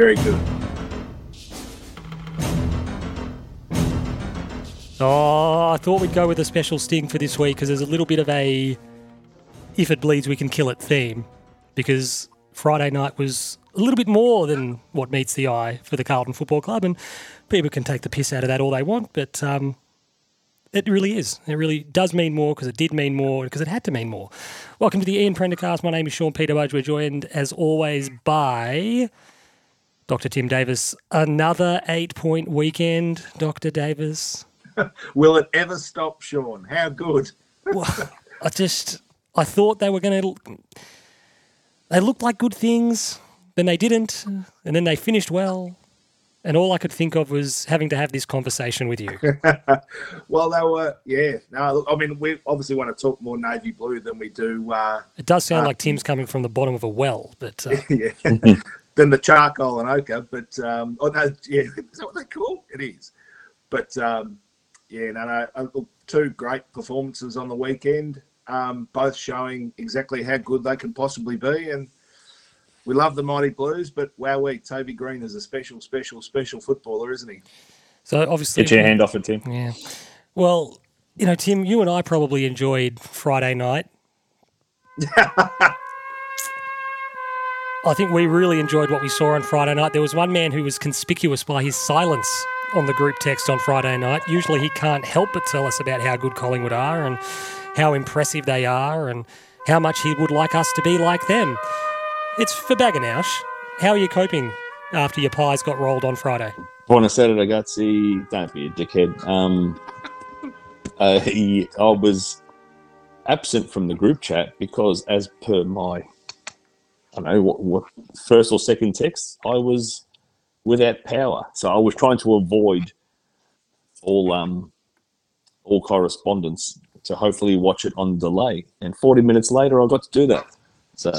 Very good. Oh, I thought we'd go with a special sting for this week because there's a little bit of a if it bleeds, we can kill it theme because Friday night was a little bit more than what meets the eye for the Carlton Football Club, and people can take the piss out of that all they want, but um, it really is. It really does mean more because it did mean more because it had to mean more. Welcome to the Ian Prendercast. My name is Sean Peter Budge. We're joined, as always, by Dr. Tim Davis. Another eight point weekend, Dr. Davis. Will it ever stop, Sean? How good? well, I just, I thought they were going to, they looked like good things, then they didn't, and then they finished well. And all I could think of was having to have this conversation with you. well, they were, yeah. No, I mean, we obviously want to talk more navy blue than we do. Uh, it does sound uh, like Tim's coming from the bottom of a well, but uh, yeah, than the charcoal and ochre. But um, oh no, yeah, is that what they call it? Is, but um, yeah, no, no, uh, two great performances on the weekend, um, both showing exactly how good they can possibly be. And we love the Mighty Blues, but wow, we Toby Greene is a special, special, special footballer, isn't he? So obviously, get your hand off it, Tim. Yeah. Well, you know, Tim, you and I probably enjoyed Friday night. I think we really enjoyed what we saw on Friday night. There was one man who was conspicuous by his silence on the group text on Friday night. Usually he can't help but tell us about how good Collingwood are and how impressive they are and how much he would like us to be like them. It's for Baganoush. How are you coping after your pies got rolled on Friday? On a Saturday, Gutsy, don't be a dickhead. Um, uh, he, I was absent from the group chat because, as per my, I don't know, what, what first or second text, I was without power. So I was trying to avoid all um, all correspondence to hopefully watch it on delay. And 40 minutes later, I got to do that. So,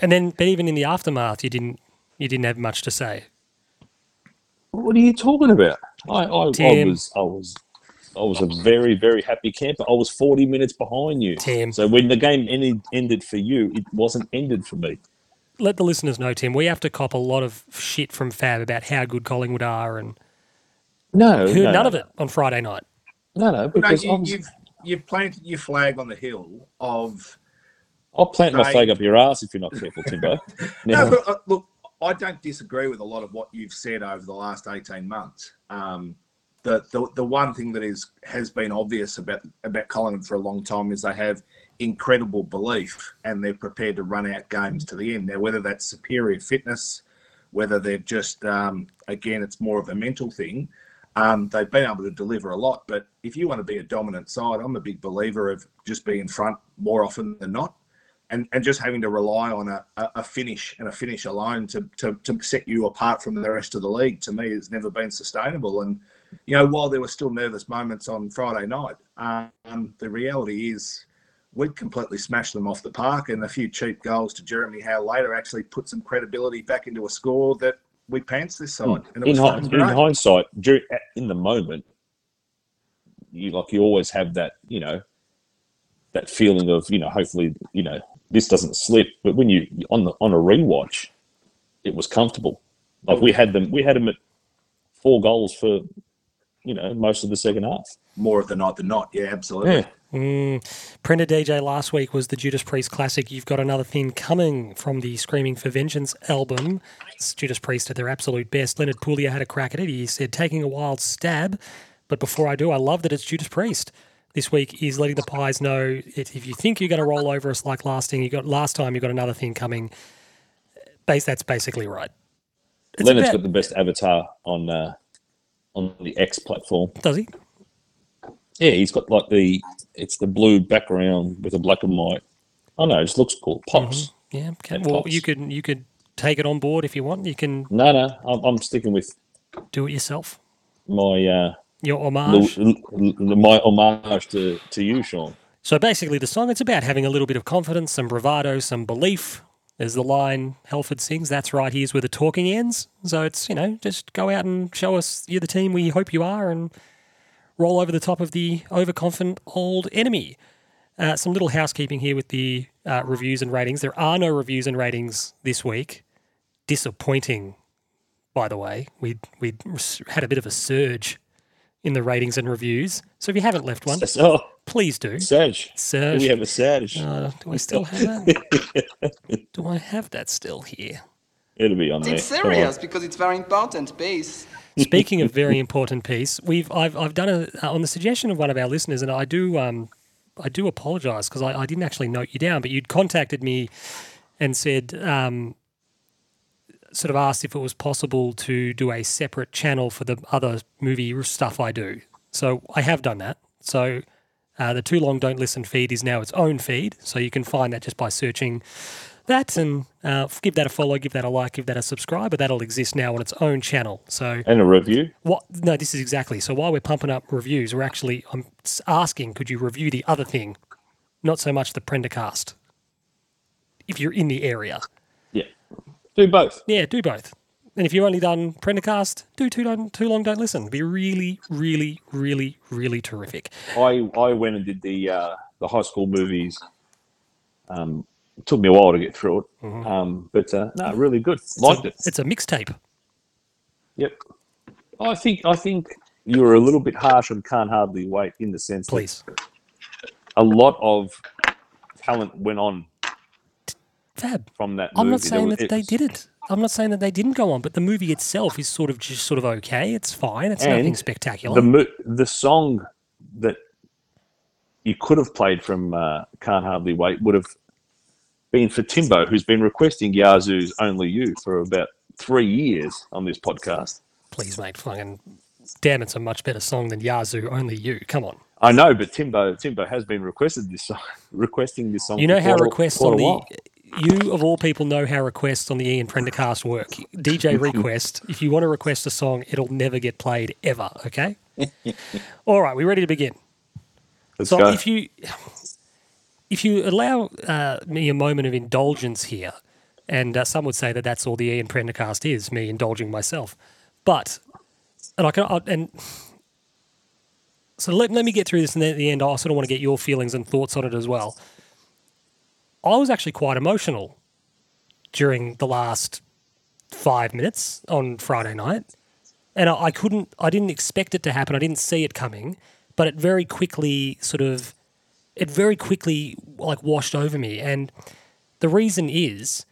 and then, but even in the aftermath, you didn't you didn't have much to say. What are you talking about? I, I, I was I was I was a very very happy camper. I was 40 minutes behind you. Tim. So when the game ended, ended for you, it wasn't ended for me let the listeners know, Tim, we have to cop a lot of shit from Fab about how good Collingwood are, and no, heard no, none no. of it on Friday night. No, no, because no, you, was... you've you've planted your flag on the hill of. I'll plant my flag up your ass if you're not careful, Timbo. no, look, uh, look, I don't disagree with a lot of what you've said over the last eighteen months. Um, the, the the one thing that is has been obvious about about Collingwood for a long time is they have incredible belief and they're prepared to run out games to the end. Now, whether that's superior fitness, whether they're just, um, again, it's more of a mental thing, um, they've been able to deliver a lot. But if you want to be a dominant side, I'm a big believer of just being in front more often than not. And, and just having to rely on a, a finish and a finish alone to, to, to set you apart from the rest of the league to me has never been sustainable. And, you know, while there were still nervous moments on Friday night, um, the reality is we'd completely smashed them off the park, and a few cheap goals to Jeremy Howe later actually put some credibility back into a score that we pants this side. Hmm. in, in hindsight, in the moment, you like you always have that, you know, that feeling of you know, hopefully, you know, this doesn't slip. But when you on the on a rewatch, it was comfortable. Like we had them, we had them at four goals for, you know, most of the second half. More of the night than not. Yeah, absolutely. Yeah. Mm. PrenderDJ last week was the Judas Priest classic. You've got another thing coming from the Screaming for Vengeance album. It's Judas Priest at their absolute best. Leonard Pouliot had a crack at it. He said, taking a wild stab. But before I do, I love that it's Judas Priest. This week is letting the pies know if you think you're going to roll over us like last thing, you got last time you got another thing coming. Base that's basically right. It's Leonard's about, got the best avatar on uh, on the X platform. Does he? Yeah, he's got like the it's the blue background with a black and white. I know, it just looks cool. Pops. Mm-hmm. Yeah. Okay. Well, pops. you could you could take it on board if you want. You can. No, no, I'm, I'm sticking with. Do it yourself. My uh, your homage. L- l- l- my homage to to you, Sean. So basically, the song it's about having a little bit of confidence, some bravado, some belief. There's the line Halford sings. That's right. Here's where the talking ends. So it's you know just go out and show us you're the team we hope you are, and roll over the top of the overconfident old enemy. Uh, some little housekeeping here with the uh, reviews and ratings. There are no reviews and ratings this week. disappointing. By the way, we we had a bit of a surge in the ratings and reviews. So if you haven't left one, Oh, please do. Sage. Do we have a Sage? Uh, do I still have that? do I have that still here? It'll be on there. It's serious because it's very important piece. Speaking of very important piece, we've I've I've done a uh, on the suggestion of one of our listeners, and I do um I do apologise because I, I didn't actually note you down, but you'd contacted me and said um sort of asked if it was possible to do a separate channel for the other movie stuff I do. So I have done that. So uh, the Too Long Don't Listen feed is now its own feed, so you can find that just by searching that and uh, give that a follow, give that a like, give that a subscribe. But that'll exist now on its own channel. So And a review. what? No, this is exactly. So while we're pumping up reviews, we're actually I'm asking, could you review the other thing, not so much the Prendercast, if you're in the area. Yeah. Do both. Yeah, do both. And if you've only done Prendercast, do too long, too long don't listen. Be really, really, really, really terrific. I I went and did the uh, the high school movies. Um, it took me a while to get through it, um, but uh, no, really good. Liked it. It's a mixtape. Yep. I think I think you were a little bit harsh on Can't Hardly Wait in the sense Please, that a lot of talent went on Fab. from that movie. I'm not saying was- that they didn't. I'm not saying that they didn't go on, but the movie itself is sort of just sort of okay. It's fine. It's nothing spectacular. The mo- the song that you could have played from uh, Can't Hardly Wait would have been for Timbo, who's been requesting Yazoo's Only You for about three years on this podcast. Please, mate. Fucking damn, it's a much better song than Yazoo. Only you. Come on. I know, but Timbo Timbo has been requested this song, requesting this song. You know how requests on the. You of all people know how requests on the Ian Prendercast work. DJ request. if you want to request a song, it'll never get played ever. Okay. all right, we ready to begin? Let's So go. if you if you allow uh, me a moment of indulgence here, and uh, some would say that that's all the Ian Prendercast is, me indulging myself, but and I can I, and so let, let me get through this, and then at the end, I sort of want to get your feelings and thoughts on it as well. I was actually quite emotional during the last five minutes on Friday night, and I, I couldn't, I didn't expect it to happen. I didn't see it coming, but it very quickly sort of, it very quickly like washed over me, and the reason is,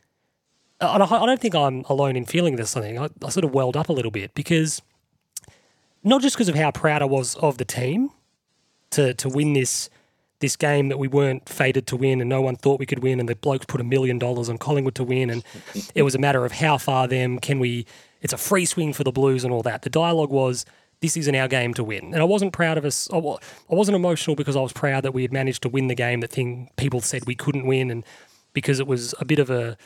uh, and I, I don't think I'm alone in feeling this. Something I, I sort of welled up a little bit because not just because of how proud I was of the team to to win this this game that we weren't fated to win and no one thought we could win and the blokes put a million dollars on Collingwood to win and it was a matter of how far them can we it's a free swing for the Blues and all that. The dialogue was this isn't our game to win. And I wasn't proud of us. I wasn't emotional because I was proud that we had managed to win the game that thing people said we couldn't win and because it was a bit of a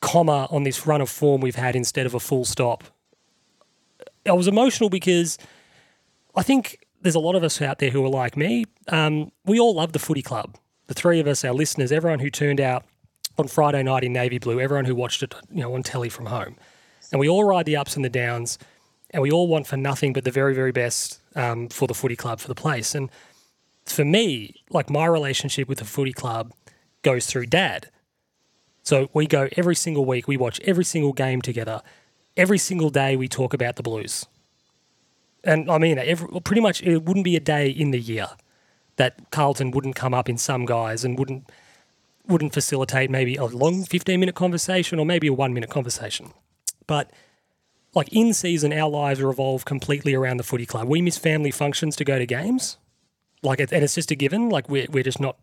comma on this run of form we've had instead of a full stop. I was emotional because I think there's a lot of us out there who are like me. Um, we all love the footy club. The three of us, our listeners, everyone who turned out on Friday night in navy blue, everyone who watched it, you know, on telly from home, and we all ride the ups and the downs, and we all want for nothing but the very, very best um, for the footy club, for the place. And for me, like my relationship with the footy club goes through dad. So we go every single week, we watch every single game together. Every single day we talk about the Blues. And I mean, every, pretty much it wouldn't be a day in the year that Carlton wouldn't come up in some guys and wouldn't wouldn't facilitate maybe a long 15 minute conversation or maybe a one minute conversation. But like in season, our lives revolve completely around the footy club. We miss family functions to go to games. Like, and it's just a given. Like, we're, we're just not,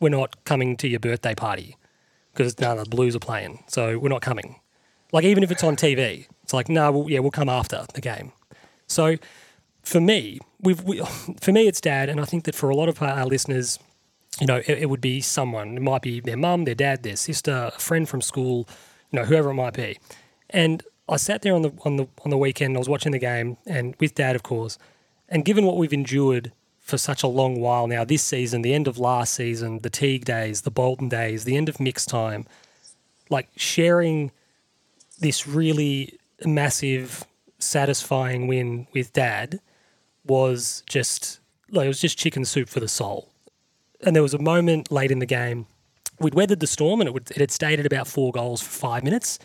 we're not coming to your birthday party because of the Blues are playing. So we're not coming. Like, even if it's on TV, it's like, no, we'll, yeah, we'll come after the game. So for me, we've, we, for me, it's dad. And I think that for a lot of our listeners, you know, it, it would be someone. It might be their mum, their dad, their sister, a friend from school, you know, whoever it might be. And I sat there on the on the on the weekend. I was watching the game, and with dad, of course. And given what we've endured for such a long while now, this season, the end of last season, the Teague days, the Bolton days, the end of mixed time, like sharing this really massive, satisfying win with dad was just like it was just chicken soup for the soul and there was a moment late in the game. We'd weathered the storm and it, would, it had stayed at about four goals for five minutes.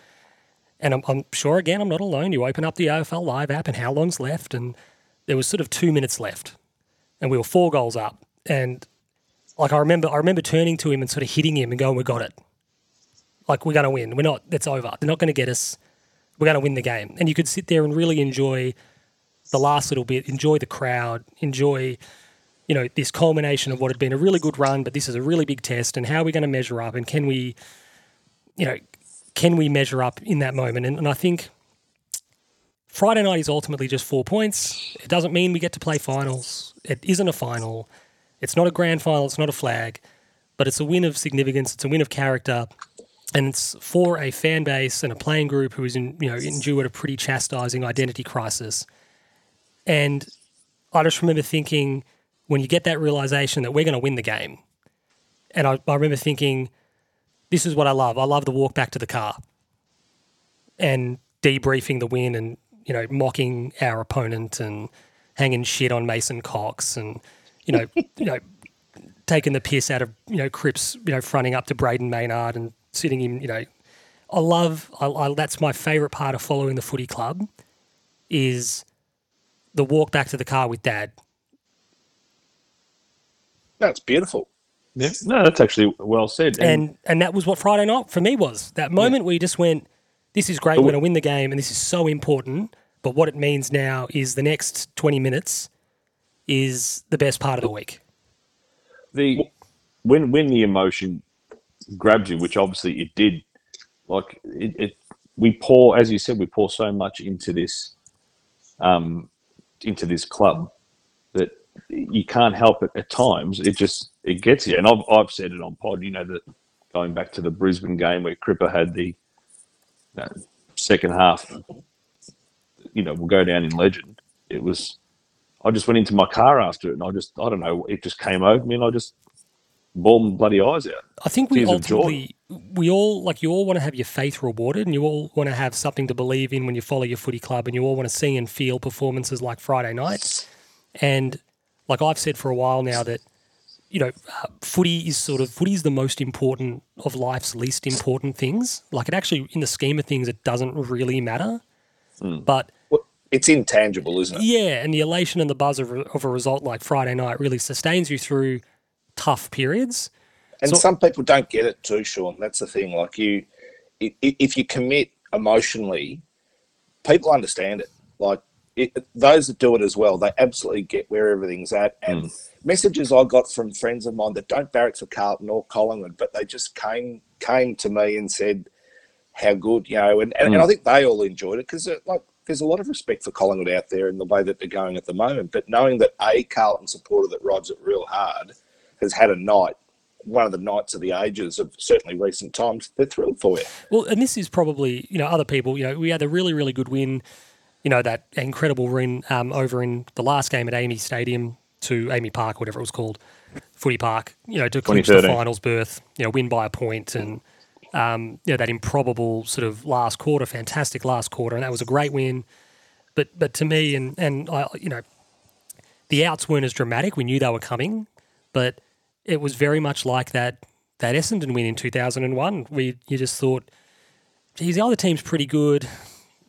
And I'm, I'm sure, again, I'm not alone. You open up the AFL Live app and how long's left? And there was sort of two minutes left. And we were four goals up. And like I remember I remember turning to him and sort of hitting him and going, We got it. Like we're gonna win. We're not it's over. They're not gonna get us. We're gonna win the game. And you could sit there and really enjoy the last little bit, enjoy the crowd, enjoy, you know, this culmination of what had been a really good run, but this is a really big test and how are we gonna measure up and can we, you know, can we measure up in that moment? And, and I think Friday night is ultimately just four points. It doesn't mean we get to play finals. It isn't a final. It's not a grand final. It's not a flag, but it's a win of significance. It's a win of character, and it's for a fan base and a playing group who is in, you know endured a pretty chastising identity crisis. And I just remember thinking when you get that realization that we're going to win the game, and I, I remember thinking, this is what I love. I love the walk back to the car and debriefing the win and you know mocking our opponent and hanging shit on Mason Cox and you know you know taking the piss out of you know Cripps you know fronting up to Brayden Maynard and sitting in, you know I love I, I, that's my favorite part of following the footy club is the walk back to the car with dad That's beautiful. Yeah. No, that's actually well said. and and that was what Friday night for me was that moment where you just went this is great we're going to win the game and this is so important but what it means now is the next 20 minutes is the best part of the week the when when the emotion grabs you, which obviously it did, like it, it we pour, as you said, we pour so much into this, um, into this club that you can't help it at times. It just it gets you, and I've I've said it on pod. You know that going back to the Brisbane game where Cripper had the second half, you know, will go down in legend. It was I just went into my car after it, and I just I don't know, it just came over me, and I just bawled my bloody eyes out. I think we Tears of joy. ultimately, we all like you all want to have your faith rewarded, and you all want to have something to believe in when you follow your footy club, and you all want to see and feel performances like Friday night. And like I've said for a while now that you know, uh, footy is sort of footy is the most important of life's least important things. Like it actually, in the scheme of things, it doesn't really matter. But It's intangible, isn't it? yeah, and the elation and the buzz of, of a result like Friday night really sustains you through tough periods. And So- some people don't get it too, Sean. That's the thing. Like you, if you commit emotionally, people understand it. Like it, those that do it as well, they absolutely get where everything's at. And hmm. messages I got from friends of mine that don't barrack for Carlton or Collingwood, but they just came came to me and said how good, you know, and, and, and hmm. I think they all enjoyed it because uh, like there's a lot of respect for Collingwood out there in the way that they're going at the moment. But knowing that a Carlton supporter that rides it real hard has had a night, one of the nights of the ages of certainly recent times, they're thrilled for you. Well, and this is probably you know other people. You know, we had a really really good win. You know that incredible win um, over in the last game at AAMI Stadium to AAMI Park, whatever it was called, Footy Park. You know to clinch the finals berth. You know, win by a point and. Um, you know that improbable sort of last quarter, fantastic last quarter, and that was a great win. But but to me, and and I, you know, the outs weren't as dramatic. We knew they were coming, but it was very much like that that Essendon win in 2001. We you just thought, geez, the other team's pretty good.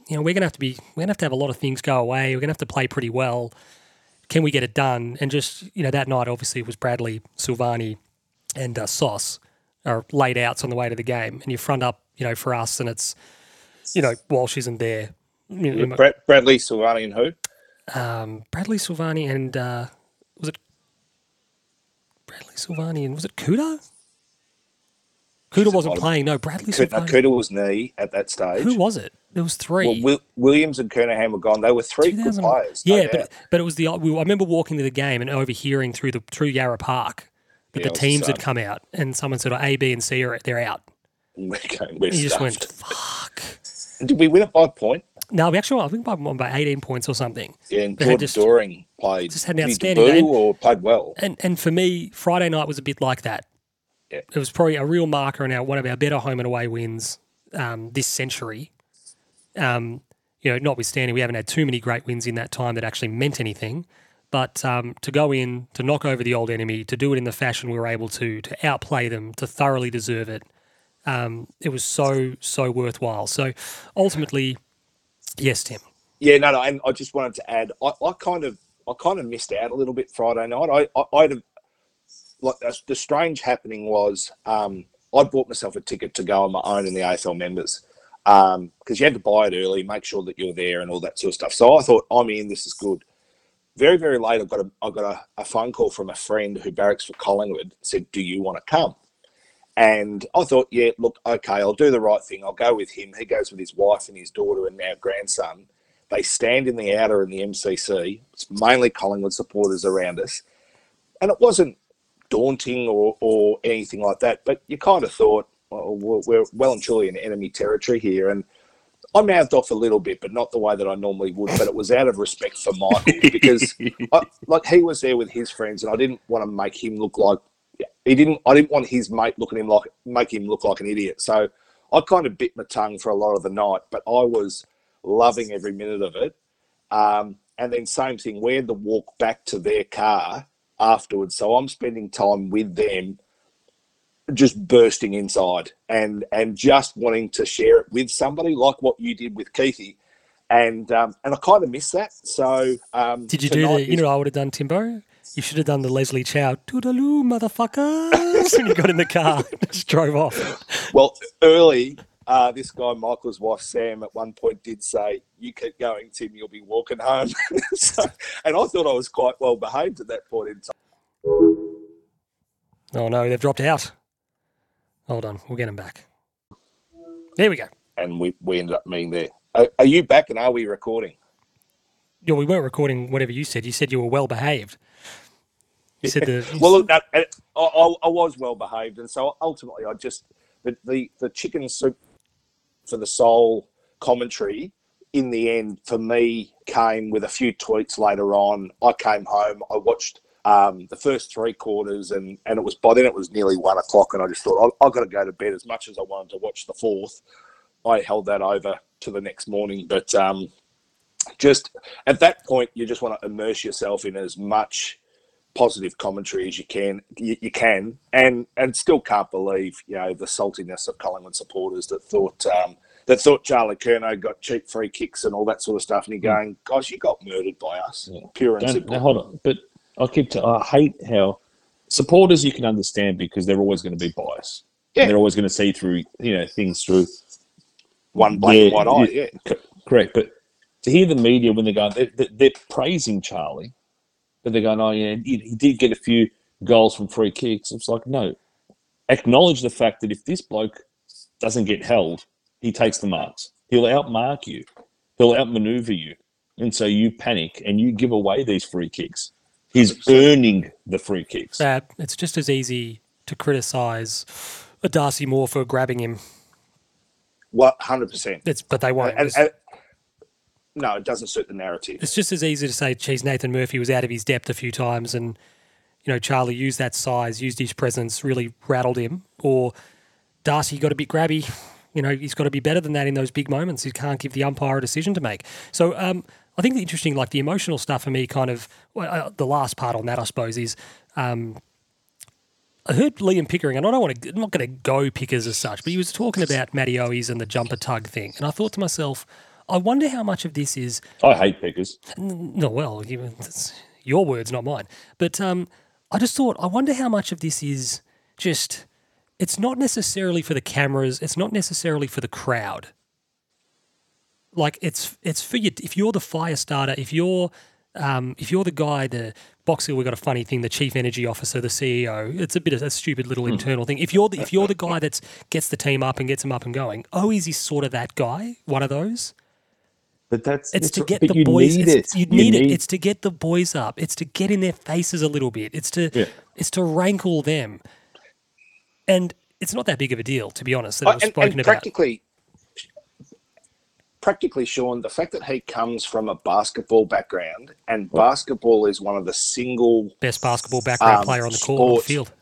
You know, we're gonna have to be we're gonna have to have a lot of things go away. We're gonna have to play pretty well. Can we get it done? And just you know, that night obviously it was Bradley, Silvagni, and uh, Sauce are laid outs on the way to the game, and you front up, you know, for us, and it's you know Walsh isn't there. You know, Brad, Bradley, Silvagni, and who? um, Bradley Silvagni and uh, was it Bradley Silvagni and was it Kouta? Kouta wasn't playing. No, Bradley Kouta, uh, Silvagni. Kouta was knee at that stage. Who was it? There was three. Well, Will, Williams and Kernahan were gone. They were three good players. yeah, doubt. but but it was the. I remember walking to the game and overhearing through the through Yarra Park that Yeah, the teams had come out, and someone said, oh, "A, B, and C are they're out." we're going, we're you just went, "Fuck." Did we win it by a point? No, we actually I think by, by eighteen points or something. Yeah, and Jordan just- Doring played. just had an outstanding game. or played well. And and for me, Friday night was a bit like that. Yeah. It was probably a real marker in our one of our better home and away wins um, this century. Um, you know, notwithstanding we haven't had too many great wins in that time that actually meant anything. But um, to go in, to knock over the old enemy, to do it in the fashion we were able to, to outplay them, to thoroughly deserve it, Um, it was so so worthwhile. So ultimately, yes, Tim. Yeah, no, no, and I just wanted to add, I, I kind of, I kind of missed out a little bit Friday night. I, I, I'd have, like the, the strange happening was, um, I bought myself a ticket to go on my own in the AFL members, because um, you had to buy it early, make sure that you're there, and all that sort of stuff. So I thought, I'm in. This is good. Very, very late, I got a, I got a, a phone call from a friend who barracks for Collingwood. Said, "Do you want to come?" And I thought, yeah, look, okay, I'll do the right thing. I'll go with him. He goes with his wife and his daughter and now grandson. They stand in the outer in the MCC. It's mainly Collingwood supporters around us. And it wasn't daunting or, or anything like that, but you kind of thought, well, we're well and truly in enemy territory here. And I mouthed off a little bit, but not the way that I normally would. But it was out of respect for Michael because, I, like, he was there with his friends, and I didn't want to make him look like he didn't. I didn't want his mate looking at him like make him look like an idiot. So I kind of bit my tongue for a lot of the night, but I was loving every minute of it. Um, and then same thing, we had to walk back to their car afterwards. So I'm spending time with them, just bursting inside and and just wanting to share it with somebody like what you did with Keithy. And um, and I kind of miss that. So um, did you do the? You know, I would have done Timbo. You should have done the Leslie Chow toodaloo, motherfuckers, when you got in the car, just drove off. Well, early uh, this guy, Michael's wife Sam, at one point did say, "You keep going, Tim. You'll be walking home." so, and I thought I was quite well behaved at that point in time. Oh no, they've dropped out. Hold on, we'll get them back. There we go. And we, we ended up being there. Are, are you back and are we recording? Yeah, we weren't recording whatever you said. You said you were well behaved. The. well, look, I, I, I was well behaved, and so ultimately, I just the, the the chicken soup for the soul commentary in the end for me came with a few tweets later on. I came home, I watched um, the first three quarters, and, and it was by then it was nearly one o'clock, and I just thought I, have got to go to bed. As much as I wanted to watch the fourth, I held that over to the next morning. But um, just at that point, you just want to immerse yourself in as much positive commentary as you can you, you, can and and still can't believe you know the saltiness of Collingwood supporters that thought um, that thought Charlie Curnow got cheap free kicks and all that sort of stuff and you're going gosh you got murdered by us yeah. pure and Don't, simple hold on but I keep t- I hate how supporters you can understand because they're always going to be biased yeah. they're always going to see through you know things through one black and white eye yeah, yeah. correct but to hear the media when they're going they're, they're praising Charlie but they're going, oh yeah, he, he did get a few goals from free kicks. It's like no, acknowledge the fact that if this bloke doesn't get held, he takes the marks. He'll outmark you. He'll outmaneuver you, and so you panic and you give away these free kicks. He's earning the free kicks. That it's just as easy to criticise a Darcy Moore for grabbing him. What hundred percent? It's but they won't. And, and, no, it doesn't suit the narrative. It's just as easy to say, geez, Nathan Murphy was out of his depth a few times and, you know, Charlie used that size, used his presence, really rattled him. Or Darcy got a bit grabby. You know, he's got to be better than that in those big moments. He can't give the umpire a decision to make. So um, I think the interesting, like the emotional stuff for me, kind of, well, uh, the last part on that, I suppose, is um, I heard Liam Pickering, and I don't want to, I'm not going to go pickers as such, but he was talking about Matty Owies and the jumper tug thing. And I thought to myself, I wonder how much of this is. I hate pickers. No, well, you, your words, not mine. But um, I just thought, I wonder how much of this is just. It's not necessarily for the cameras. It's not necessarily for the crowd. Like it's it's for you. If you're the fire starter, if you're um, if you're the guy, the Box Hill, we got a funny thing. The chief energy officer, the CEO. It's a bit of a stupid little mm. internal thing. If you're the, if you're the guy that gets the team up and gets them up and going, oh, is he sort of that guy? One of those. But that's it's, to get the boys. Need it's, it. You, need, need it. It's to get the boys up. It's to get in their faces a little bit. It's to yeah. it's to rankle them. And it's not that big of a deal, to be honest. That oh, and, spoken and practically, about. practically, Sean, the fact that he comes from a basketball background and basketball is one of the single best basketball background um, player on the court on the field.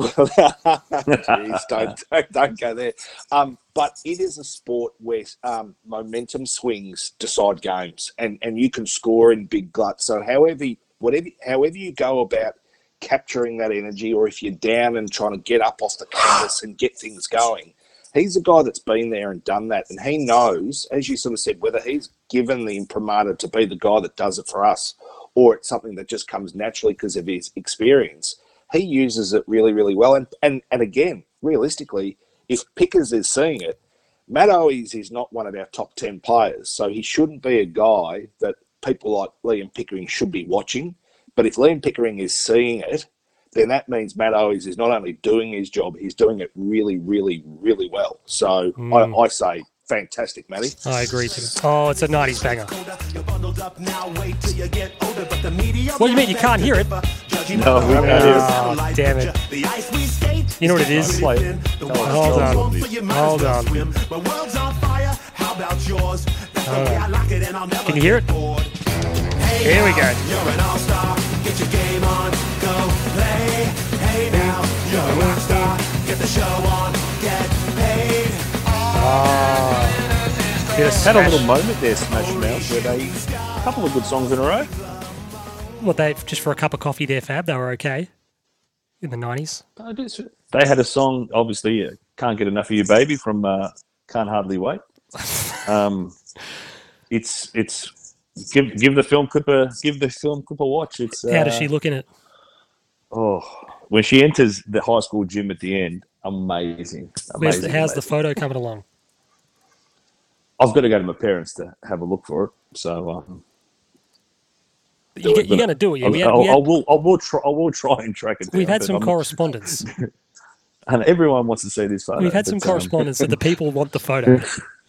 Jeez, don't, don't, don't go there. Um, but it is a sport where um, momentum swings decide games, and, and you can score in big gluts. So however whatever however you go about capturing that energy or if you're down and trying to get up off the canvas and get things going. He's a guy that's been there and done that, and he knows, as you sort of said, whether he's given the imprimatur to be the guy that does it for us, or it's something that just comes naturally because of his experience. He uses it really, really well. And and and again, realistically, if Pickers is seeing it, Matt Owies is not one of our top ten players, so he shouldn't be a guy that people like Liam Pickering should be watching. But if Liam Pickering is seeing it, then that means Matt Owies is not only doing his job, he's doing it really, really, really well. So Mm. I, I say fantastic, Matty. I agree. Tim. Oh, it's a 90s banger. What do you mean you can't hear it? No, we can't hear it. Oh, damn it. You know what it is? Play. Hold on. Hold on. Can you hear it? Here we go. Ah. Bit Had a little moment there, Smash Mouth, where they a couple of good songs in a row. What they just for a cup of coffee there, Fab. They were okay in the nineties. They had a song, obviously, uh, "Can't Get Enough of You, Baby" from uh, "Can't Hardly Wait." Um, it's it's give give the film clip a give the film clip a watch. It's uh, How does she look in it? Oh, when she enters the high school gym at the end, amazing. Where's the, how's the photo coming along? I've got to go to my parents to have a look for it. So um, You, you're going to do it. Yeah, I, had, I, I had, will. I will try. I will try and track it. we've had some I'm- correspondence. and everyone wants to see this photo. We've had some um, correspondence that the people want the photo.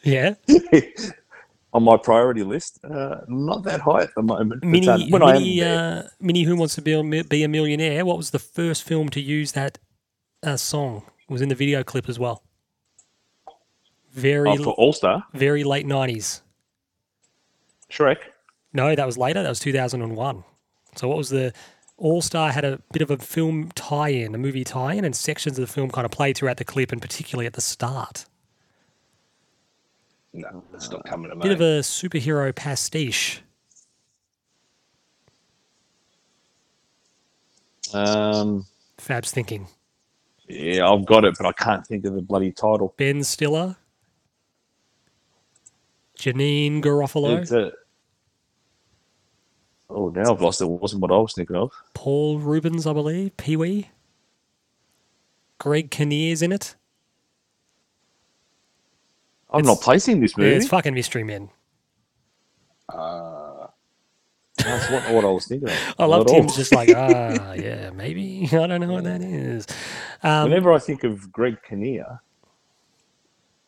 Yeah, on my priority list, uh, not that high at the moment. but, Mini, um, when I am Mini, there, uh, Mini, Who Wants to Be a, be a Millionaire? What was the first film to use that uh, song? It was in the video clip as well. Very, oh, for All Star, very late nineties. Shrek. No, that was later. That was two thousand and one. So what was the All Star had a bit of a film tie-in, a movie tie-in, and sections of the film kind of played throughout the clip, and particularly at the start. No, it's not coming to me. Bit of a superhero pastiche. Um, Fab's thinking. yeah, I've got it, but I can't think of the bloody title. Ben Stiller, Janeane Garofalo, oh, now I've lost it. It wasn't what I was thinking of. Paul Reubens, I believe, Pee Wee, Greg Kinnear's in it. I'm It's- not placing this Yeah, movie. it's fucking Mystery Men. That's what, what I was thinking of. I love. Tim's just like, ah, yeah, maybe. I don't know what that is. Um, Whenever I think of Greg Kinnear,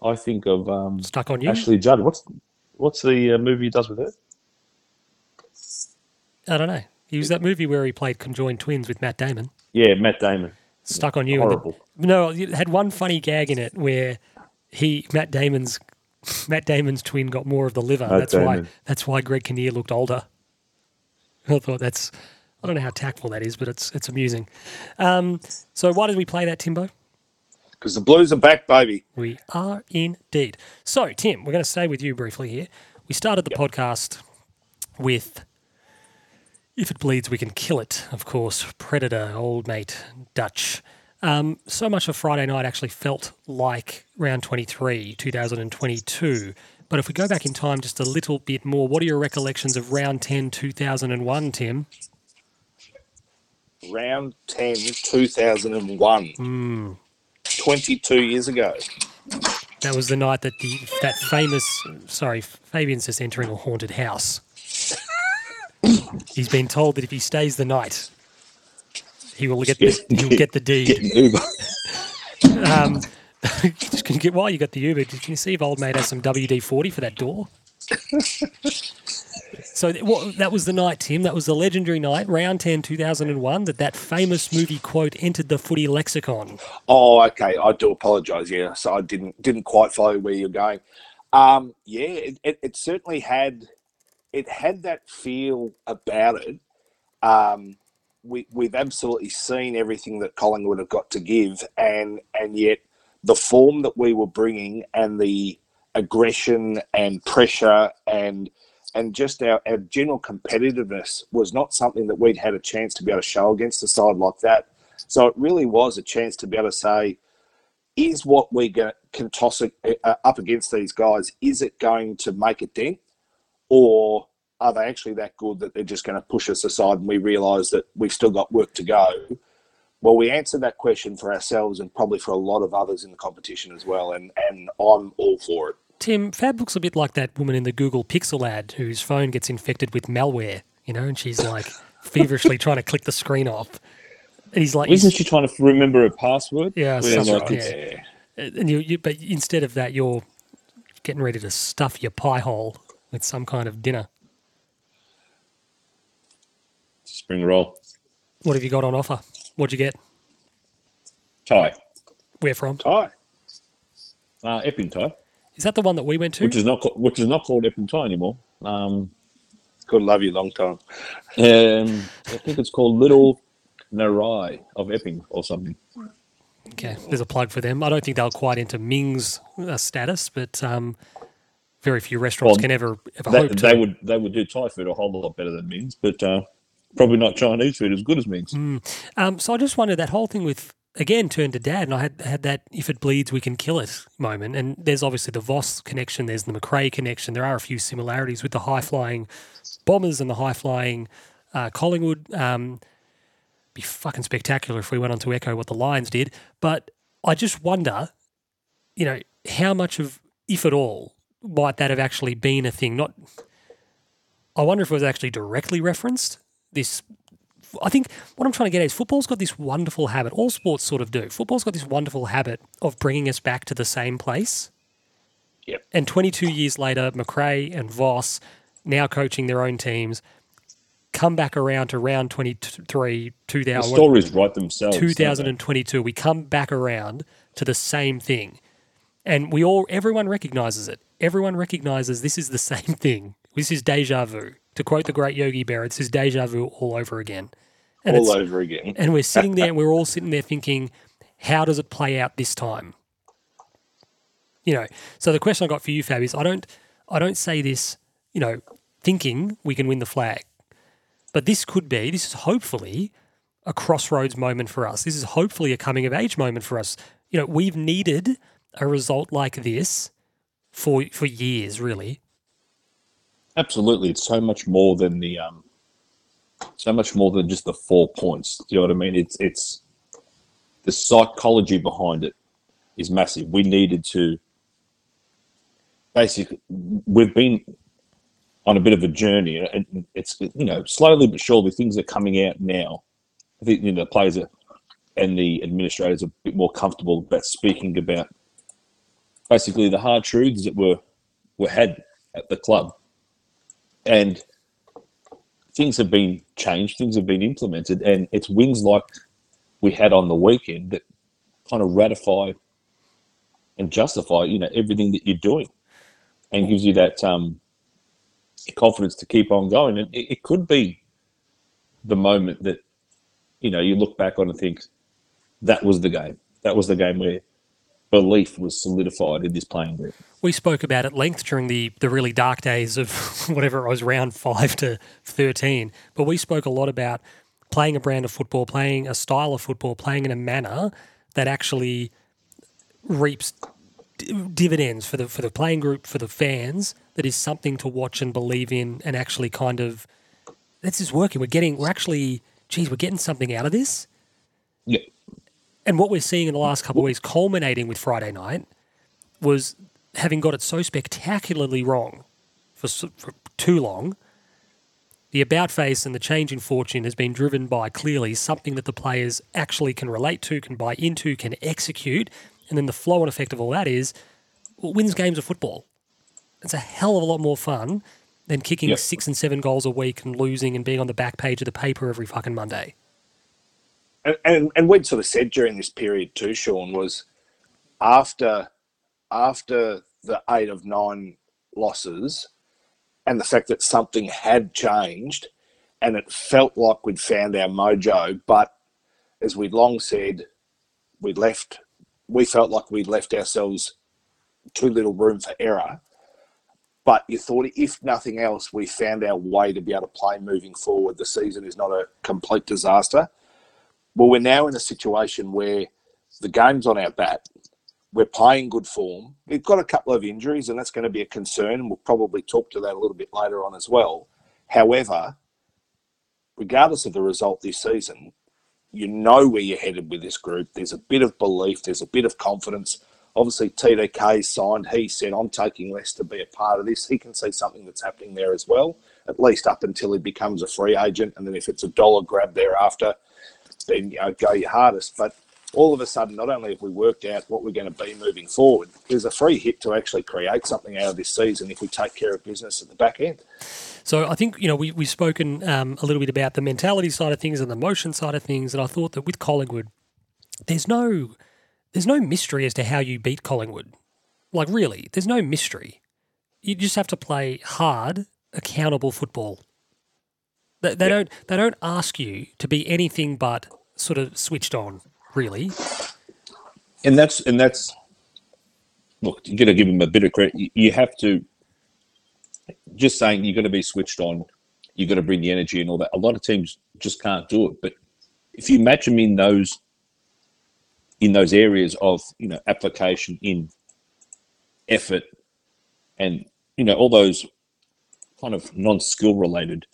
I think of um, stuck on you. Ashley Judd. What's what's the uh, movie he does with her? I don't know. He was that movie where he played conjoined twins with Matt Damon. Yeah, Matt Damon. Stuck on you. and the- Horrible. no, it had one funny gag in it where he Matt Damon's Matt Damon's twin got more of the liver. Matt that's why that's why Greg Kinnear looked older. I thought that's I don't know how tactful that is, but it's it's amusing. Um, so why did we play that, Timbo? Because the Blues are back, baby. We are indeed. So, Tim, we're going to stay with you briefly here. We started the podcast with If It Bleeds, We Can Kill It, of course, Predator, Old Mate, Dutch. Um, so much of Friday night actually felt like round 23, 2022. But if we go back in time just a little bit more, what are your recollections of round 10, 2001, Tim? Round 10, 2001. Hmm. 22 years ago. That was the night that the that famous sorry Fabian's just entering a haunted house. He's been told that if he stays the night, he will get the, he will get the deed. Uber. Um, just can you get while you got the Uber. Can you see if old mate has some WD forty for that door? So th- what, that was the night, Tim. That was the legendary night, round 10, 2001, that that famous movie quote entered the footy lexicon. Oh, okay. I do apologise. Yeah, so I didn't didn't quite follow where you're going. Um, yeah, it, it, it certainly had it had that feel about it. Um, we we've absolutely seen everything that Collingwood have got to give, and and yet the form that we were bringing and the aggression and pressure and and just our, our general competitiveness was not something that we'd had a chance to be able to show against a side like that. So it really was a chance to be able to say, is what we can toss it, up against these guys, is it going to make a dent? Or are they actually that good that they're just going to push us aside and we realise that we've still got work to go? Well, we answered that question for ourselves and probably for a lot of others in the competition as well, and, and I'm all for it. Tim, Fab looks a bit like that woman in the Google Pixel ad whose phone gets infected with malware, you know, and she's like feverishly trying to click the screen off. And he's like, Isn't she trying to remember her password? Yeah, something like, like it's- and you, you, but instead of that, you're getting ready to stuff your pie hole with some kind of dinner. Spring roll. What have you got on offer? What'd you get? Thai. Where from? Thai. Uh, Epping Thai, Is that the one that we went to? which is not which is not called Epping Thai anymore. Um, Good love you long time. um, I think it's called Little Narai of Epping or something. Okay, there's a plug for them. I don't think they'll quite into Ming's uh, status, but um, very few restaurants Well, can ever ever That, hope to. they would they would do Thai food a whole lot better than Ming's, but uh, probably not Chinese food as good as Ming's. Um, so I just wondered that whole thing with again turned to dad, and I had had that if it bleeds we can kill it moment. And there's obviously the Voss connection, there's the McRae connection. There are a few similarities with the high flying bombers and the high flying uh, Collingwood. Um, be fucking spectacular if we went on to echo what the Lions did. But I just wonder, you know, how much of, if at all, might that have actually been a thing? Not. I wonder if it was actually directly referenced. This I think what I'm trying to get at is football's got this wonderful habit. All sports sort of do. Football's got this wonderful habit of bringing us back to the same place. Yep. And 22 years later, McRae and Voss, now coaching their own teams, come back around to round 23, 2000. The 2000, stories write themselves. 2022. We come back around to the same thing. And we all, everyone recognizes it. Everyone recognizes this is the same thing. This is deja vu. To quote the great Yogi Berra, this is deja vu all over again. And all over again. and we're sitting there and we're all sitting there thinking, how does it play out this time? You know, so the question I got for you, Fab, is I don't I don't say this, you know, thinking we can win the flag. But this could be, this is hopefully a crossroads moment for us. This is hopefully a coming of age moment for us. You know, we've needed a result like this for for years, really. Absolutely, it's so much more than the um, so much more than just the four points. Do you know what I mean? It's it's the psychology behind it is massive. We needed to basically we've been on a bit of a journey, and it's you know slowly but surely things are coming out now. I think you know the players are, and the administrators are a bit more comfortable about speaking about basically the hard truths that were were had at the club and things have been changed, things have been implemented, and it's wins like we had on the weekend that kind of ratify and justify, you know, everything that you're doing, and gives you that um, confidence to keep on going. And it, it could be the moment that you know you look back on and think that was the game. That was the game where belief was solidified in this playing group. We spoke about at length during the, the really dark days of whatever it was, round five to 13. But we spoke a lot about playing a brand of football, playing a style of football, playing in a manner that actually reaps d- dividends for the for the playing group, for the fans. That is something to watch and believe in, and actually kind of this is working. We're getting, we're actually, geez, we're getting something out of this. Yeah, And what we're seeing in the last couple of weeks, culminating with Friday night, was having got it so spectacularly wrong for, for too long. The about face and the change in fortune has been driven by clearly something that the players actually can relate to, can buy into, can execute. And then the flow and effect of all that is well, wins games of football. It's a hell of a lot more fun than kicking Yep. six and seven goals a week and losing and being on the back page of the paper every fucking Monday. And, and and we'd sort of said during this period too, Sean, was after after the eight of nine losses and the fact that something had changed and it felt like we'd found our mojo, but as we'd long said, we'd left we felt like we'd left ourselves too little room for error. but you thought if nothing else, we found our way to be able to play moving forward. The season is not a complete disaster. Well, we're now in a situation where the game's on our bat. We're playing good form. We've got a couple of injuries, and that's going to be a concern. We'll probably talk to that a little bit later on as well. However, regardless of the result this season, you know where you're headed with this group. There's a bit of belief, there's a bit of confidence. Obviously, TDK signed. He said, I'm taking less to be a part of this. He can see something that's happening there as well, at least up until he becomes a free agent. And then if it's a dollar grab thereafter, then you know, go your hardest. But all of a sudden, not only have we worked out what we're going to be moving forward, there's a free hit to actually create something out of this season if we take care of business at the back end. So I think you know we we've spoken um, a little bit about the mentality side of things and the motion side of things, and I thought that with Collingwood, there's no there's no mystery as to how you beat Collingwood. Like really, there's no mystery. You just have to play hard, accountable football. They, they don't they don't ask you to be anything but sort of switched on really. And that's and that's look. You got to give them a bit of credit. You, you have to just saying you're going to be switched on. You've got to bring the energy and all that. A lot of teams just can't do it. But if you match them in those in those areas of you know application in effort and you know all those kind of non-skill related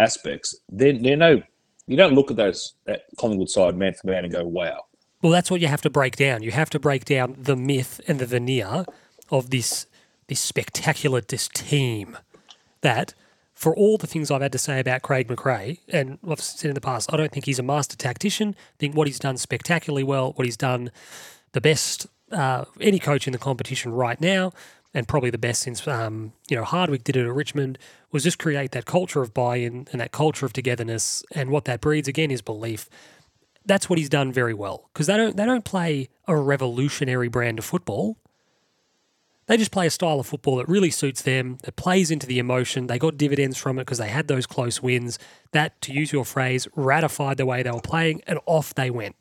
aspects, then they're no you don't look at those that Collingwood side man for man and go, wow. Well, that's what you have to break down. You have to break down the myth and the veneer of this this spectacular this team that for all the things I've had to say about Craig McRae, and I've said in the past, I don't think he's a master tactician. I think what he's done spectacularly well, what he's done the best uh, any coach in the competition right now, and probably the best since um, you know Hardwick did it at Richmond, was just create that culture of buy-in and that culture of togetherness. And what that breeds again is belief. That's what he's done very well because they don't they don't play a revolutionary brand of football. They just play a style of football that really suits them, that plays into the emotion. They got dividends from it because they had those close wins. That, to use your phrase, ratified the way they were playing, and off they went.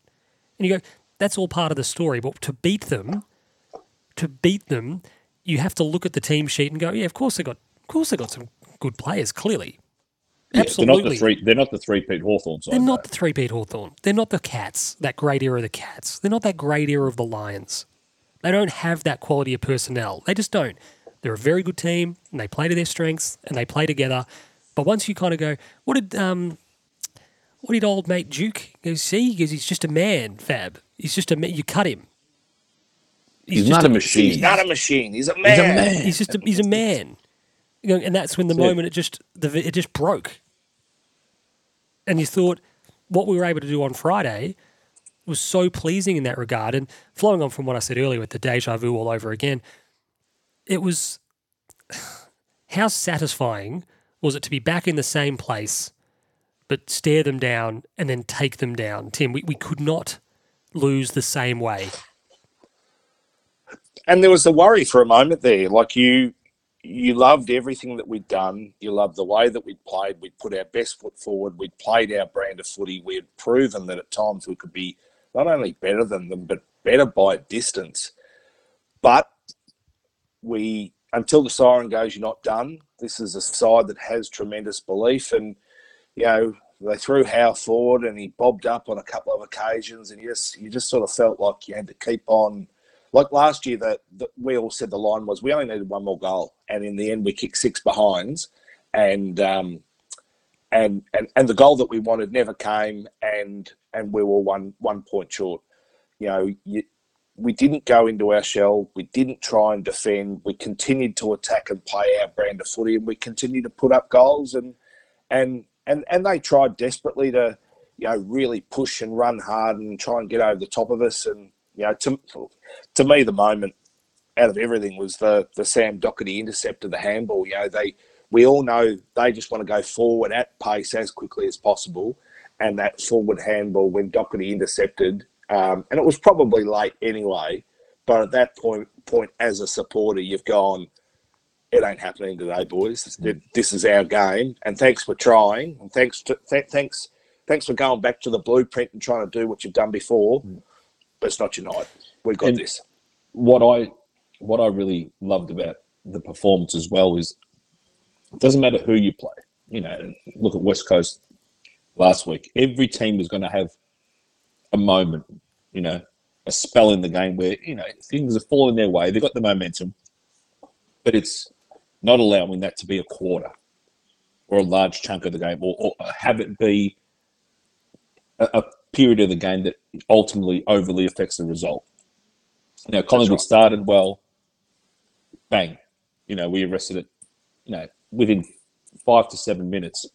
And you go, that's all part of the story. But to beat them, to beat them, you have to look at the team sheet and go, yeah, of course they got, of course they got some good players, clearly. Yeah, Absolutely. They're not the three. They're not the three Pete Hawthorn side. They're not though. the three Pete Hawthorn. They're not the Cats, that great era of the Cats. They're not that great era of the Lions. They don't have that quality of personnel. They just don't. They're a very good team and they play to their strengths and they play together. But once you kind of go, what did um, what did old mate Duke go see? He goes, he's just a man, Fab. He's just a man. You cut him. He's, just not a machine. He's not a machine. He's a man. He's a man. He's just a, he's a man. You know, and that's when the That's it. moment it just the it just broke. And you thought what we were able to do on Friday was so pleasing in that regard. And flowing on from what I said earlier with the deja vu all over again, it was how satisfying was it to be back in the same place, but stare them down and then take them down. Tim, we, we could not lose the same way. And there was the worry for a moment there. Like you, you loved everything that we'd done. You loved the way that we'd played. We'd put our best foot forward. We'd played our brand of footy. We had proven that at times we could be not only better than them, but better by distance. But we, until the siren goes, you're not done. This is a side that has tremendous belief, and you know they threw Howe forward, and he bobbed up on a couple of occasions, and just you just sort of felt like you had to keep on like last year that we all said the line was we only needed one more goal and in the end we kicked six behinds and um and and and the goal that we wanted never came and and we were one one point short. You know you, we didn't go into our shell we didn't try and defend we continued to attack and play our brand of footy and we continued to put up goals and and and and they tried desperately to you know really push and run hard and try and get over the top of us and you know to to me the moment out of everything was the the Sam Docherty intercept of the handball. You know, they we all know they just want to go forward at pace as quickly as possible, and that forward handball when Docherty intercepted, um, and it was probably late anyway. But at that point, point as a supporter, you've gone, it ain't happening today, boys. This is our game, and thanks for trying, and thanks to th- thanks thanks for going back to the blueprint and trying to do what you've done before. But it's not night. We've got And- this. what I what I really loved about the performance as well is it doesn't matter who you play. You know, look at West Coast last week. Every team is going to have a moment, you know, a spell in the game where you know things are falling their way. They've got the momentum, but it's not allowing that to be a quarter or a large chunk of the game, or, or have it be a, a period of the game that ultimately overly affects the result. Now, Collingwood right. started well. Bang, you know, we arrested it. You know, within five to seven minutes,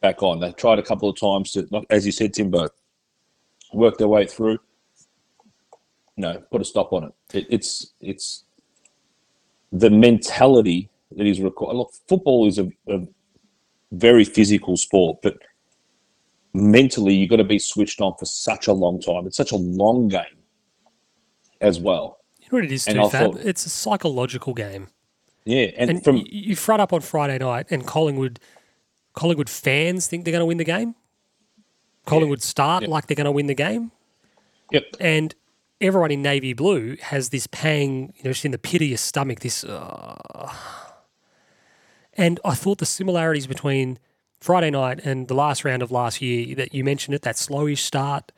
back on. They tried a couple of times to, like, as you said, Timbo, work their way through. No, put a stop on it. it it's it's the mentality that is required. Look, football is a, a very physical sport, but mentally you've got to be switched on for such a long time. It's such a long game as well. You know what it is And too, Fab? thought- It's a psychological game. Yeah, and, And from you front up on Friday night, and Collingwood, Collingwood fans think they're going to win the game. Collingwood start Yeah. like they're going to win the game, yep, and everyone in navy blue has this pang, you know, just in the pit of your stomach. This, uh... and I thought the similarities between Friday night and the last round of last year that you mentioned it, that slowish start.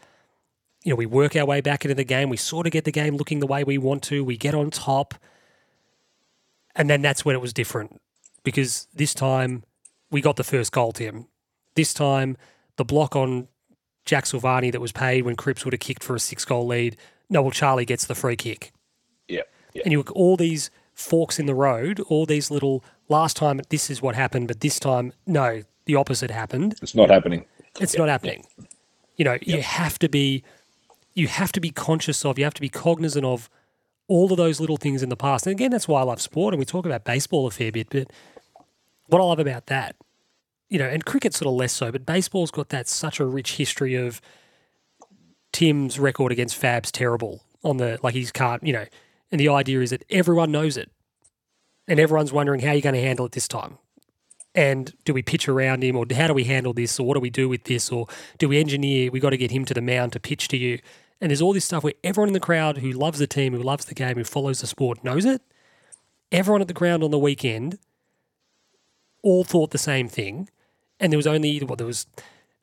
You know, we work our way back into the game. We sort of get the game looking the way we want to. We get on top. And then that's when it was different because this time we got the first goal, Tim. This time the block on Jack Silvagni that was paid when Cripps would have kicked for a six goal lead. No, well, Charlie gets the free kick. yeah, yeah. And you look all these forks in the road, all these little last time this is what happened, but this time, no, the opposite happened. It's not happening. It's not happening. You know, you have to be you have to be conscious of, you have to be cognizant of all of those little things in the past. And again, that's why I love sport and we talk about baseball a fair bit, but what I love about that, you know, and cricket sort of less so, but baseball's got that such a rich history of Tim's record against Fab's terrible on the like he's can't, you know, and the idea is that everyone knows it. And everyone's wondering how you're going to handle it this time and do we pitch around him or how do we handle this or what do we do with this or do we engineer we got to get him to the mound to pitch to you. And there's all this stuff where everyone in the crowd who loves the team who loves the game who follows the sport knows it. Everyone at the ground on the weekend all thought the same thing. And there was only what there was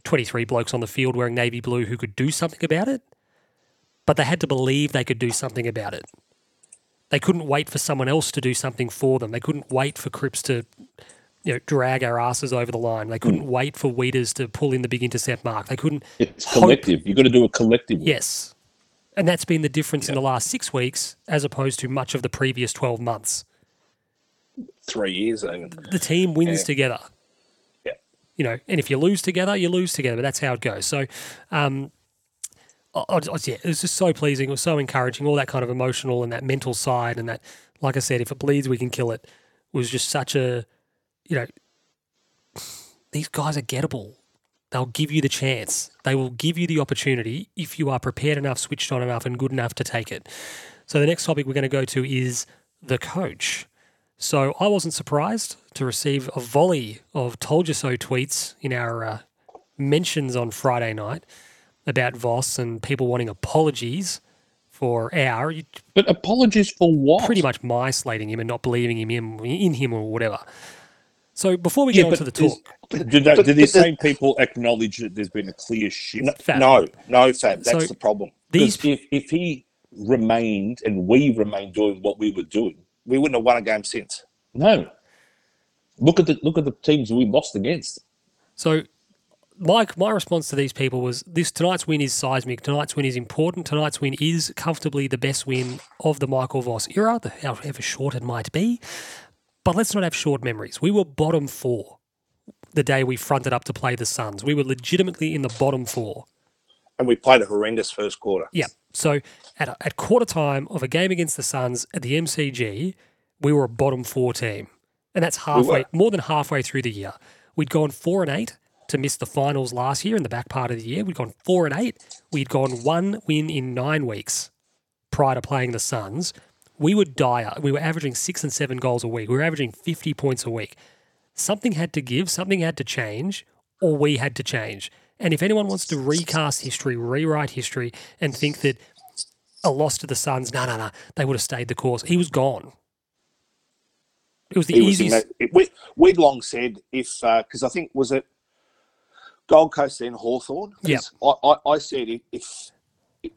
23 blokes on the field wearing navy blue who could do something about it but they had to believe they could do something about it. They couldn't wait for someone else to do something for them. They couldn't wait for Cripps to you know, drag our asses over the line. They couldn't wait for Weeders to pull in the big intercept mark. They couldn't. It's hope- collective. You've got to do a collective. Yes. And that's been the difference in the last six weeks as opposed to much of the previous 12 months. Three years. And The team wins Yeah. together. Yeah. You know, and if you lose together, you lose together. But that's how it goes. So, um, I, I, I- yeah, it was just so pleasing. It was so encouraging. All that kind of emotional and that mental side, and that, like I said, if it bleeds, we can kill it. Was just such a, you know, these guys are gettable. They'll give you the chance. They will give you the opportunity if you are prepared enough, switched on enough, and good enough to take it. So the next topic we're going to go to is the coach. So I wasn't surprised to receive a volley of "told you so" tweets in our uh, mentions on Friday night about Voss and people wanting apologies for our But apologies for what? pretty much my slating him and not believing him in, in him or whatever. So before we Yeah, get on to the talk, Do, they, do these the- same people acknowledge that there's been a clear shift? Fab. no, no, Fab. That's So- the problem. these if, if he remained and we remained doing what we were doing, We wouldn't have won a game since. no. Look at the look at the teams we lost against. So my my response to these people was this tonight's win is seismic. Tonight's win is important. Tonight's win is comfortably the best win of the Michael Voss era, however short it might be. But let's not have short memories. We were bottom four the day we fronted up to play the Suns. We were legitimately in the bottom four. And we played a horrendous first quarter. Yeah. So at, at quarter time of a game against the Suns at the MCG, we were a bottom four team. And that's halfway, were. more than halfway through the year. We'd gone four and eight to miss the finals last year in the back part of the year. We'd gone four and eight. We'd gone one win in nine weeks prior to playing the Suns. We were dire. Uh, we were averaging six and seven goals a week. We were averaging 50 points a week. Something had to give, something had to change, or we had to change. And if anyone wants to recast history, rewrite history, and think that a loss to the Suns, no, no, no, they would have stayed the course, he was gone. It was the he was in easiest. it, we, we'd long said if uh, because I think was it Gold Coast then Hawthorn. Yeah. I, I, I said if, if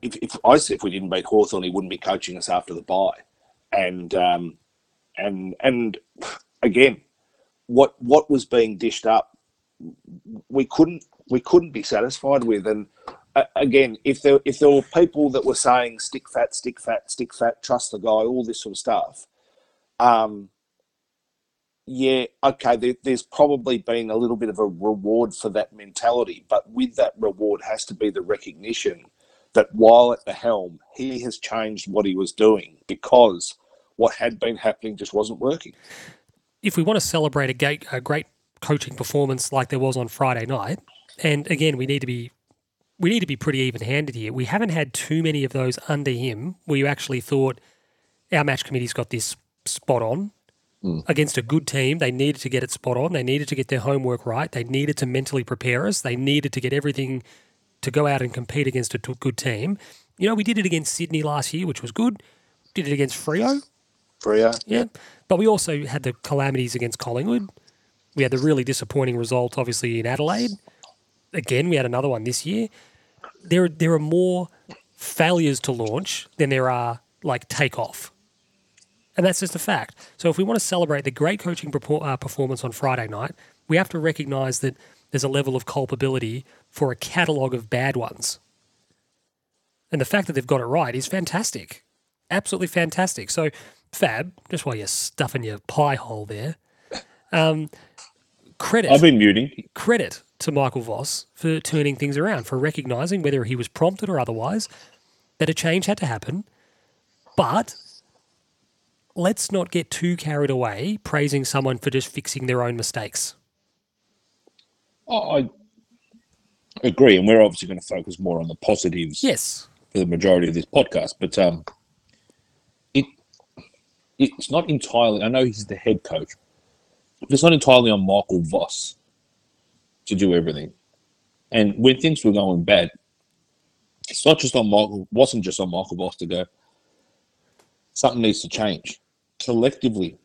if if I said if we didn't beat Hawthorn, he wouldn't be coaching us after the bye, and um, and and again, what what was being dished up, we couldn't we couldn't be satisfied with, and uh, again, if there if there were people that were saying stick fat, stick fat, stick fat, trust the guy, all this sort of stuff, um, yeah, okay, there, there's probably been a little bit of a reward for that mentality, but with that reward has to be the recognition that while at the helm, he has changed what he was doing because what had been happening just wasn't working. if we want to celebrate a great, a great coaching performance like there was on Friday night, and again, we need to be we need to be pretty even-handed here. We haven't had too many of those under him where you actually thought our match committee's got this spot on hmm. against a good team. They needed to get it spot on. They needed to get their homework right. They needed to mentally prepare us. They needed to get everything to go out and compete against a good team. You know, we did it against Sydney last year, which was good. Did it against Freo. Yeah. But we also had the calamities against Collingwood. We had the really disappointing result, obviously, in Adelaide. Again, we had another one this year. There, there are more failures to launch than there are like takeoff. And that's just a fact. So if we want to celebrate the great coaching uh, performance on Friday night, we have to recognize that there's a level of culpability for a catalogue of bad ones. And the fact that they've got it right is fantastic. Absolutely fantastic. So, Fab, just while you're stuffing your pie hole there, um, credit I've been muting. credit to Michael Voss for turning things around, for recognizing whether he was prompted or otherwise that a change had to happen. But let's not get too carried away praising someone for just fixing their own mistakes. I I agree, and we're obviously going to focus more on the positives Yes. for the majority of this podcast. But um, it's not entirely. I know he's the head coach. but It's not entirely on Michael Voss to do everything. And when things were going bad, it's not just on Michael. wasn't just on Michael Voss to go. Something needs to change collectively.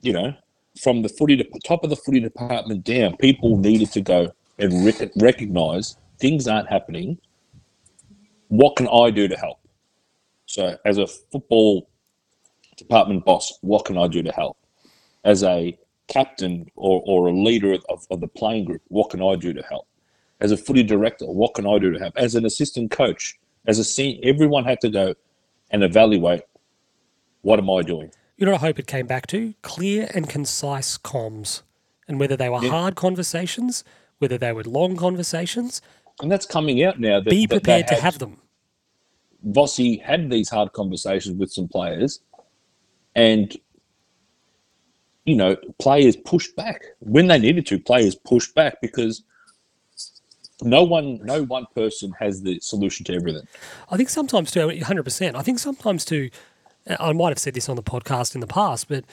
You know, from the footy to top of the footy department down, people needed to go and rec- recognize things aren't happening. What can I do to help? So, as a football department boss, what can I do to help? As a captain or, or a leader of, of the playing group, what can I do to help? As a footy director, what can I do to help? As an assistant coach, as a senior, everyone had to go and evaluate what am I doing? You know what I hope it came back to? Clear and concise comms. And whether they were Yeah. hard conversations, whether they were long conversations, And that's coming out now. That, be that prepared to have them. Vossi had these hard conversations with some players, and you know, players pushed back when they needed to. Players pushed back because no one, no one person has the solution to everything. I think sometimes too, 100%. I think sometimes too, I might have said this on the podcast in the past, but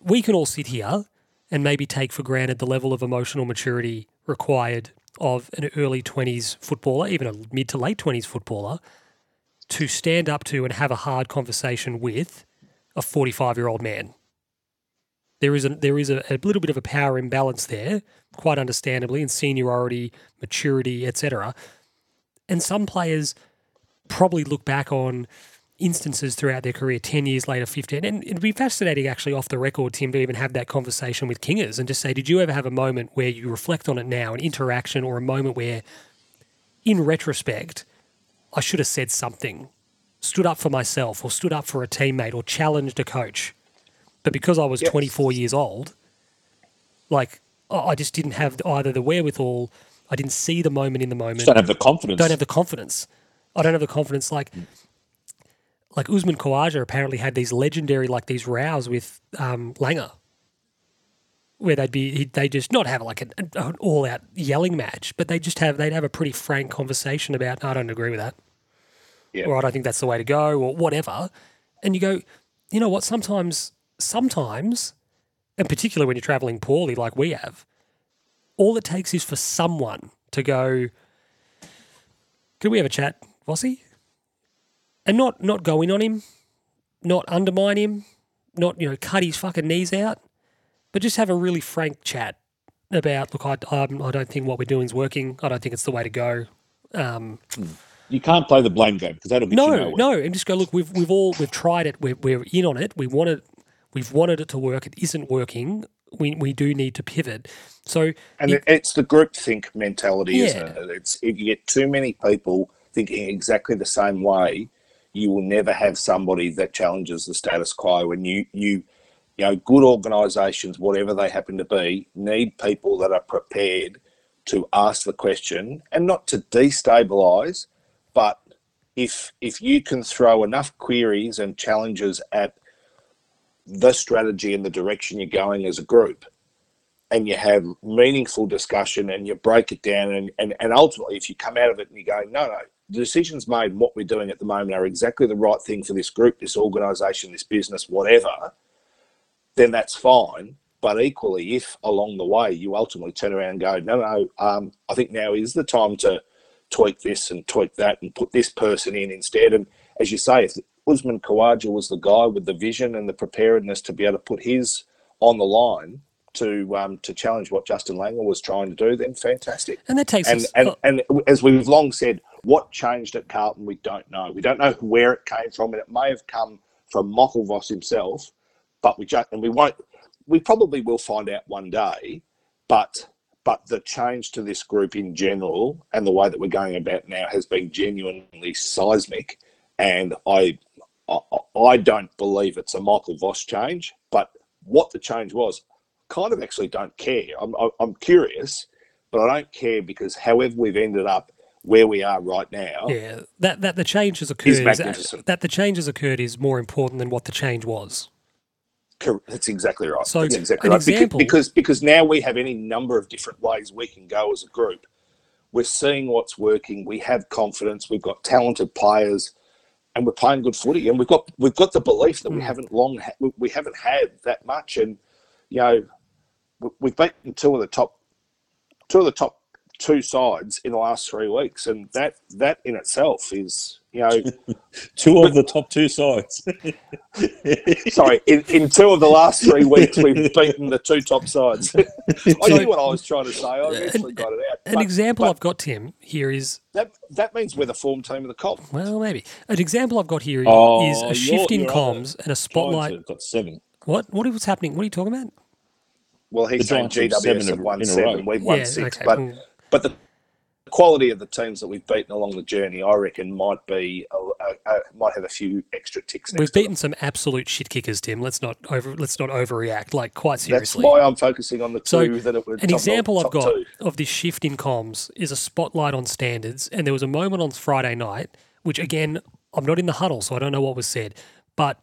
we can all sit here and maybe take for granted the level of emotional maturity required of an early 20s footballer, even a mid to late 20s footballer, to stand up to and have a hard conversation with a 45 year old man. There is a there is a, a little bit of a power imbalance there, quite understandably, in seniority, maturity, etc. And some players probably look back on instances throughout their career 10 years later 15 and it'd be fascinating actually off the record tim to even have that conversation with kingers and just say did you ever have a moment where you reflect on it now an interaction or a moment where in retrospect i should have said something stood up for myself or stood up for a teammate or challenged a coach but because i was Yes. 24 years old like I I just didn't have either the wherewithal i didn't see the moment in the moment Just don't have the confidence. don't have the confidence. I don't have the confidence like like Usman Khawaja apparently had these legendary like these rows with um, Langer, where they'd be he'd- they just not have like an, an all out yelling match, but they just have they'd have a pretty frank conversation about I don't agree with that, Yeah. or I don't think that's the way to go, or whatever. And you go, you know what? Sometimes, sometimes, and particularly when you're traveling poorly like we have, all it takes is for someone to go. Could we have a chat, Vossi? And not not go in on him, not undermine him, not you know cut his fucking knees out, but just have a really frank chat about look, I, um, I don't think what we're doing is working. I don't think it's the way to go. Um, You can't play the blame game because that'll get no, you nowhere. no, and just go look. We've we've all we've tried it. We're we're in on it. We want it. We've wanted it to work. It isn't working. We we do need to pivot. So And it, it's the group think mentality, isn't it? It's if you get too many people thinking exactly the same way, you will never have somebody that challenges the status quo. And you you you know, good organisations, whatever they happen to be, need people that are prepared to ask the question and not to destabilise, but if if you can throw enough queries and challenges at the strategy and the direction you're going as a group, and you have meaningful discussion and you break it down and, and, and ultimately if you come out of it and you go no no the decisions made and what we're doing at the moment are exactly the right thing for this group this organization this business whatever then that's fine. But equally if along the way you ultimately turn around and go no no um, i think now is the time to tweak this and tweak that and put this person in instead and as you say if Usman Khawaja was the guy with the vision and the preparedness to be able to put his on the line to um, to challenge what Justin Langer was trying to do, then fantastic. and that takes And us. and, oh, and as we've long said, what changed at Carlton, we don't know. We don't know where it came from, and it may have come from Michael Voss himself, but we just and we won't. We probably will find out one day, but but the change to this group in general and the way that we're going about now has been genuinely seismic, and I I, I don't believe it's a Michael Voss change, but what the change was, kind of actually don't care. I'm, I'm- curious, but I don't care because however we've ended up where we are right now, yeah, that that the change has occurred. Is, magnificent. that the change has occurred is more important than what the change was. That's exactly right. So, that's exactly right. Example- because because now we have any number of different ways we can go as a group. We're seeing what's working. We have confidence. We've got talented players, and we're playing good footy. And we've got we've got the belief that we Hmm. haven't long ha- we- haven't had that much. And you know, we- we've beaten two of the top two of the top two sides in the last three weeks, and that that in itself is you know Two of the top two sides. sorry in, in two of the last three weeks we've beaten the two top sides. I knew what I was trying to say. I eventually got it out. An But- example but I've got, Tim, here is that that means we're the form team of the comp. well, maybe an example I've got here oh, is Oh, a you're- shift in you're comms and a Giants spotlight. have got seven. What what is happening? What are you talking about? Well, he's The saying Giants have GWS seven have in a- won in a seven, row. we've won Yeah, six, okay, but but the quality of the teams that we've beaten along the journey, I reckon, might be a, a, a, might have a few extra ticks. We've beaten some absolute shit kickers, Tim. Let's not over let's not overreact. Like quite seriously. That's why I'm focusing on the two So, that it was An example I've got two. of this shift in comms is a spotlight on standards, and there was a moment on Friday night, which again, I'm not in the huddle, so I don't know what was said, but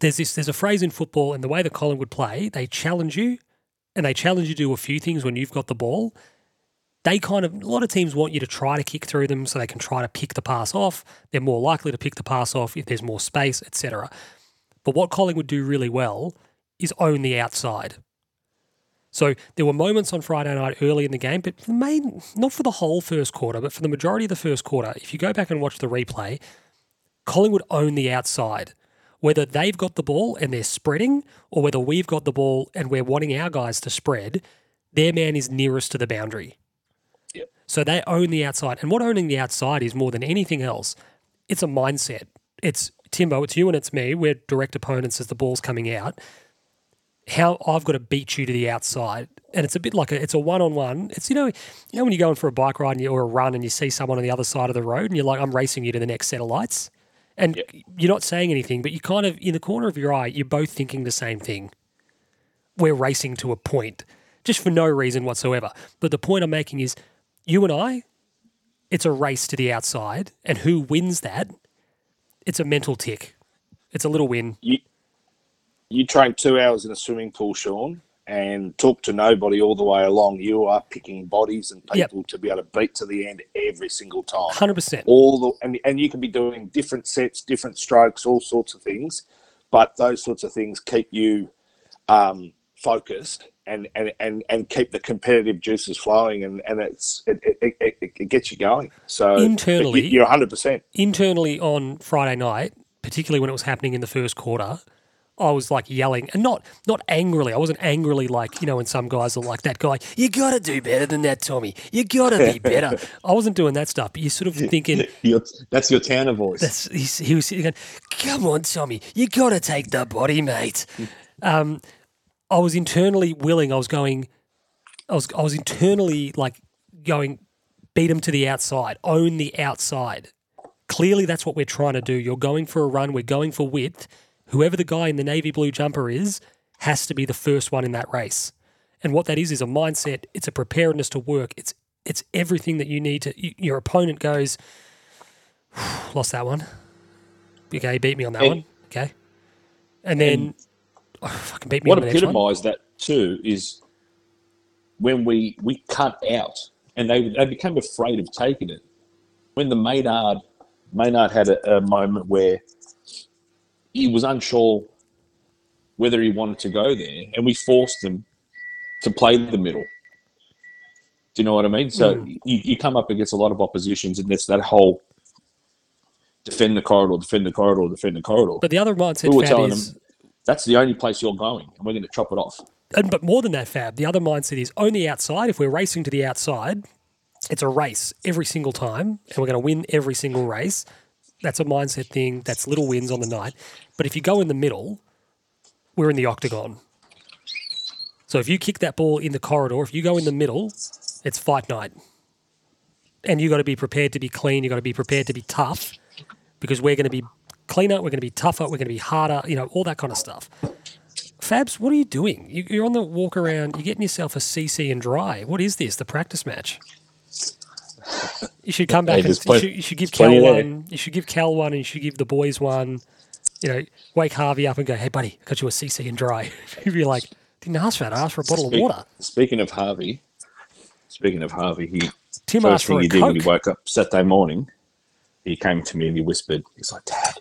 there's this there's a phrase in football, and the way that Collingwood play, they challenge you, and they challenge you to do a few things when you've got the ball. They kind of a lot of teams want you to try to kick through them so they can try to pick the pass off. They're more likely to pick the pass off if there's more space, etc. But what Collingwood do really well is own the outside. So there were moments on Friday night early in the game, but the main, not for the whole first quarter, but for the majority of the first quarter, if you go back and watch the replay, Collingwood own the outside. Whether they've got the ball and they're spreading, or whether we've got the ball and we're wanting our guys to spread, their man is nearest to the boundary. Yep. So they own the outside. And what owning the outside is more than anything else, it's a mindset. It's Timbo, it's you and it's me. We're direct opponents as the ball's coming out how I've got to beat you to the outside. And it's a bit like a it's a one on one. It's you know you know when you're going for a bike ride and you, or a run and you see someone on the other side of the road and you're like I'm racing you to the next set of lights, and you're not saying anything, but you kind of in the corner of your eye you're both thinking the same thing. We're racing to a point, just for no reason whatsoever. But the point I'm making is, you and I, it's a race to the outside, and who wins that? It's a mental tick. It's a little win. you you train two hours in a swimming pool, Sean, and talk to nobody all the way along. You are picking bodies and Yep. people to be able to beat to the end every single time. Hundred percent. All the and, and you can be doing different sets, different strokes, all sorts of things, but those sorts of things keep you um, focused and, and, and, and keep the competitive juices flowing, and, and it's it, it, it, it, gets you going. So Internally- you- you're 100. percent internally on Friday night, particularly when it was happening in the first quarter, I was like yelling and not not angrily. I wasn't angrily like you know when some guys are like that guy. You gotta do better than that, Tommy. You gotta be better. I wasn't doing that stuff. But you're sort of thinking Your, that's your Tanner voice. that's he's, he was going, come on, Tommy, you gotta take the body, mate. Um, I was internally willing. I was going. I was I was internally like going, beat him to the outside, own the outside. Clearly, that's what we're trying to do. You're going for a run. We're going for width. Whoever the guy in the navy blue jumper is has to be the first one in that race. And what that is is a mindset. It's a preparedness to work. It's it's everything that you need to. y- Your opponent goes, lost that one. Okay, beat me on that And- one. Okay, and then fucking beat me what on the next one. epitomised that too is when we we cut out and they they became afraid of taking it. When the Maynard Maynard had a, a moment where he was unsure whether he wanted to go there, and we forced him to play the middle. Do you know what I mean? So Mm. you, you come up against a lot of oppositions, and it's that whole defend the corridor, defend the corridor, defend the corridor. But the other mindset, we were telling is, them that's the only place you're going, and we're going to chop it off. and, but more than that, Fab, the other mindset is only outside. If we're racing to the outside, it's a race every single time, and we're going to win every single race. That's a mindset thing. That's little wins on the night. But if you go in the middle, we're in the octagon. So if you kick that ball in the corridor, if you go in the middle, it's fight night. And you've got to be prepared to be clean. You've got to be prepared to be tough because we're going to be cleaner. We're going to be tougher. We're going to be harder. You know, all that kind of stuff. Fabs, what are you doing? You, you're on the walk around. You're getting yourself a CC and dry. What is this? The practice match? You should come back Hey, and there's you should, you should give Cal one. You should give Cal one, and you should give the boys one. You know, wake Harvey up and go, "Hey, buddy, got you a CC and dry." He'd be like, "Didn't ask for that. I asked for a bottle of water." Speaking of Harvey, speaking of Harvey, he Tim first asked thing for he did when he woke up Saturday morning, he came to me and he whispered, "He's like, Dad,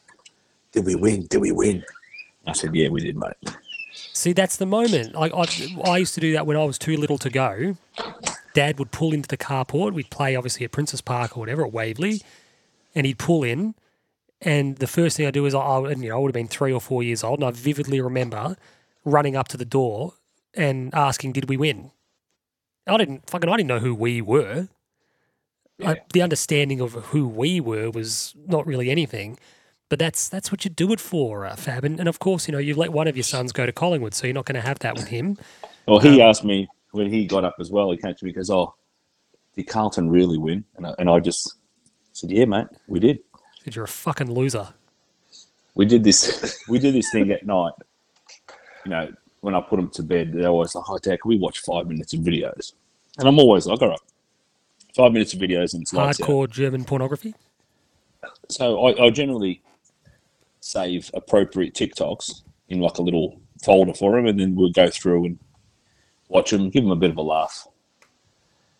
did we win? Did we win?" I said, "Yeah, we did, mate." See, that's the moment. Like I, I used to do that when I was too little to go. Dad would pull into the carport. We'd play obviously at Princes Park or whatever at Waverley, and he'd pull in. And the first thing I do is I, I, you know, I would have been three or four years old, and I vividly remember running up to the door and asking, "Did we win?" I didn't fucking I didn't know who we were. I, the understanding of who we were was not really anything. But that's that's what you do it for, uh, Fab. And, and of course, you know, you've let one of your sons go to Collingwood, so you're not going to have that with him. Well, he Um, asked me when he got up as well. He came to me because, "Oh, did Carlton really win?" And I, and I just said, "Yeah, mate, we did. Said you're a fucking loser. We did this. we did this thing at night. You know, when I put them to bed, they're always like, "Oh, Dad, can we watch five minutes of videos?" And I'm always like, "All right, five minutes of videos and it's out." Hardcore German pornography. So I, I generally save appropriate TikToks in like a little folder for them, and then we'll go through and watch them, give them a bit of a laugh,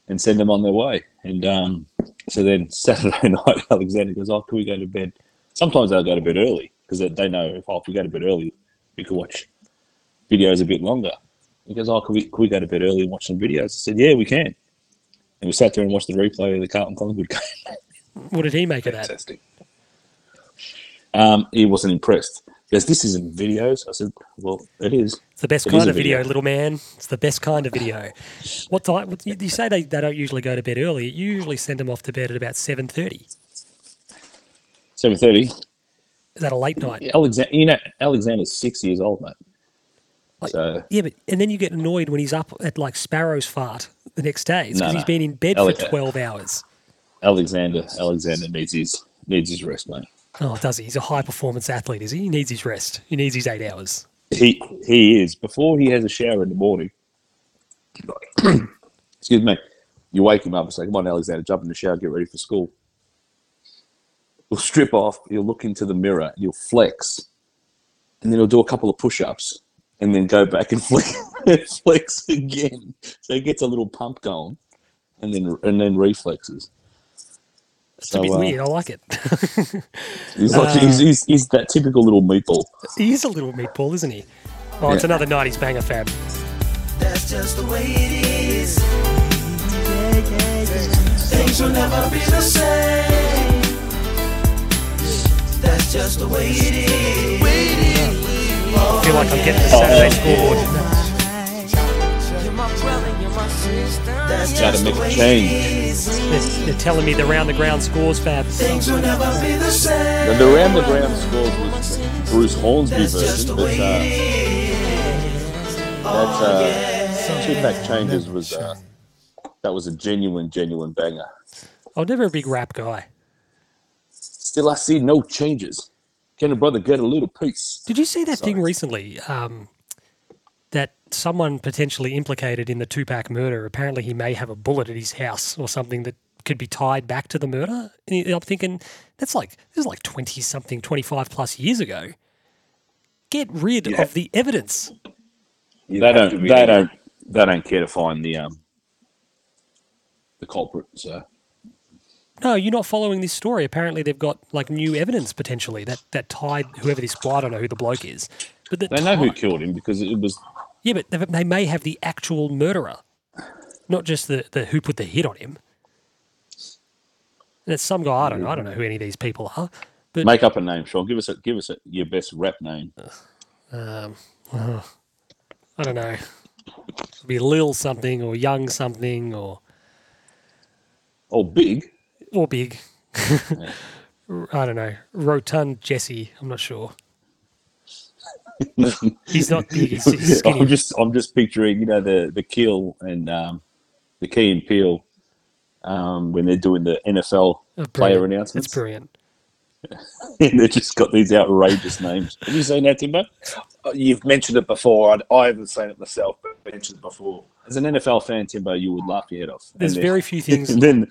and send them on their way. And um, so then Saturday night, Alexander goes, "Oh, can we go to bed?" Sometimes they'll go to bed early because they, know if, oh, if we go to bed early, we can watch videos a bit longer. He goes, "Oh, can we, can we go to bed early and watch some videos?" I said, "Yeah, we can." And we sat there and watched the replay of the Carlton Collingwood game. What did he make of that? Fantastic. Um, he wasn't impressed. He goes, "This isn't videos." I said, "Well, it is." It's the best It kind of video, video. little man. It's the best kind of video. What time? What, you, say they, they don't usually go to bed early. You usually send them off to bed at about seven thirty. Seven thirty. Is that a late night? Alexander, you know, Alexander's six years old, mate. Like- so Yeah, but and then you get annoyed when he's up at like Sparrow's fart the next day. No, because no. he's been in bed for twelve hours. Alexander, Alexander needs his needs his rest, mate. Oh, does he? He's a high performance athlete, is he? He needs his rest. He needs his eight hours. He he is before he has a shower in the morning. excuse me. You wake him up and say, "Come on, Alexander, jump in the shower, get ready for school." He'll strip off. He'll look into the mirror. He'll flex, and then he'll do a couple of push-ups, and then go back and flex, flex again. So he gets a little pump going, and then and then reflexes. It's a bit uh, weird. I like it. He's like Uh, he's, he's, he's that typical little meatball. he is a little meatball, isn't he? Oh, it's another nineties banger, Fab. That's just the way it is. Things will never be the same. That's just the way it is. I feel like I'm getting the Saturday scoreboard. Gotta make a change. They're, they're telling me the round the ground scores, Fab. Things will never be the same. The, the round the ground scores was Bruce Hornsby That's just version, the but way uh, it is. that uh, Tupac changes was uh, that was a genuine, genuine banger. I'm never a big rap guy. Still, I see no changes. Can a brother get a little piece? Did you see that thing recently? Um, that someone potentially implicated in the Tupac murder. Apparently, he may have a bullet at his house or something that could be tied back to the murder. And I'm thinking that's like this is like twenty something, twenty five plus years ago. Get rid Yeah. of the evidence. You'd They don't. They really- don't. They don't care to find the um the culprit. So No, you're not following this story. Apparently, they've got like new evidence potentially that that tied whoever this. Well, I don't know who the bloke is, but that they know who killed him because it was Yeah, but they, may have the actual murderer, not just the, the who put the hit on him. And it's some guy. I don't know. I don't know who any of these people are. But make up a name, Sean. Give us a give us a, your best rap name. um, uh, I don't know. It'll be Lil something or Young something or or big. or big. I don't know. Rotund Jesse. I'm not sure. He's not big. He's, he's skinny. I'm just I'm just picturing you know the the Keel and um, the Key and Peele um, when they're doing the NFL Oh, player brilliant. announcements. It's brilliant. and they've just got these outrageous names. Have you seen that, Timbo? Uh, You've mentioned it before. I, I haven't seen it myself, but I mentioned it before. As an NFL fan, Timbo, you would laugh your head off. There's then, very few things. And then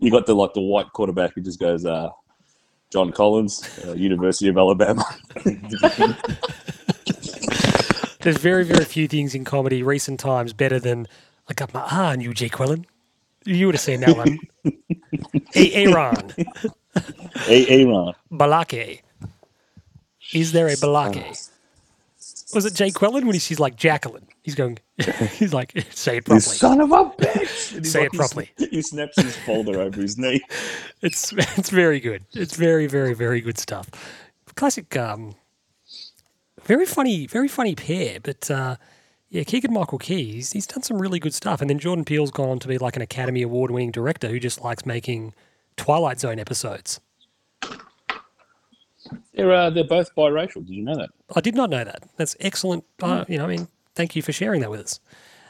you got the like the white quarterback who just goes, uh, John Collins, uh, University of Alabama. There's very, very few things in comedy recent times better than I got my eye on you, Jake Quillen. You would have seen that one. hey, Aaron, A- Aaron. Balake. Is there a Balake? Was it Jake Quillen when he, she's like Jacqueline? He's going, he's like, say it You properly. son of a bitch! Say it he properly. He snaps his folder over his knee. It's it's very good. It's very, very, very good stuff. Classic, um, very funny, very funny pair. But uh, yeah, Keegan Michael Key, he's, he's done some really good stuff. And then Jordan Peele's gone on to be like an Academy Award winning director who just likes making Twilight Zone episodes. They're uh, they're both biracial. Did you know that? I did not know that. That's excellent. Uh, you know, I mean, thank you for sharing that with us.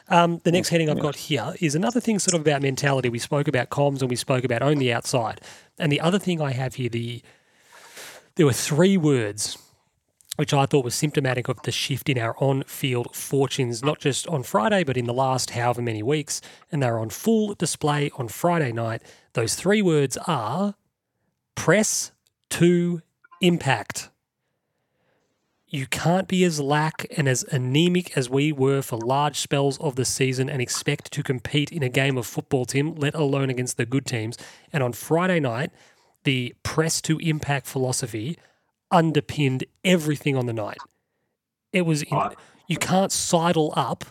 Um, the next heading I've got here is another thing sort of about mentality. We spoke about comms and we spoke about own the outside. And the other thing I have here, the there were three words which I thought was symptomatic of the shift in our on-field fortunes, not just on Friday, but in the last however many weeks. And they're on full display on Friday night. Those three words are press to impact you can't be as lack and as anemic as we were for large spells of the season and expect to compete in a game of football, Tim, let alone against the good teams. And on Friday night, the press to impact philosophy underpinned everything on the night. It was in, you can't sidle up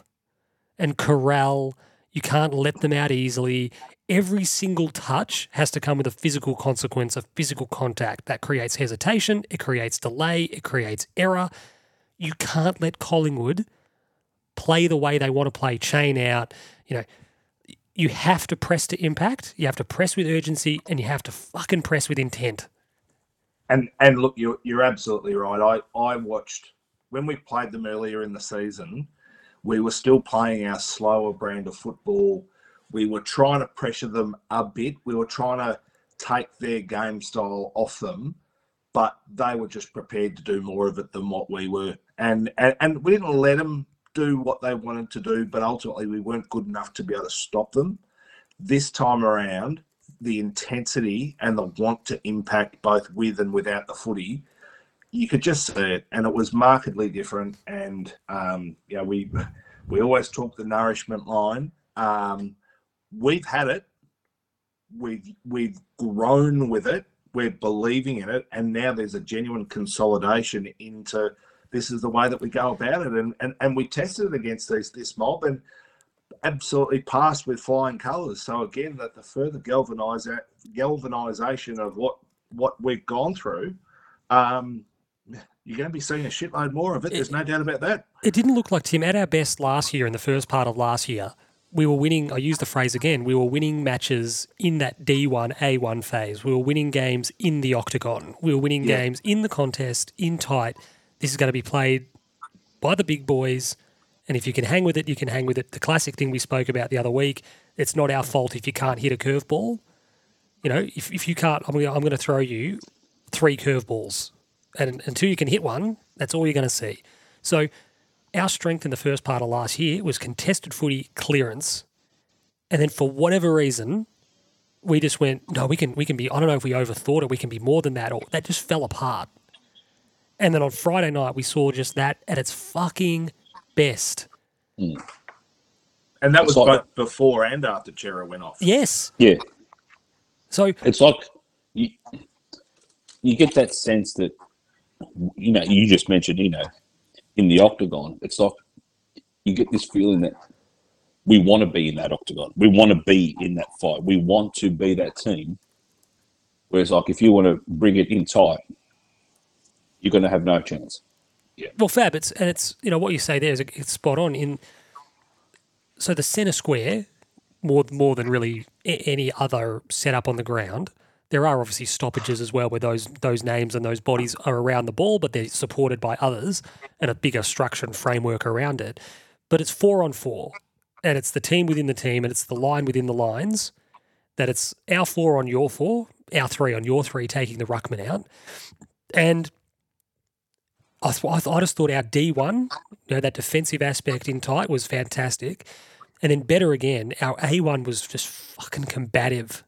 and corral. You can't let them out easily. Every single touch has to come with a physical consequence of physical contact. That creates hesitation, it creates delay, it creates error. You can't let Collingwood play the way they want to play, chain out. You know, you have to press to impact, you have to press with urgency, and you have to fucking press with intent. And and look, you're you're absolutely right. I I watched when we played them earlier in the season. We were still playing our slower brand of football. We were trying to pressure them a bit. We were trying to take their game style off them, but they were just prepared to do more of it than what we were. And and, and we didn't let them do what they wanted to do, but ultimately we weren't good enough to be able to stop them. This time around, the intensity and the want to impact both with and without the footy, you could just see it, and it was markedly different. And um, yeah, we we always talk the nourishment line. Um, we've had it. We've we've grown with it. We're believing in it, and now there's a genuine consolidation into this is the way that we go about it. And and, and we tested it against these this mob and absolutely passed with flying colours. So again, that the further galvanise galvanisation of what what we've gone through, um, you're going to be seeing a shitload more of it. There's no doubt about that. it didn't look like Tim at our best last year in the first part of last year. We were winning. I use the phrase again. We were winning matches in that D1 A1 phase. We were winning games in the octagon. We were winning Yeah. games in the contest in tight. This is going to be played by the big boys, and if you can hang with it, you can hang with it. The classic thing we spoke about the other week. It's not our fault if you can't hit a curveball. You know, if, if you can't, I'm going, to throw you three curveballs, and until you can hit one, that's all you're going to see. So our strength in the first part of last year was contested footy clearance, and then for whatever reason, we just went, no, we can we can be. I don't know if we overthought it. We can be more than that, or that just fell apart. And then on Friday night, we saw just that at its fucking best. Hmm. And that was like- both before and after Cerra went off. Yes. Yeah, So it's like you, you get that sense that you know you just mentioned you know in the octagon it's like you get this feeling that we want to be in that octagon we want to be in that fight we want to be that team whereas like if you want to bring it in tight you're going to have no chance Well, Fab, it's and it's you know what you say there is it's spot on. In so the centre square, more more than really any other setup on the ground. There are obviously stoppages as well, where those those names and those bodies are around the ball, but they're supported by others and a bigger structure and framework around it. But it's four on four, and it's the team within the team, and it's the line within the lines. That it's our four on your four, our three on your three, taking the ruckman out, and I, th- I, th- I just thought our D1, you know, that defensive aspect in tight was fantastic. And then better again, our A1 was just fucking combative.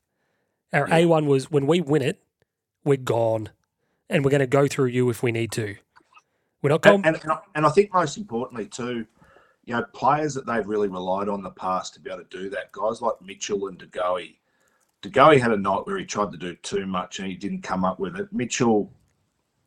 Our A1 was when we win it, we're gone. And we're going to go through you if we need to. We're not going. And, and, and I think most importantly too, you know, players that they've really relied on in the past to be able to do that. Guys like Mitchell and DeGoey. DeGoey had a night where he tried to do too much and he didn't come up with it. Mitchell,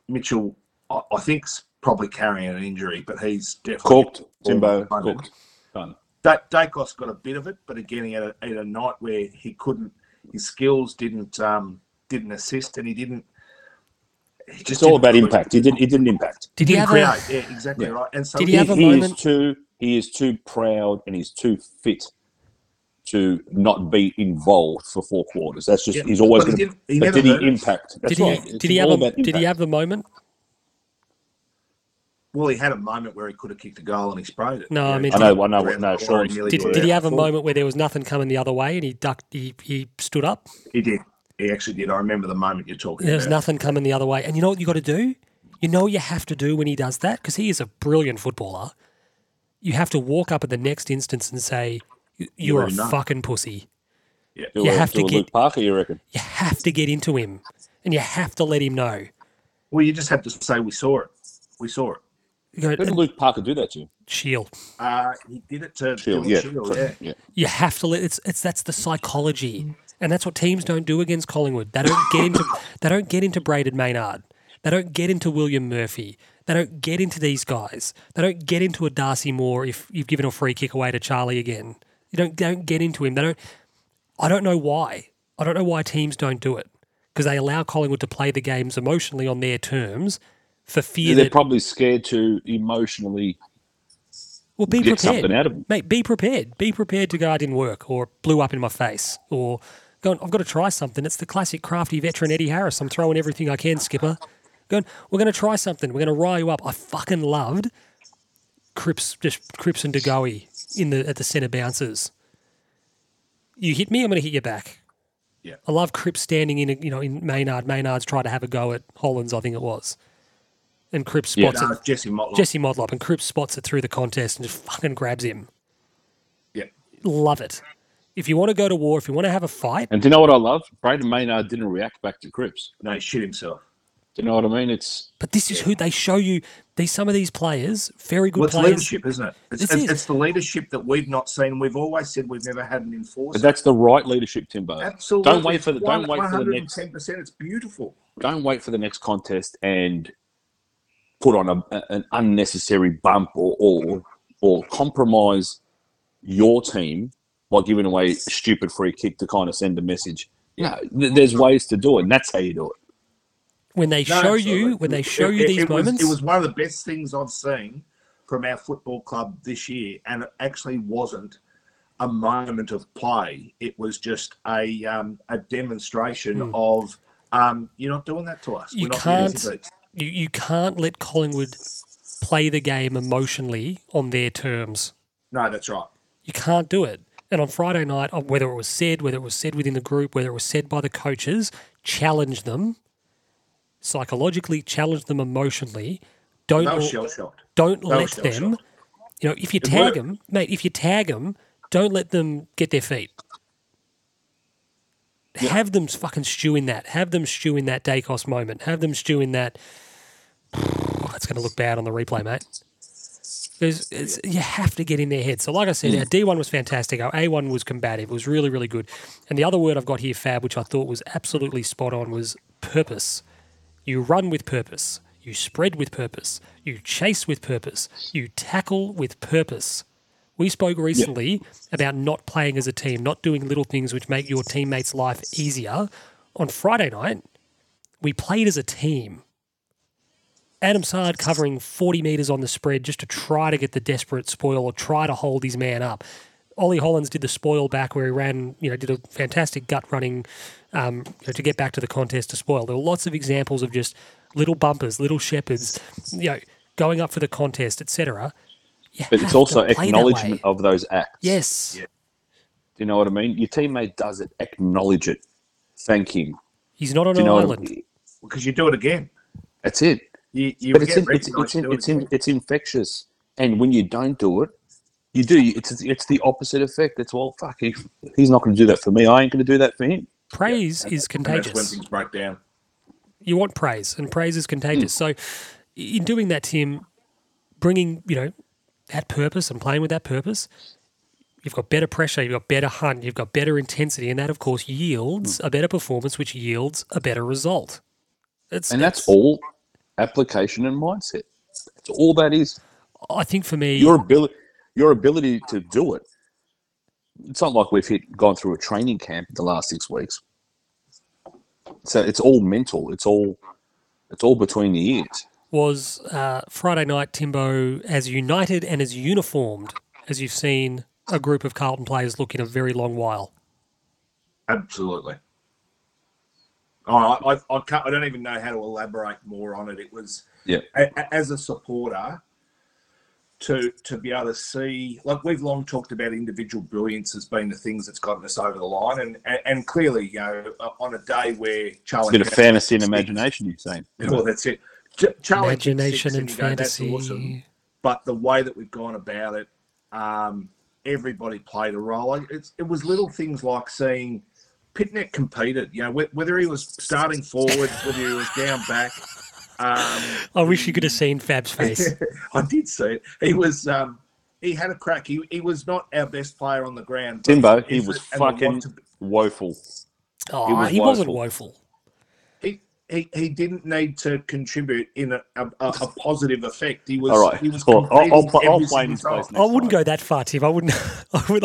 Mitchell, I, I think's probably carrying an injury, but he's definitely cooked timbo at the moment. cooked done Da- Daicos got a bit of it, but again, he had a, he had a night where he couldn't. His skills didn't um, didn't assist, and he didn't. He just it's all didn't about create- impact he didn't he didn't impact did he didn't have a. Yeah, exactly Yeah. right. And so Did he he, have a he is moment- too he is too proud and he's too fit to not be involved for four quarters. That's just Yeah. he's always But going to. didn't- he But never did he impact? That's did he, right. Did he have a, did he have the moment? Well, he had a moment where he could have kicked a goal and he sprayed it. No, I mean, I know, I know, around no, the corner, Did, did he have a moment where there was nothing coming the other way and he ducked, he, he stood up? He did. He actually did. I remember the moment you're talking There's about. nothing coming the other way. And you know what you got to do? You know what you have to do when he does that? Because he is a brilliant footballer. You have to walk up at the next instance and say, "You- You're a already know." fucking pussy. Yeah. You a- have to get- Luke Parker, you reckon? You have to get into him and you have to let him know. Well, you just have to say we saw it. We saw it. You go, Who did "And Luke Parker do that to? Shield. Uh, he did it to Shield, yeah, Shield, yeah. yeah. You have to let it's it's that's the psychology. And that's what teams don't do against Collingwood. They don't get into they don't get into Brayden Maynard. They don't get into William Murphy. They don't get into these guys. They don't get into a Darcy Moore if you've given a free kick away to Charlie again. You don't don't get into him. They don't I don't know why. I don't know why teams don't do it. Because they allow Collingwood to play the games emotionally on their terms for fear They're that probably scared to emotionally well be get prepared. something out of them. Mate, be prepared. Be prepared to go, I didn't work, or blew up in my face, or going, I've got to try something. It's the classic crafty veteran Eddie Harris. I'm throwing everything I can, skipper. Going, we're going to try something. We're going to rile you up. I fucking loved Cripps, just Cripps and DeGoey in the at the centre bounces. You hit me, I'm going to hit you back. Yeah. I love Cripps standing in, you know, in Maynard. Maynard's tried to have a go at Hollands, I think it was, and Cripps Yeah. spots it. Jesse Motlop. Jesse Motlop and Cripps spots it through the contest and just fucking grabs him. Yeah. Love it. If you want to go to war, if you want to have a fight, And do you know what I love? Brayden Maynard didn't react back to Cripps. No, he shit himself. Do you know what I mean? It's but this is who they show you. These some of these players, very good Well, it's players. leadership, isn't it? It's, This it's, is. it's the leadership that we've not seen. We've always said we've never had an enforcer. but that's the right leadership, Timbo. Absolutely. Don't wait for the don't wait for the next Ten percent. It's beautiful. don't wait for the next contest and put on a, a- an unnecessary bump or, or or compromise your team by giving away a stupid free kick to kind of send a message. Yeah, th- there's ways to do it, and that's how you do it. when they No, show absolutely. you when they show It- you these it was- moments, it was one of the best things I've seen from our football club this year, and it actually wasn't a moment of play. It was just a um, a demonstration of um, you're not doing that to us. You We're not can't- easy beats." You, you can't let Collingwood play the game emotionally on their terms. No, that's right. You can't do it. And on Friday night, uh, whether it was said, whether it was said within the group, whether it was said by the coaches, challenge them psychologically, challenge them emotionally. Don't don't let them. You know, if you It tag worked. them, mate, if you tag them, don't let them get their feet. Have them fucking stew in that. Have them stew in that Daicos moment. Have them stew in that. That's going to look bad on the replay, mate. You have to get in their head. So, like I said, our D1 was fantastic. Our A1 was combative. It was really, really good. And the other word I've got here, Fab, which I thought was absolutely spot on, was purpose. You run with purpose. You spread with purpose. You chase with purpose. You tackle with purpose. We spoke recently about not playing as a team, not doing little things which make your teammates' life easier. On Friday night, we played as a team. Adam Saad covering 40 metres on the spread just to try to get the desperate spoil or try to hold his man up. Ollie Hollands did the spoil back where he ran, you know, did a fantastic gut running um, you know, to get back to the contest to spoil. There were lots of examples of just little bumpers, little shepherds, you know, going up for the contest, etc. You But it's also acknowledgement of those acts. Yes, Do you know what I mean? Your teammate does it. Acknowledge it. Thank him. he's not on an know what I island. mean? Because you do it again. That's it. You, you But it's in, it's, it's, in, to do it it's, in, it's infectious. And when you don't do it, you do. It's it's the opposite effect. It's well, fuck. He, he's not going to do that for me. I ain't going to do that for him. Praise is And that's when things break down. you want praise, and praise is contagious. Hmm. So, in doing that, Tim, bringing you know that purpose and playing with that purpose, you've got better pressure, you've got better hunt, you've got better intensity, and that of course yields hmm. a better performance, which yields a better result. It's, And that's all application and mindset. That's all that is. I think for me, Your ability, your ability to do it. It's not like we've hit, gone through a training camp in the last six weeks. So it's all mental. It's all, it's all between the ears. Was uh, Friday night Timbo as united and as uniformed as you've seen a group of Carlton players look in a very long while. Absolutely. Oh, I, I, I, can't, I don't even know how to elaborate more on it. It was Yeah. a, a- as a supporter to to be able to see like we've long talked about individual brilliance as being the things that's gotten us over the line, and and, and clearly, you know, uh, on a day where It's Charlie, a bit of fantasy and imagination. You're saying. well, that's it. Ch- Imagination six and you go, fantasy. awesome." but the way that we've gone about it, um, everybody played a role. Like, It's, it was little things like seeing Pittonet competed. You know, wh- whether he was starting forward, whether he was down back. Um, I wish you could have seen Fab's face. I did see it. He was. Um, he had a crack. He, he was not our best player on the ground. Timbo, he was it- and the fucking want to- woeful. Oh, He was he wasn't woeful. Woeful. he, he, he didn't need to contribute in a, a, a a positive effect. He was. All right. He was Well, I'll- I'll competing I'll play in his place I wouldn't time. go that far, Tim. I wouldn't. I would.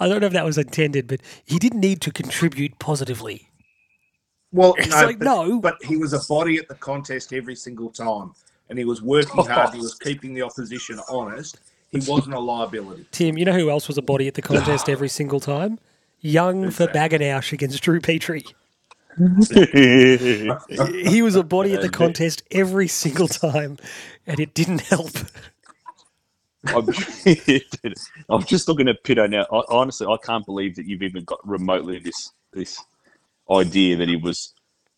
I don't know if that was intended, but he didn't need to contribute positively. Well, It's no, like, but, no. but he was a body at the contest every single time, and he was working hard. He was keeping the opposition honest. He wasn't a liability. Tim, you know who else was a body at the contest every single time? Young for Baganoush against Drew Petrie. He was a body at the uh, contest every single time, and it didn't help. I'm, I'm just looking at Pitto now. I, honestly, I can't believe that you've even got remotely this this idea that he was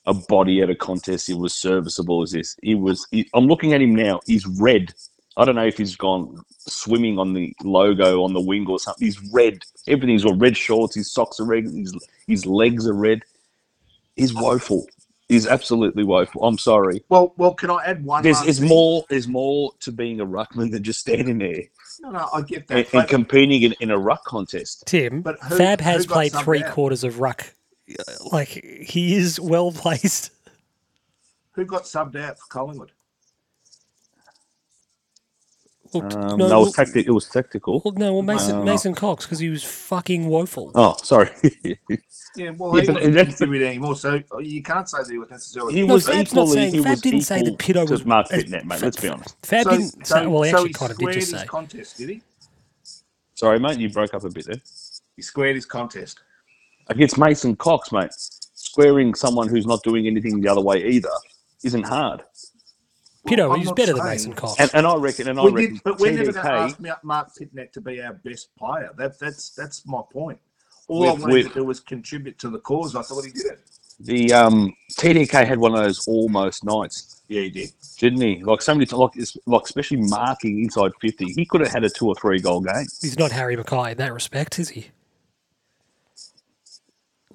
a body at a contest. He was serviceable as this. He was. He, I'm looking at him now. He's red. I don't know if he's gone swimming on the logo on the wing or something. He's red. Everything's got red shorts. His socks are red. His his legs are red. He's woeful. Is absolutely woeful. I'm sorry. Well, well, can I add one? There's, last there's more. There's more to being a ruckman than just standing there No, no, I get that. and, and competing in, in a ruck contest. Tim, But who- Fab has got played three out? quarters of ruck. Like he is well placed. who got subbed out for Collingwood? Well, Um, no, no, it was tactic. It was tactical. Well, no, well, Mason Uh, Mason Cox because he was fucking woeful. Oh, sorry. Yeah, well, Yeah, he but wasn't that's- contributing anymore, so you can't say that he was necessarily. he No, was Fab's not equally. saying- he Fab was didn't say that equal Pito was- Marc Pittonet, mate. Let's be honest. Fab so, didn't say. Well, he so actually he kind of did squared just his say. contest, did he? Sorry, mate. You broke up a bit there. He squared his contest. Against Mason Cox, mate. Squaring someone who's not doing anything the other way either isn't hard. Pito, I'm he's not better than Mason Cox. And, and I reckon, and I We reckon, did, but we're never going to TDK ask Marc Pittonet to be our best player. That, that's that's my point. All With- I wanted with- to do was contribute to the cause. I thought he did it. the um, TDK had one of those almost nights, Yeah, he did. didn't he? Like so many, like, like especially marking inside fifty, he could have had a two or three goal game. He's not Harry McKay in that respect, is he?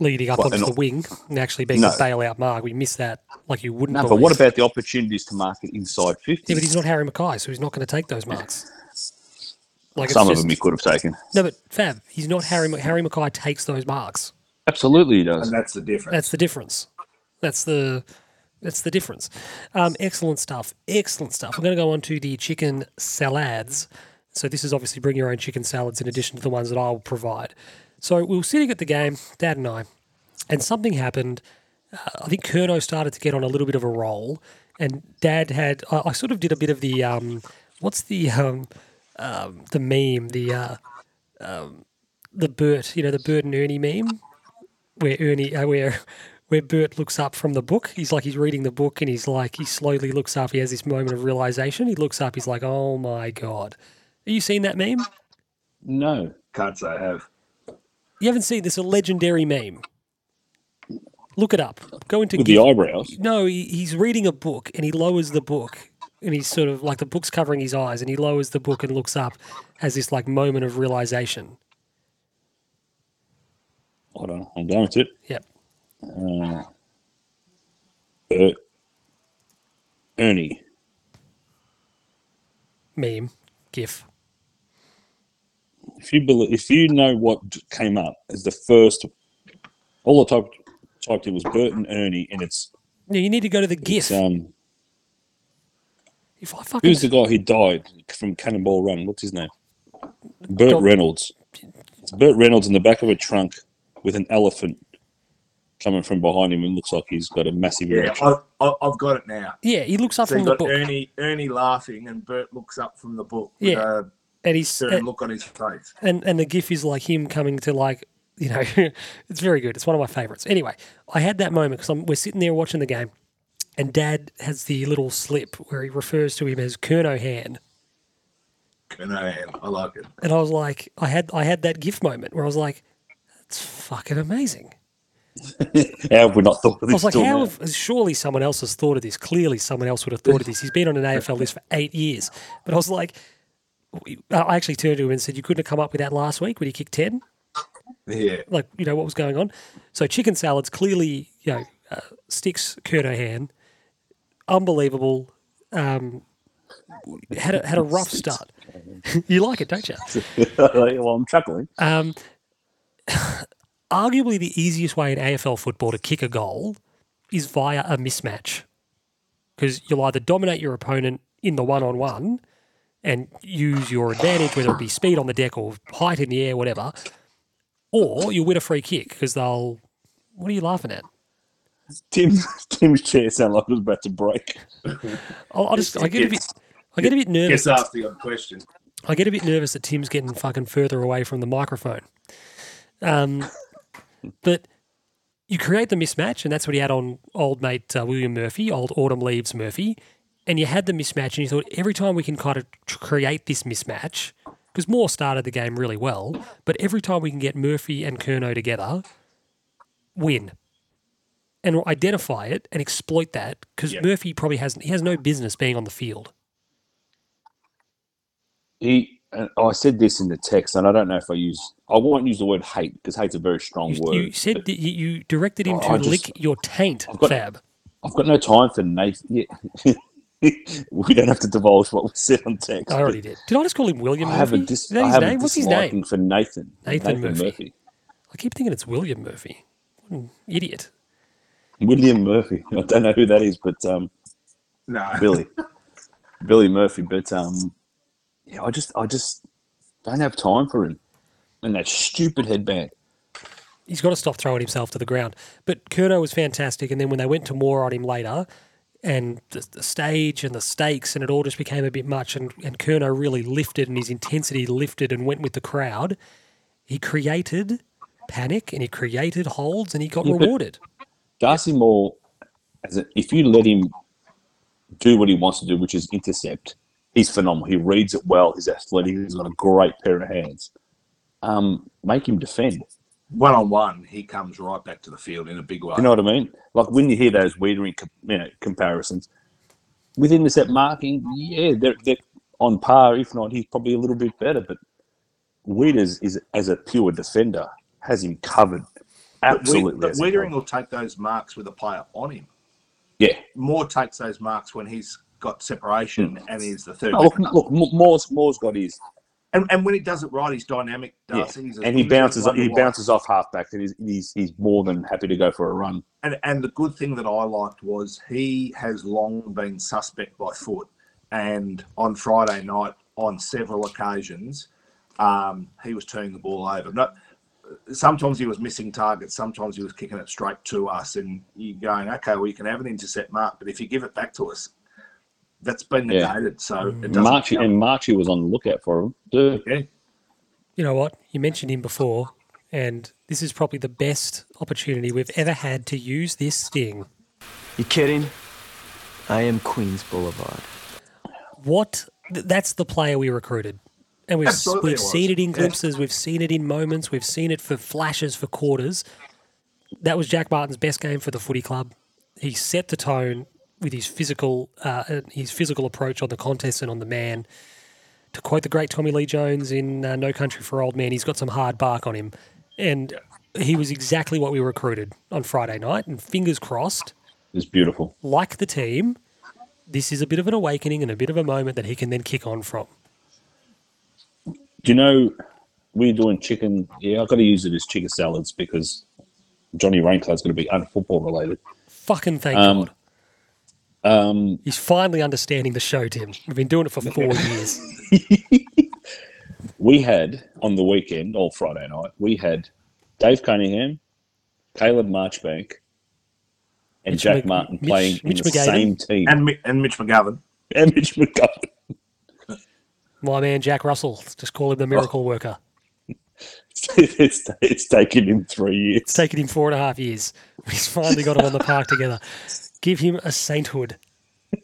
Leading up What, onto the wing and actually being No. a bailout mark. We missed that like you wouldn't No, but what about the opportunities to mark it inside fifty? Yeah, but he's not Harry McKay, so he's not going to take those marks. Like it's Some of just- them he could have taken. No, but Fab, he's not Harry. Ma- Harry McKay takes those marks. Absolutely, he does. And that's the difference. That's the difference. That's the that's the difference. Um, excellent stuff. Excellent stuff. We're going to go on to the chicken salads. So this is obviously bring your own chicken salads in addition to the ones that I'll provide. So we were sitting at the game, Dad and I, and something happened. Uh, I think Kerno started to get on a little bit of a roll, and Dad had. I, I sort of did a bit of the um, what's the um, um, the meme the uh, um, the Bert, you know, the Bert and Ernie meme where Ernie, uh, where where Bert looks up from the book. He's like he's reading the book and he's like he slowly looks up. He has this moment of realization. He looks up. He's like, "Oh my god!" Have you seen that meme? No, Can't say I have. You haven't seen this? A legendary meme. Look it up. Go into with the eyebrows. no. He, he's reading a book and he lowers the book and he's sort of like the book's covering his eyes and he lowers the book and looks up, has this like moment of realization. Hold on, I'm going to it. Yep. Uh, Bert, Ernie. Meme. GIF. If you believe, if you know what came up as the first, all I typed typed in was Bert and Ernie, and it's, No, you need to go to the GIF. um, if I fucking who's the guy who died from Cannonball Run? What's his name? Burt Don't- Reynolds. It's Burt Reynolds in the back of a trunk with an elephant coming from behind him, and looks like he's got a massive Yeah, erection. I, I, I've got it now. yeah, he looks up So from you the got book. Ernie, Ernie laughing, and Bert looks up from the book with Yeah. A and he's certain look on his face. and and the gif is like him coming to like you know it's very good it's one of my favorites anyway i had that moment because we're sitting there watching the game and dad has the little slip where he refers to him as kerno hand And I am. I like it. and i was like i had i had that gif moment where i was like that's fucking amazing How have we not thought of this? i was like how now? have, surely someone else has thought of this clearly someone else would have thought of this he's been on an afl list for eight years but i was like I actually turned to him and said, "You couldn't have come up with that last week when he kicked ten. Yeah. like you know what was going on. So chicken salads clearly you know uh, sticks Kurdohan, unbelievable. Um, had a, had a rough start. you like it, don't you? well, I'm chuckling. Um, arguably the easiest way in AFL football to kick a goal is via a mismatch, because you'll either dominate your opponent in the one on one and use your advantage, whether it be speed on the deck or height in the air, whatever, or you'll win a free kick because they'll. What are you laughing at? Tim, Tim's chair sounded like it was about to break. I'll, I'll just. I get a bit. I get a bit nervous. Guess ask the odd question. I get a bit nervous that Tim's getting fucking further away from the microphone. Um, but you create the mismatch, and that's what he had on old mate uh, William Murphy, old Autumn Leaves Murphy. And you had the mismatch, and you thought every time we can kind of tr- create this mismatch, because Moore started the game really well, but every time we can get Murphy and Kerno together, win. And identify it and exploit that because Yeah. Murphy probably hasn't, he has no business being on the field. He, and I said this in the text, and I don't know if I use. I won't use the word hate because hate's a very strong You, word. you said that you, you directed him Oh, to I just- lick your taint, I've got- Fab. I've got no time for Nathan. Yeah. we don't have to divulge what we said on text. I already did. Did I just call him William I have a dis- Is that I his have a name? What's his name? for Nathan. Nathan Murphy. I keep thinking it's William Murphy. What an idiot. William Murphy. I don't know who that is, but um, No. Billy. Billy Murphy. But um, yeah, I just I just don't have time for him. And that stupid headband. he's got to stop throwing himself to the ground. But Kerno was fantastic, and then when they went to more on him later, and the, the stage and the stakes, and it all just became a bit much, and, and Kerno really lifted, and his intensity lifted and went with the crowd. He created panic, and he created holds, and he got Yeah, rewarded. Darcy Moore, as a, if you let him do what he wants to do, which is intercept, he's phenomenal. He reads it well. He's athletic. He's got a great pair of hands. Um, make him defend. One on one, he comes right back to the field in a big way. You know what I mean? Like when you hear those Weitering you know, comparisons, with intercept marking, yeah, they're, they're on par. If not, he's probably a little bit better. But Wieders is as a pure defender has him covered. Absolutely, But has him Weitering will take those marks with a player on him. Yeah. Moore takes those marks when he's got separation hmm. and he's the third. Look, look, Moore's, Moore's got his, And, and when he does it right, he's dynamic. yeah, He's and he bounces, he bounces off halfback, and he's, he's, he's more than happy to go for a run. And, and the good thing that I liked was he has long been suspect by foot. And on Friday night, on several occasions, um, he was turning the ball over. No, sometimes he was missing targets. Sometimes he was kicking it straight to us. And you're going, okay, well, you can have an intercept mark, but if you give it back to us, that's been Yeah. negated. So it mm. doesn't Marchie count. and Marchie was on the lookout for him. Dude, Yeah. You know what? You mentioned him before, and this is probably the best opportunity we've ever had to use this sting. You kidding? I am Queens Boulevard. what that's the player we recruited and we've Absolutely we've it seen it in Yeah. glimpses we've seen it in moments we've seen it for flashes for quarters that was Jack Martin's best game for the footy club he set the tone with his physical uh, his physical approach on the contest and on the man to quote the great Tommy Lee Jones in uh, No Country for Old Men he's got some hard bark on him and he was exactly what we recruited on Friday night and fingers crossed it's beautiful. like the team, this is a bit of an awakening and a bit of a moment that he can then kick on from. Do you know we're doing chicken? Yeah, I've got to use it as chicken salads because Johnny Raincloud's going to be unfootball related. Fucking thank Um, God. Um, He's finally understanding the show, Tim. We've been doing it for four years. we had on the weekend or Friday night, we had Dave Cuningham, Caleb Marchbank, and Mitch Jack Mc- Martin Mitch- playing Mitch in the McGovern. same team. And, and Mitch McGovern. And Mitch McGovern. My man Jack Russell, just call him the miracle worker. it's, it's taken him three years. It's taken him four and a half years. He's finally got him on the park together. Give him a sainthood.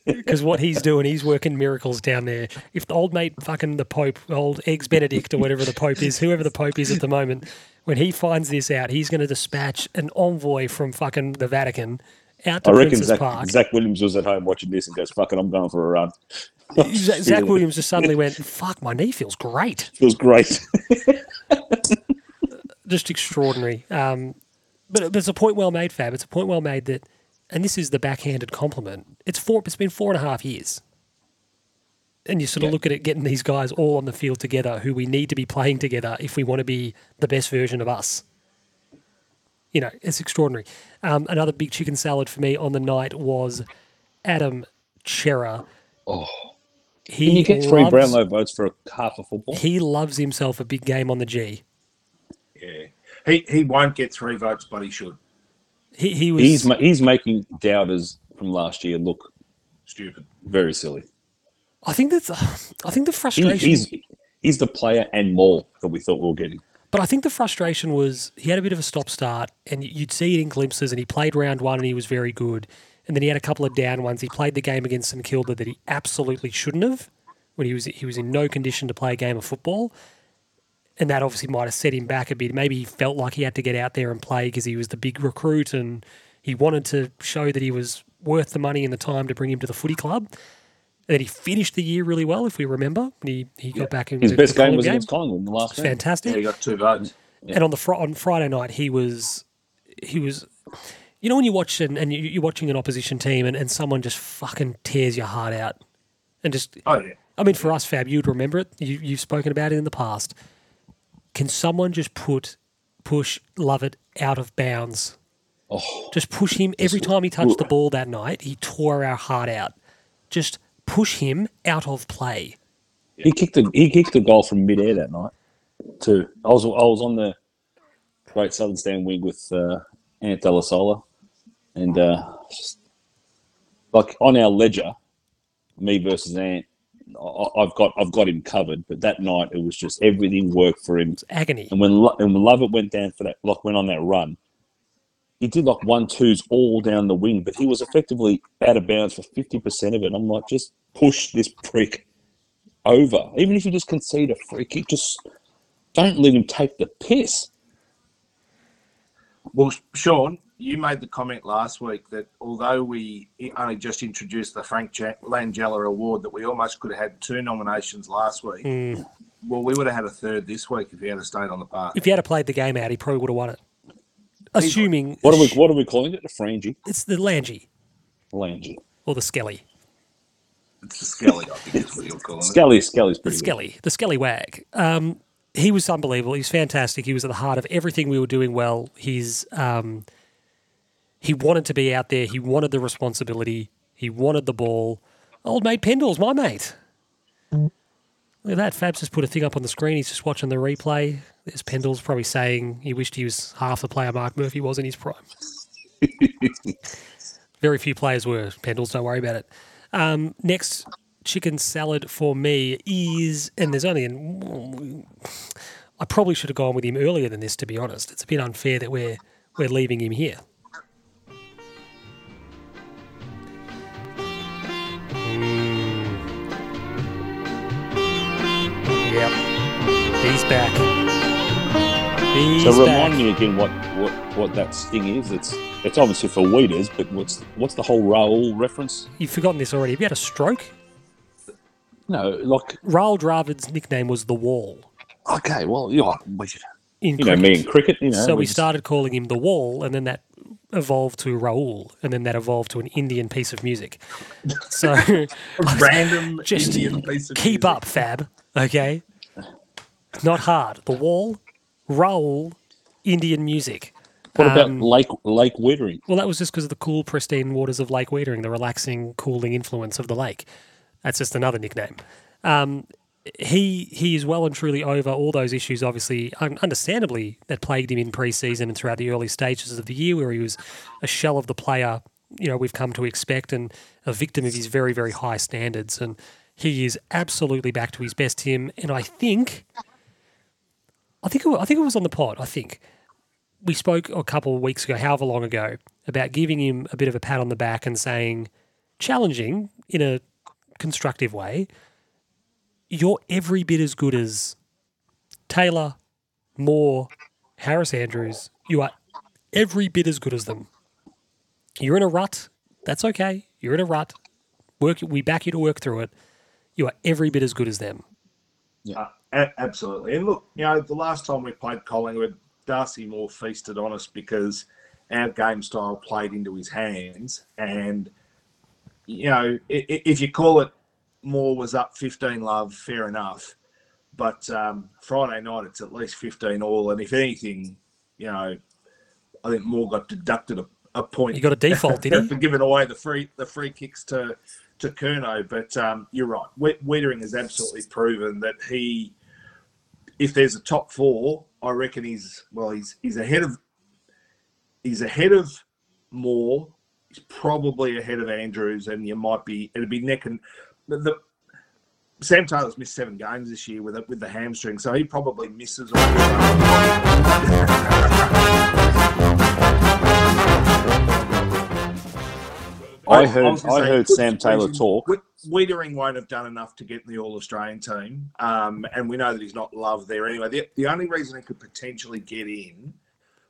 Because what he's doing, he's working miracles down there. If the old mate, fucking the Pope, old Eggs Benedict, or whatever the Pope is, whoever the Pope is at the moment, when he finds this out, he's going to dispatch an envoy from fucking the Vatican out to I reckon Princess Zach, Park. Zach Williams was at home watching this and goes, "Fucking, I'm going for a run." Zach, Zach Williams just suddenly went, "Fuck, my knee feels great." Feels great. Just extraordinary. Um, but it's a point well made, Fab. It's a point well made that, and this is the backhanded compliment. It's four. It's been four and a half years, and you sort of Yeah. look at it getting these guys all on the field together, who we need to be playing together if we want to be the best version of us. You know, it's extraordinary. Um, another big chicken salad for me on the night was Adam Cerra. Oh. He Can you get three loves- Brownlow votes for a half of football? He loves himself a big game on the G. Yeah. He, he won't get three votes, but he should. He, he was He's he's making doubters from last year look Stupid. very silly. I think that's. I think the He, frustration. he's he's the player and more that we thought we were getting. but I think the frustration was he had a bit of a stop start, and you'd see it in glimpses. And he played round one, and he was very good. And then he had a couple of down ones. He played the game against St Kilda that he absolutely shouldn't have, when he was he was in no condition to play a game of football. And that obviously might have set him back a bit. Maybe he felt like he had to get out there and play because he was the big recruit, and he wanted to show that he was worth the money and the time to bring him to the footy club. And then he finished the year really well, if we remember. He, he got back in His best game Collingwood was against Collingwood in the last game. fantastic. Yeah, he got two votes. And on the fr- on Friday night, he was he was. You know when you watch and, and you're watching an opposition team and, and someone just fucking tears your heart out, and just Oh, yeah. I mean for us, Fab, you'd remember it. You, you've spoken about it in the past. Can someone just put push Lovett out of bounds? Oh, Just push him every time he touched the ball that night. He tore our heart out. Just push him out of play. He kicked the he kicked the goal from midair that night too. I was I was on the Great Southern Stand wing with uh, Ant Delasola, and uh, just- like on our ledger, me versus Ant, I've got I've got him covered. But that night it was just everything worked for him. It's agony. And when Lo- and when Lovett went down for that, like went on that run, he did like one twos all down the wing, but he was effectively out of bounds for fifty percent of it. I'm like, just push this prick over. Even if you just concede a free kick, just don't let him take the piss. Well, Sean, you made the comment last week that although we only just introduced the Frank Ja- Langella Award, that we almost could have had two nominations last week. Mm. Well, we would have had a third this week if he had stayed on the park. If he had played the game out, he probably would have won it. Assuming What are we what are we calling it? The frangie, it's the Langy Langy, or the Skelly. It's the Skelly, I think is what you're calling it. Skelly. Skelly's The pretty good. Skelly, the Skelly Wag. Um, he was unbelievable. He was fantastic. He was at the heart of everything we were doing well. He's um, he wanted to be out there. He wanted the responsibility. He wanted the ball. Old mate Pendle's my mate. Look at that. Fab's just put a thing up on the screen. He's just watching the replay. There's Pendle's probably saying he wished he was half the player Mark Murphy was in his prime. Very few players were. Pendle's, don't worry about it. Um, next chicken salad for me is, and there's only an. I probably should have gone with him earlier than this, to be honest. It's a bit unfair that we're we're leaving him here. He's back. He's So back. remind me again what, what, what that sting is. It's it's obviously for weeders, but what's what's the whole Raoul reference? You've forgotten this already. Have you had a stroke? No, like Rahul Dravid's nickname was the Wall. okay, well, you know, we should, In you know, me in cricket. cricket, you know. so we just- started calling him the Wall, and then that evolved to Raul, and then that evolved to an Indian piece of music. So Random Just Indian piece of keep music. up, Fab. Okay, not hard. The Wall, Raul, Indian music. What about um, Lake Lake Wittering? Well, that was just because of the cool, pristine waters of Lake Weitering, the relaxing, cooling influence of the lake. That's just another nickname. Um, he he is well and truly over all those issues, obviously, un- understandably, that plagued him in pre-season and throughout the early stages of the year, where he was a shell of the player you know we've come to expect and a victim of his very very high standards. And he is absolutely back to his best, Tim. And I think, I think it, I think it was on the pod. I think we spoke a couple of weeks ago, however long ago, about giving him a bit of a pat on the back and saying, challenging in a constructive way, you're every bit as good as Taylor, Moore, Harris Andrews. You are every bit as good as them. You're in a rut. That's okay. You're in a rut. Work. We back you to work through it. You are every bit as good as them. A- absolutely. And look, you know, the last time we played Collingwood, Darcy Moore feasted on us because our game style played into his hands. And, you know, if you call it Moore was up 15 love, fair enough. But um, Friday night, it's at least 15 all. And if anything, you know, I think Moore got deducted a, a point. He got a default, did he? for giving away the free the free kicks to to Kerno. But um, you're right. Weitering has absolutely proven that he, if there's a top four, I reckon he's well. He's he's ahead of he's ahead of Moore. He's probably ahead of Andrews, and you might be it'd be neck and the. the Sam Taylor's missed seven games this year with it with the hamstring, so he probably misses. All I heard I say, heard Sam Taylor talk. Weitering won't have done enough to get in the All Australian team, um, and we know that he's not loved there anyway. The, the only reason he could potentially get in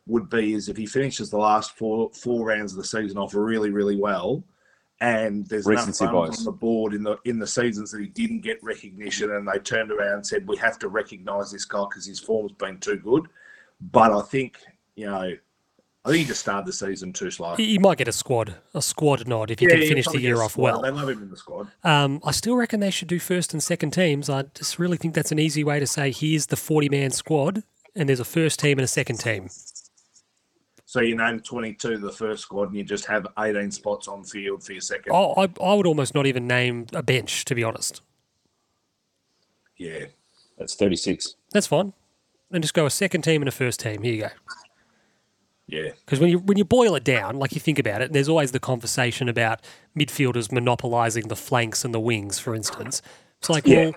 would be is if he finishes the last four four rounds of the season off really really well, and there's Recency enough runs on the board in the in the seasons that he didn't get recognition, and they turned around and said we have to recognise this guy because his form's been too good. But I think you know. I think he just started the season too slow. He he might get a squad, a squad nod if he can finish the year off squad. well. They love him in the squad. Um, I still reckon they should do first and second teams. I just really think that's an easy way to say here's the 40 man squad, and there's a first team and a second team. So you name 22 the first squad and you just have 18 spots on field for your second. I, I, I would almost not even name a bench, to be honest. Yeah. That's 36. That's fine. And just go a second team and a first team. Here you go. Yeah. Because when you when you boil it down, like you think about it, there's always the conversation about midfielders monopolising the flanks and the wings, for instance. It's like, Yeah. well,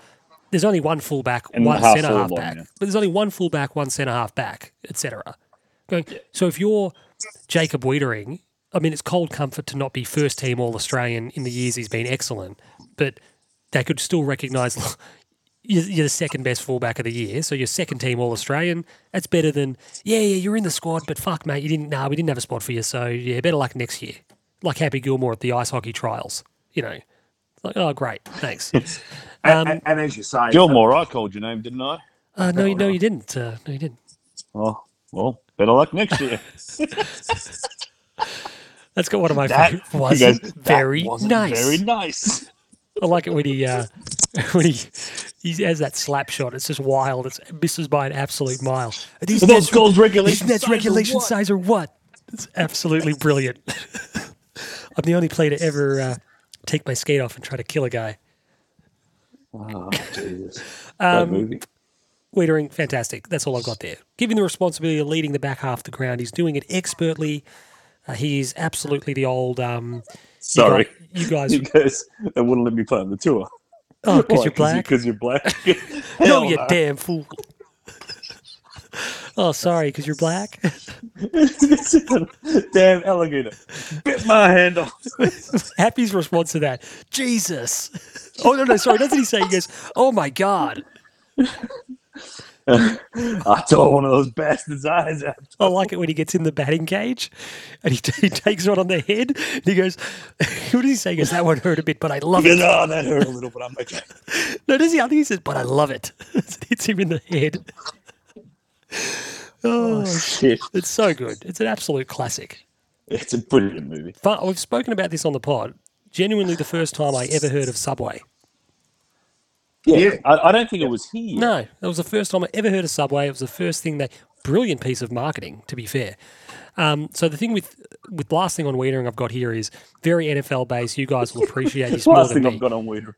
there's only one fullback, And one half centre half back, yeah. but there's only one fullback, one centre half back, etc. Going. So if you're Jacob Weitering, I mean, it's cold comfort to not be first team All Australian in the years he's been excellent, but they could still recognise you're, you're the second best fullback of the year, so you're second team All Australian. That's better than yeah, yeah, you're in the squad, but fuck, mate, you didn't. Nah, we didn't have a spot for you, so yeah, better luck next year. Like Happy Gilmore at the ice hockey trials, you know. Like, oh, great, thanks. And, Um, and, and as you say, Gilmore, I called your name, didn't I? uh, no, you- no, you didn't. Uh, no, you didn't. Oh, well, better luck next year. That's got one of my That- favorite. he Was goes, it "That very wasn't nice. Very nice. I like it when he uh, when he he has that slap shot. It's just wild. It's it misses by an absolute mile. These Are those Nets- goals regulation these size or regulation what? size or what? It's absolutely brilliant. I'm the only player to ever uh, take my skate off and try to kill a guy. Oh, Jesus. Um, Great movie. Weitering, fantastic. That's all I've got there. Given the responsibility of leading the back half of the ground, he's doing it expertly. Uh, he is absolutely the old. Um, Sorry. you guys, You you guys guys, they wouldn't let me play on the tour. Oh, because you're black. Because you're black. No, you damn fool. oh, sorry, because you're black. damn alligator. Bit my hand off. Happy's response to that, Jesus. Oh no, no, sorry. Doesn't he say? He goes, "Oh my God." I tore one of those bastards' eyes out. I like it when he gets in the batting cage and he, he takes one on the head. And he goes, "What does he say?" He goes, "That one hurt a bit, but I love He it." goes, oh, that hurt a little, but I'm okay. No, does he? I think he says, "But I love it." it hits him in the head. Oh, oh, Shit. it's so good. It's an absolute classic. It's a brilliant movie. Fun, we've spoken about this on the pod. Genuinely, the first time I ever heard of Subway. Yeah. Yeah. I, I don't think it was here. No, it was the first time I ever heard of Subway. It was the first thing that brilliant piece of marketing, to be fair. Um, so the thing with with the last thing on Weitering I've got here is very NFL based. You guys will appreciate this more Last than thing me. I've got on Weeder.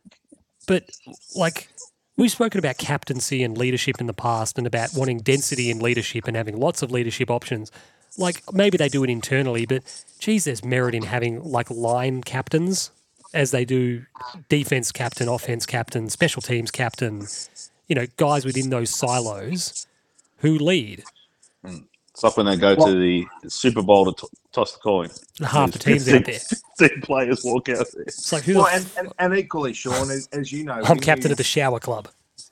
But like we've spoken about captaincy and leadership in the past, and about wanting density in leadership and having lots of leadership options. Like maybe they do it internally, but geez, there's merit in having like line captains as they do defense captain, offense captain, special teams captain. You know, guys within those silos who lead. Mm. It's like when they go to the Super Bowl to t- toss the coin. Half the There's teams out there. 15 players walk out there. It's like who the well, f- and, and, and equally, Sean, as, as you know, I'm captain you- of the shower club.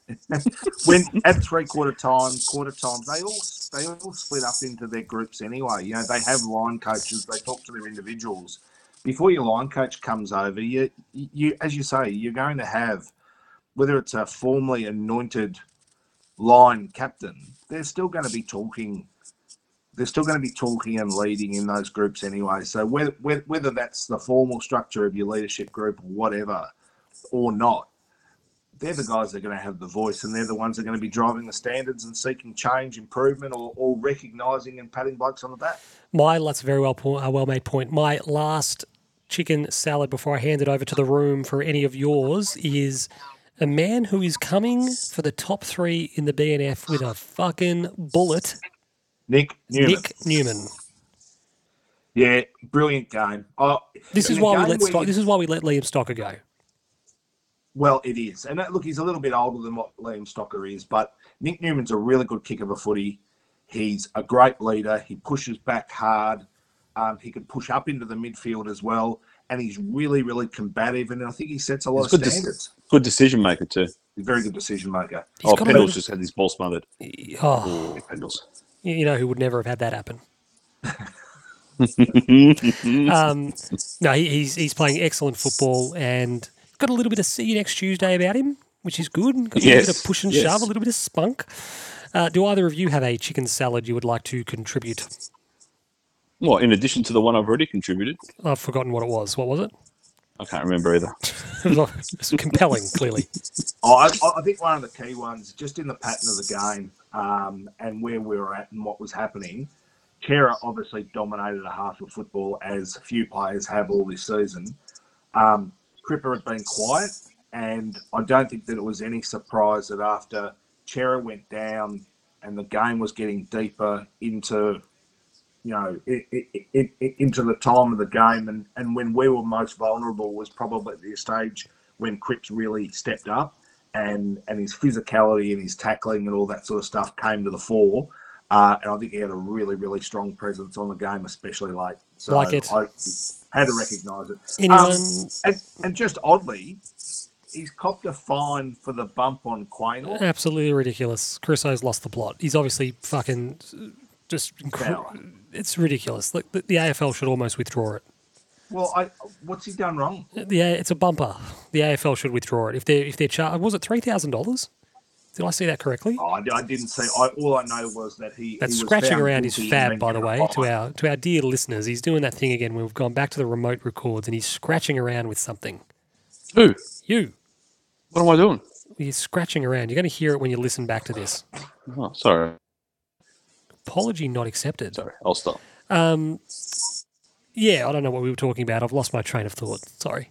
when at three quarter time, quarter times, they all they all split up into their groups anyway. You know, they have line coaches. They talk to their individuals. Before your line coach comes over, you you as you say, you're going to have whether it's a formally anointed line captain, they're still going to be talking. They're still going to be talking and leading in those groups anyway. So whether whether, that's the formal structure of your leadership group or whatever, or not, they're the guys that are going to have the voice and they're the ones that are going to be driving the standards and seeking change, improvement, or, or recognising and patting blokes on the back. My that's a very well po- well made point. My last chicken salad before I hand it over to the room for any of yours is a man who is coming for the top three in the BNF with a fucking bullet. Nick Newman. Nick Newman. Yeah, brilliant game. Oh, This is why we let Stock, you- this is why we let Liam Stocker go. Well, it is. And that, look, he's a little bit older than what Liam Stocker is, but Nick Newman's a really good kick of a footy. He's a great leader. He pushes back hard. Um, he can push up into the midfield as well. And he's really, really combative. And I think he sets a lot He's of good to- standards. Good decision maker, too. He's a very good decision maker. He's oh, Pendles bit just had his ball smothered. oh, Yeah, Pendles. you know who would never have had that happen. um, no, he, he's he's playing excellent football and got a little bit of see you next Tuesday about him, which is good. Got a little bit of push and yes. shove, a little bit of spunk. Uh, do either of you have a chicken salad you would like to contribute? Well, in addition to the one I've already contributed, I've forgotten what it was. What was it? I can't remember either. It was, it compelling, clearly. Oh, I, I think one of the key ones, just in the pattern of the game um, and where we were at and what was happening, Cerra obviously dominated a half of football as few players have all this season. Um, Cripper had been quiet, and I don't think that it was any surprise that after Cerra went down and the game was getting deeper into, you know, i i i i into the time of the game, and, and when we were most vulnerable was probably the stage when Cripps really stepped up, and and his physicality and his tackling and all that sort of stuff came to the fore. Uh, and I think he had a really, really strong presence on the game, especially late. So Like it. I had to recognise it. Anyone? Um, and, and just oddly, he's copped a fine for the bump on Quaynor. Absolutely ridiculous. Crusoe's lost the plot. He's obviously fucking just. Incre- it's ridiculous. Like the, the AFL should almost withdraw it. Well, I, what's he done wrong? The A- it's a bumper. The AFL should withdraw it if they are if they're charged. Was it three thousand dollars? Did I see that correctly? Oh, I, I didn't see. I, all I know was that he. That's he was scratching found around his fab, by the way, a to our to our dear listeners. He's doing that thing again. We've gone back to the remote records, and he's scratching around with something. Who? You, What am I doing? he's scratching around. You're going to hear it when you listen back to this. Oh, sorry. Apology not accepted. Sorry. I'll stop. Um, yeah, I don't know what we were talking about. I've lost my train of thought. Sorry.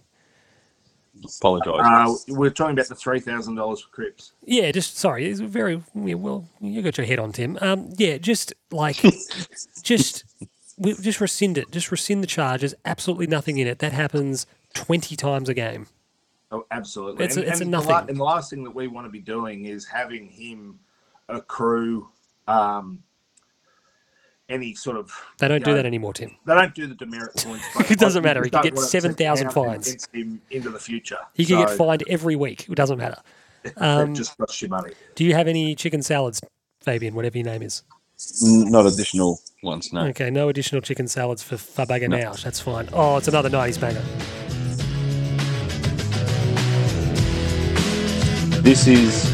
Apologise. Uh, we're talking about the three thousand dollars for Cripps. Yeah, just sorry. It's very yeah, well. You got your head on Tim. Um, yeah, just like, just we just rescind it. Just rescind the charges. Absolutely nothing in it. That happens twenty times a game. Oh, absolutely. It's a- it's a the la- nothing. and the last thing that we want to be doing is having him accrue um, any sort of. They don't do know, that anymore, Tim. They don't do the demerit points. It doesn't matter. He could get want it to 7,000 fines. him into the future. He could get fined every week. It doesn't matter. Um, it just costs you money. do you have any chicken salads, Fabian? Whatever your name is. Not additional ones, no. Okay, no additional chicken salads for Fabaga now. That's fine. Oh, it's another nineties banger. This is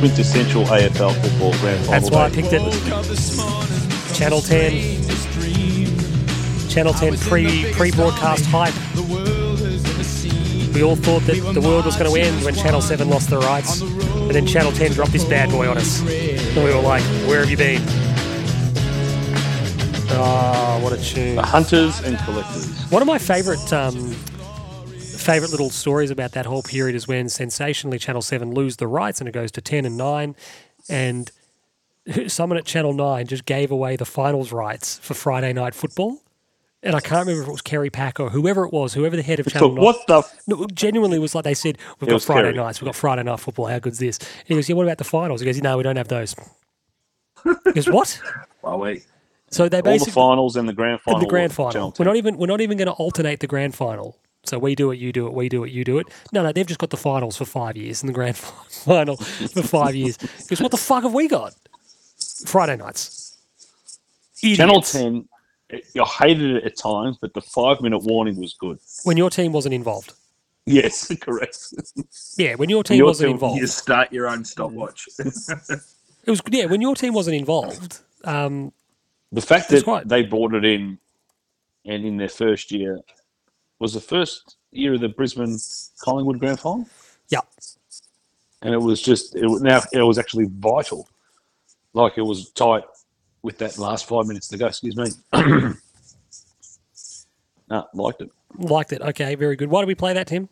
quintessential AFL football grand final. That's why I picked it. Channel Ten. Channel Ten pre pre broadcast hype. We all thought that the world was going to end when Channel 7 lost the rights. And then Channel 10 dropped this bad boy on us. And we were like, where have you been? Oh, what a tune. The hunters and collectors. One of my favourite um, favourite little stories about that whole period is when sensationally Channel 7 lose the rights and it goes to 10 and 9. And someone at Channel 9 just gave away the finals rights for Friday night football. And I can't remember if it was Kerry Pack or whoever it was, whoever the head of So Channel 9. what the? F- No, it genuinely was like they said, we've It got Friday Kerry. nights, we've got Friday night football. How good's this? And he goes, yeah, what about the finals? He goes, no, we don't have those. He goes, what? Well, we, So they all the finals and the grand final. and the grand final. Channel We're not even we're not even going to alternate the grand final. So we do it, you do it, we do it, you do it. No, no, they've just got the finals for five years and the grand final for five years. Because what the fuck have we got? Friday nights. Channel 10, it- I hated it at times, but the five minute warning was good. When your team wasn't involved. Yes, correct. Yeah, when your team Your wasn't team- involved. you start your own stopwatch. It was yeah, when your team wasn't involved. Um, The fact That's that right. they brought it in and in their first year was the first year of the Brisbane Collingwood grand final. yeah. And it was just, it, was- now it was actually vital. Like it was tight with that last five minutes to go. Excuse me. no, liked it. Liked it. Okay, very good. Why do we play that, Tim?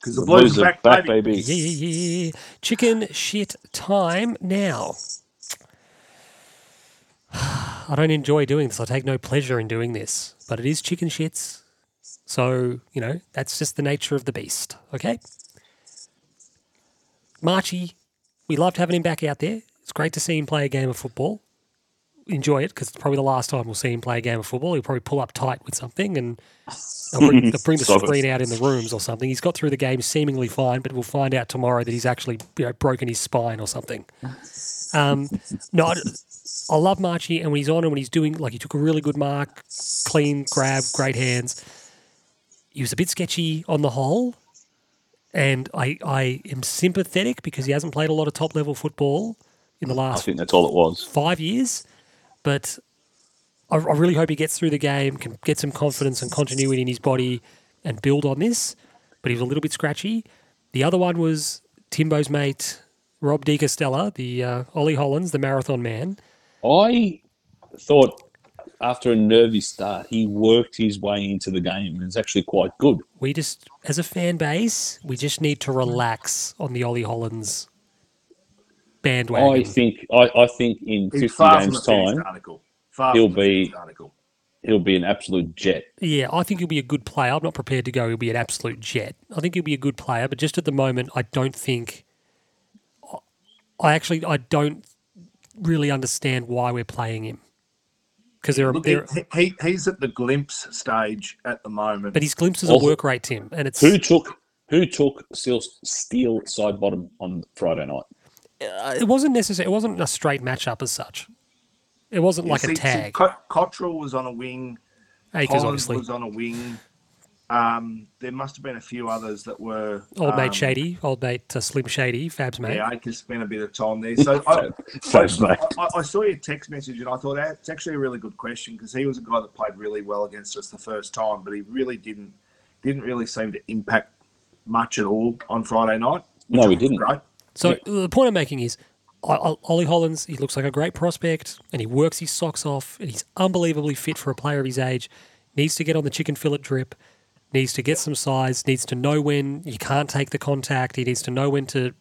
Because the The Blues Blues are are back, back, baby. baby. Yeah, yeah, yeah. Chicken shit time now. I don't enjoy doing this. I take no pleasure in doing this, but it is chicken shits. So, you know, that's just the nature of the beast, okay? Marchie, we loved having him back out there. It's great to see him play a game of football. Enjoy it because it's probably the last time we'll see him play a game of football. He'll probably pull up tight with something and they'll bring, they'll bring the screen out in the rooms or something. He's got through the game seemingly fine, but we'll find out tomorrow that he's actually you know, broken his spine or something. Um, no, I, I love Marchie, and when he's on and when he's doing, like, he took a really good mark, clean grab, great hands. He was a bit sketchy on the whole, and I, I am sympathetic because he hasn't played a lot of top level football in the last. I think that's all it was. five years, but I, I really hope he gets through the game, can get some confidence and continuity in his body, and build on this. But he was a little bit scratchy. The other one was Timbo's mate Rob de Castella, the uh, Ollie Hollands, the marathon man. I thought after a nervy start, he worked his way into the game, and it's actually quite good. We just, as a fan base, we just need to relax on the Ollie Hollands bandwagon. I think I, I think in He's 50 far games a finished time. Far he'll from be- finished he'll be an absolute jet. Yeah, I think he'll be a good player. I'm not prepared to go he'll be an absolute jet. I think he'll be a good player, but just at the moment, I don't think. I actually I don't really understand why we're playing him because there are Look, there, he, he, he's at the glimpse stage at the moment. but his glimpses Also- of oh. work rate, Tim, and it's Who took who took Steele, steel side bottom on Friday night? Uh, it wasn't necessary. It wasn't a straight matchup as such. It wasn't You like see- a see, tag. Co- Cottrell was on a wing. Acres obviously. was on a wing. Um, there must have been a few others that were Old mate um, Shady, old mate uh, Slim Shady, Fab's mate. Yeah, Acres spent a bit of time there. So I, Thanks, mate. I, I saw your text message and I thought that's actually a really good question because he was a guy that played really well against us the first time, but he really didn't didn't really seem to impact much at all on Friday night. No, he didn't. Great. So the point I'm making is, Ollie Hollands, he looks like a great prospect, and he works his socks off, and he's unbelievably fit for a player of his age. Needs to get on the chicken fillet drip, needs to get some size, needs to know when you can't take the contact. He needs to know when to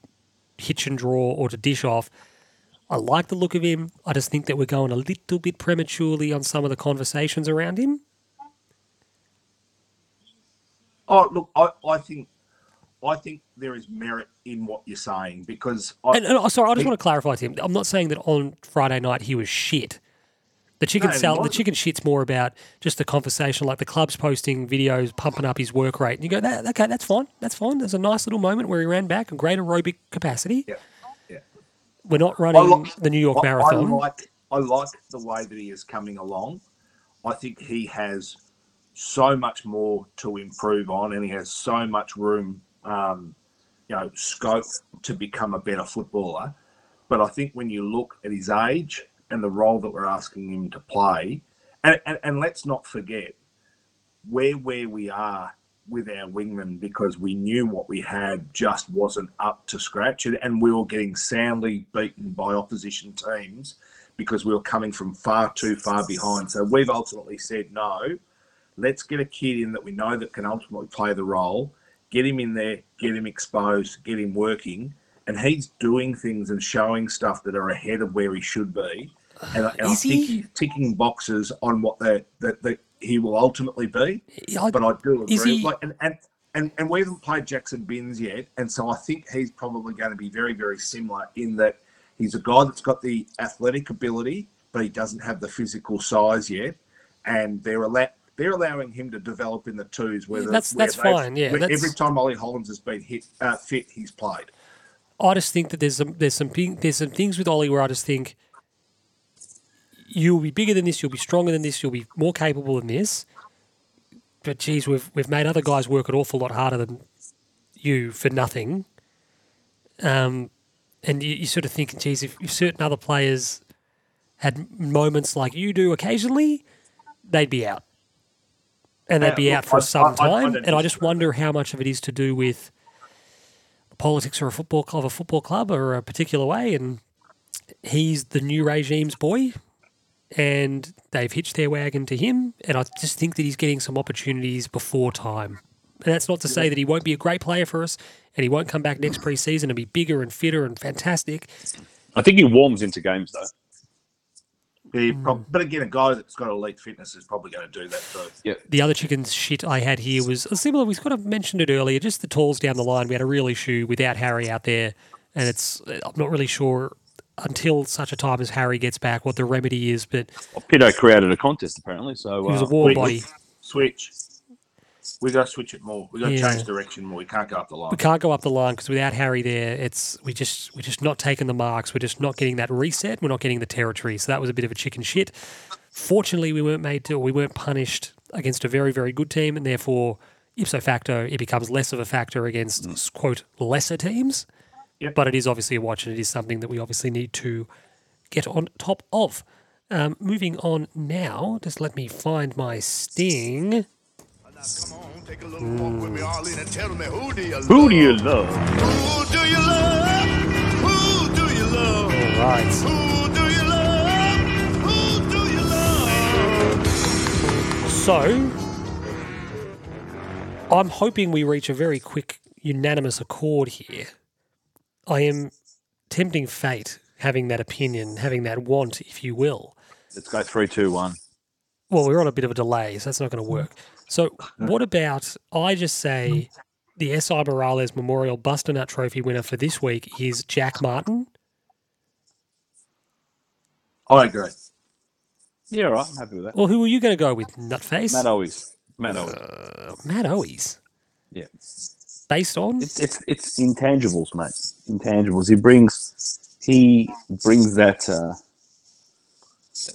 hitch and draw or to dish off. I like the look of him. I just think that we're going a little bit prematurely on some of the conversations around him. Oh, look, I, I think I think there is merit in what you're saying because I, And, and oh, sorry, I just want to clarify, Tim. I'm not saying that on Friday night he was shit. The chicken No, he the chicken shit's more about just the conversation, like the club's posting videos, pumping up his work rate, and you go, that, okay, that's fine, that's fine. There's a nice little moment where he ran back and great aerobic capacity. yeah, yeah. We're not running like- the New York I- Marathon. I like I like the way that he is coming along. I think he has so much more to improve on, and he has so much room, um, you know, scope to become a better footballer. But I think when you look at his age and the role that we're asking him to play, and, and, and let's not forget where where we are with our wingmen because we knew what we had just wasn't up to scratch, and, and we were getting soundly beaten by opposition teams because we were coming from far too far behind. So we've ultimately said no. Let's get a kid in that we know that can ultimately play the role. Get him in there, get him exposed, get him working, and he's doing things and showing stuff that are ahead of where he should be. And, I- and I think he? he's ticking boxes on what that that, that he will ultimately be. I- But I do Is agree. he- Like, and, and and and we haven't played Jaxon Binns yet, and so I think he's probably going to be very very similar in that he's a guy that's got the athletic ability, but he doesn't have the physical size yet, and they're allow- they're allowing him to develop in the twos. Where Yeah, that's- where that's fine, yeah, that's- every time Ollie Hollands has been hit uh, fit, he's played. I just think that there's some there's some there's some things with Ollie where I just think you'll be bigger than this, you'll be stronger than this, you'll be more capable than this. But geez, we've we've made other guys work an awful lot harder than you for nothing. Um, and you, you sort of think, geez, if, if certain other players had moments like you do occasionally, they'd be out, and they'd uh, be out for some I- I time. and I just wonder how much of it is to do with politics or a football of a football club or a particular way, and he's the new regime's boy, and they've hitched their wagon to him, and I just think that he's getting some opportunities before time. And that's not to say that he won't be a great player for us, and he won't come back next preseason and be bigger and fitter and fantastic. I think he warms into games though. He Hmm. prob- but again, a guy that's got elite fitness is probably going to do that too. The other chicken shit I had here was similar. We've sort of mentioned it earlier. Just the talls down the line. We had a real issue without Harry out there, and it's I'm not really sure until such a time as Harry gets back what the remedy is. But Well, Pito created a contest apparently, so he was a uh, warm we- body. Switch. We got to switch it more. We got to Yeah. change direction more. We can't go up the line. We can't go up the line because without Harry there, it's we just we're just not taking the marks. We're just not getting that reset. We're not getting the territory. So that was a bit of a chicken shit. Fortunately, we weren't made to, or we weren't punished against a very very good team, and therefore ipso facto it becomes less of a factor against quote lesser teams. Yep. But it is obviously a watch, and it is something that we obviously need to get on top of. Um, moving on now, just let me find my sting. Come on, take a little walk with me, Arlene, and tell me who do you love? who do you love? Who do you love? Who do you love? All right. Who do you love? Who do you love? So, I'm hoping we reach a very quick unanimous accord here. I am tempting fate having that opinion, having that want, if you will. Let's go three, two, one. Well, we're on a bit of a delay, so that's not going to work. So, what about I just say the Esai Morales Memorial Buster Nut Trophy winner for this week is Jack Martin? I agree. Yeah, all right. I'm happy with that. Well, who are you going to go with, Nutface? Matt always. Matt always. Uh, Matt Owies. Yeah. Based on? It's it's it's intangibles, mate. Intangibles. He brings he brings that uh,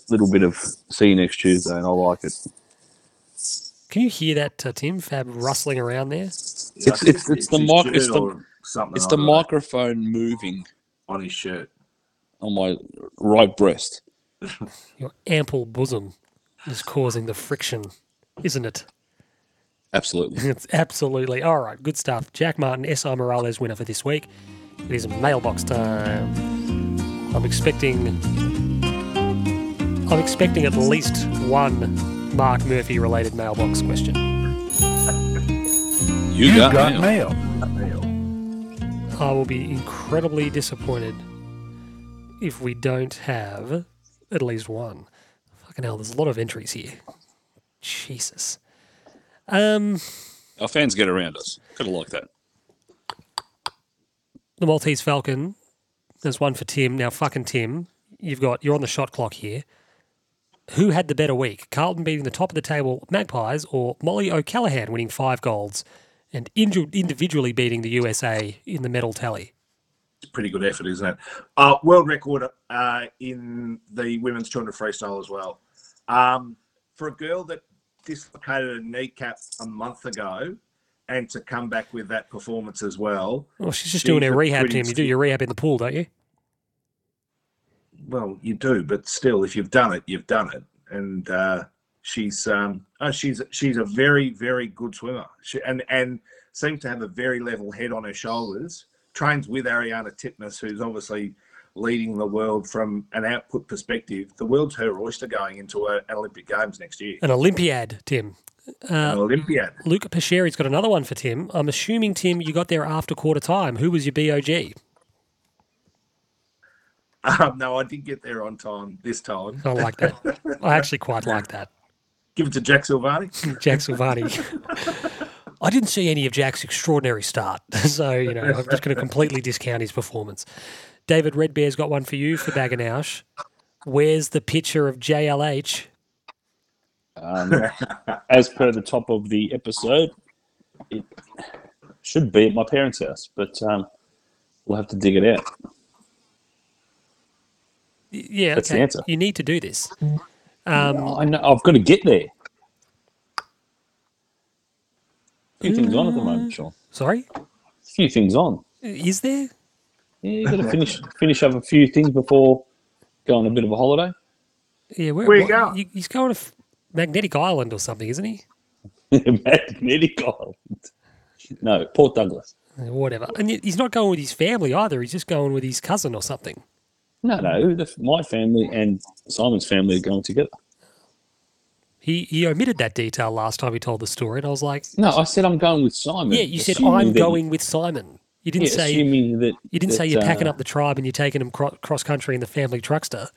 little bit of see you next Tuesday, and I like it. Can you hear that, uh, Tim? Fab rustling around there? It's it's it's the mic. It's the it's the don't microphone moving on his shirt. on my right breast. Your ample bosom is causing the friction, isn't it? Absolutely. It's absolutely all right. Good stuff. Jack Martin, Esai Morales winner for this week. It is mailbox time. I'm expecting. I'm expecting at least one Mark Murphy related mailbox question. You, got, mail. I will be incredibly disappointed if we don't have at least one. Fucking hell, there's a lot of entries here. Jesus. Um, Our fans get around us. Kind of like that. the Maltese Falcon. There's one for Tim. Now, fucking Tim, you've got you're on the shot clock here. Who had the better week? Carlton beating the top of the table Magpies, or Mollie O'Callaghan winning five golds and inju- individually beating the USA in the medal tally? It's a pretty good effort, isn't it? Uh, world record uh, in the women's 200 freestyle as well. Um, for a girl that dislocated a kneecap a month ago and to come back with that performance as well. Well, she's just doing her rehab, Tim. You do your rehab in the pool, don't you? Well, you do, but still, if you've done it, you've done it. And uh, she's um, oh, she's she's a very very good swimmer, she, and and seems to have a very level head on her shoulders. Trains with Ariarne Titmus, who's obviously leading the world from an output perspective. The world's her oyster going into an Olympic Games next year. An Olympiad, Tim. An Olympiad. Luca Pasheri's got another one for Tim. I'm assuming, Tim, you got there after quarter time. Who was your BOG? Um, no, I did get there on time this time. I like that. I actually quite like that. Give it to Jack Silvagni. Jack Silvagni. I didn't see any of Jack's extraordinary start, so you know I'm just going to completely discount his performance. David Redbear's got one for you for Baganoush. Where's the picture of JLH? Um, as per the top of the episode, it should be at my parents' house, but um, we'll have to dig it out. Y- Yeah, That's the okay. answer. You need to do this. Um, I know I've got to get there. A few things on at the moment, Sean. sorry, A few things on. is there? Yeah, you got to finish finish up a few things before going on a bit of a holiday. Yeah, where, Where you what- going? he's going to F- Magnetic Island or something, isn't he? Magnetic Island. No, Port Douglas. Uh, Whatever. And he's not going with his family either. He's just going with his cousin or something. No, no, the, my family and Simon's family are going together. He he omitted that detail last time he told the story, and I was like, No, I said I'm going with Simon. yeah, you said I'm that- going with Simon. You didn't Yeah, say assuming that you didn't that, say you're packing uh, up the tribe and you're taking them cro- cross country in the family truckster.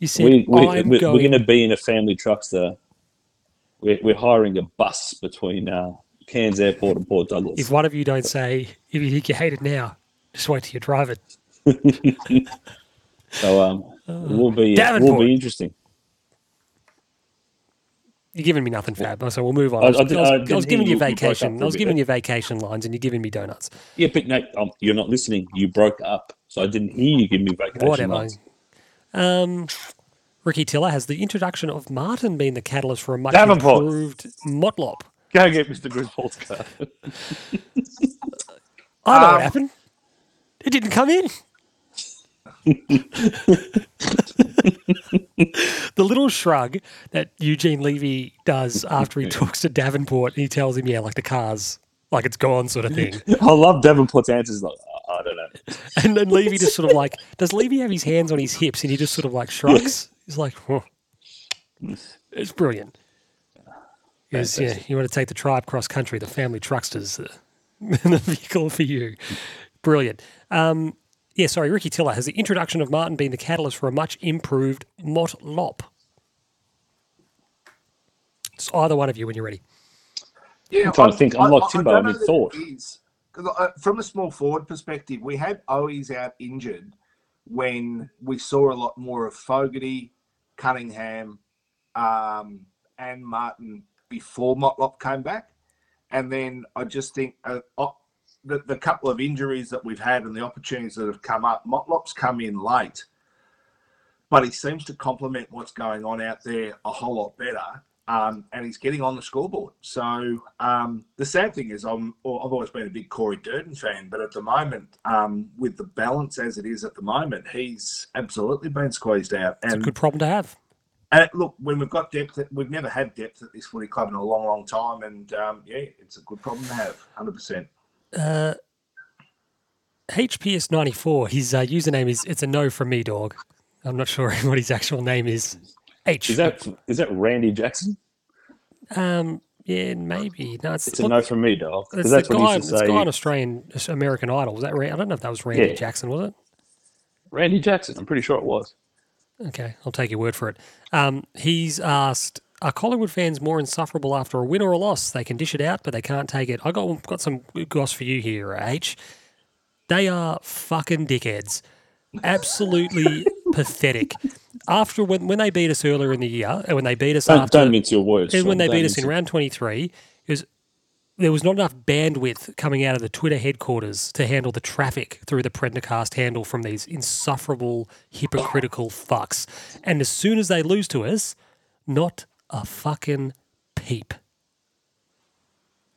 You said we, we, I'm we're, going. we're going to be in a family truckster. We're, we're hiring a bus between uh, Cairns Airport and Port Douglas. If one of you don't say if you think you hate it now, just wait till you drive it. so um, it will be it Davenport. will be interesting. You're giving me nothing, Fab. So we'll move on. I- I, was, I did- I was- I I was giving you you- you broke vacation. for I a was giving there. you vacation lines, and you're giving me donuts. Yeah, but no, um, you're not listening. You broke up, so I didn't hear you give me vacation. Whatever. lines. Um, Ricky Tiller has the introduction of Martin been the catalyst for a much Davenport. improved Motlop. Go get Mr. Griswold's car. I know Um, what happened. It didn't come in. The little shrug that Eugene Levy does after he talks to Davenport and he tells him, yeah, like the car's like it's gone sort of thing. I love Davenport's answers. Like, I I don't know. And then Levy just sort of like, does Levy have his hands on his hips and he just sort of like shrugs? He's like, "Huh." it's brilliant. Because yeah, you want to take the tribe cross country, the family trucksters, uh, the vehicle for you. Brilliant. Um, yeah, sorry, Ricky Tiller. Has the introduction of Martin been the catalyst for a much improved Motlop? It's either one of you when you're ready. Yeah, I'm trying to think. I'm like Timbo, don't I'm in thought. it is. 'Cause, uh, from a small forward perspective, we had Owies out injured when we saw a lot more of Fogarty, Cunningham, um, and Martin before Motlop came back. And then I just think uh, the, the couple of injuries that we've had and the opportunities that have come up, Motlop's come in late, but he seems to complement what's going on out there a whole lot better um, and he's getting on the scoreboard. So um, the sad thing is, I'm, I've always been a big Corey Durdin fan, but at the moment, um, with the balance as it is at the moment, he's absolutely been squeezed out. It's a And, good problem to have. and look, when we've got depth, we've never had depth at this footy club in a long, long time, and um, yeah, it's a good problem to have, hundred percent. Uh, HPS ninety four. His uh, username is it's a no from me, dog. I'm not sure what his actual name is. H. Is that is that Randy Jackson? Um. Yeah, maybe. No, it's, It's a no from me, dog. It's that's the what guy. he It's used the guy on. Australian American Idol. Was that? I don't know if that was Randy Yeah. Jackson. Was it? Randy Jackson. I'm pretty sure it was. Okay, I'll take your word for it. Um, he's asked, "Are Collingwood fans more insufferable after a win or a loss? They can dish it out, but they can't take it." I got got some goss for you here, H. They are fucking dickheads. Absolutely pathetic. After when when they beat us earlier in the year, and when they beat us Don't, after don't mince your words. and when Sean, they beat us in round 23, it was, there was not enough bandwidth coming out of the Twitter headquarters to handle the traffic through the Prendercast handle from these insufferable, hypocritical fucks. And as soon as they lose to us, not a fucking peep.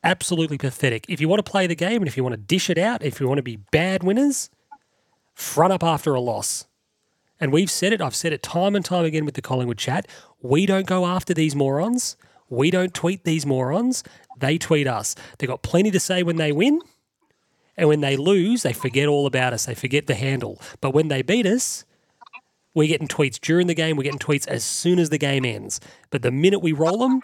Absolutely pathetic. If you want to play the game and if you want to dish it out, if you want to be bad winners, front up after a loss. And we've said it, I've said it time and time again with the Collingwood chat. We don't go after these morons. We don't tweet these morons. They tweet us. They've got plenty to say when they win. And when they lose, they forget all about us. They forget the handle. But when they beat us, we're getting tweets during the game. We're getting tweets as soon as the game ends. But the minute we roll them,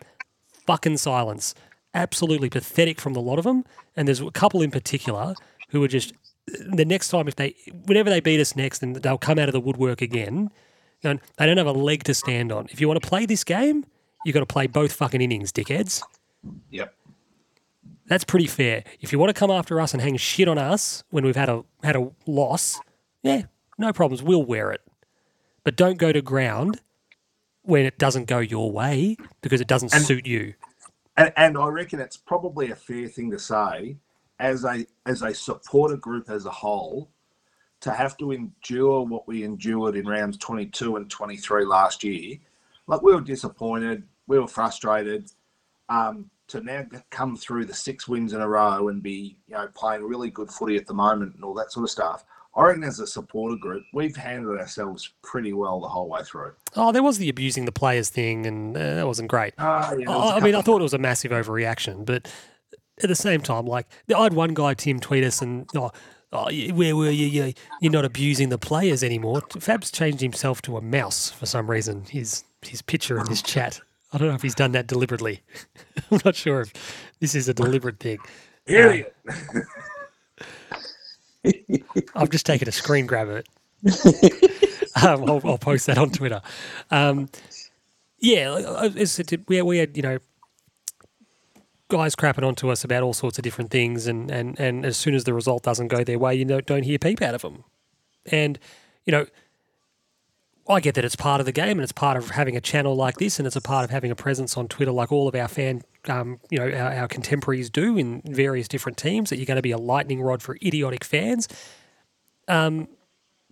fucking silence. Absolutely pathetic from the lot of them. And there's a couple in particular who are just the next time if they whenever they beat us next, and they'll come out of the woodwork again. And they don't have a leg to stand on. If you want to play this game, you've got to play both fucking innings, dickheads. Yep. That's pretty fair. If you want to come after us and hang shit on us when we've had a had a loss, yeah, no problems. We'll wear it. But don't go to ground when it doesn't go your way because it doesn't suit you. And, and I reckon it's probably a fair thing to say, as a as a supporter group as a whole, to have to endure what we endured in rounds 22 and 23 last year. Like we were disappointed, we were frustrated. Um, to now come through the six wins in a row and be you know playing really good footy at the moment and all that sort of stuff. I reckon as a supporter group, we've handled ourselves pretty well the whole way through. Oh, there was the abusing the players thing, and uh, that wasn't great. Ah, yeah, was Oh, I mean, I thought it was a massive overreaction, but at the same time, like I had one guy, Tim, tweet us and oh, oh where were you? you? You're not abusing the players anymore. Fab's changed himself to a mouse for some reason. His his picture in this chat. I don't know if he's done that deliberately. I'm not sure if this is a deliberate thing. Idiot. I've just taken a screen grab of it. um, I'll, I'll post that on Twitter. Um, yeah, like, I- as I said, to- we, we had, you know, guys crapping onto us about all sorts of different things, and, and, and as soon as the result doesn't go their way, you know, don't hear peep out of them. And, you know, I get that it's part of the game and it's part of having a channel like this and it's a part of having a presence on Twitter like all of our fan, um, you know, our, our contemporaries do in various different teams that you're going to be a lightning rod for idiotic fans. Um,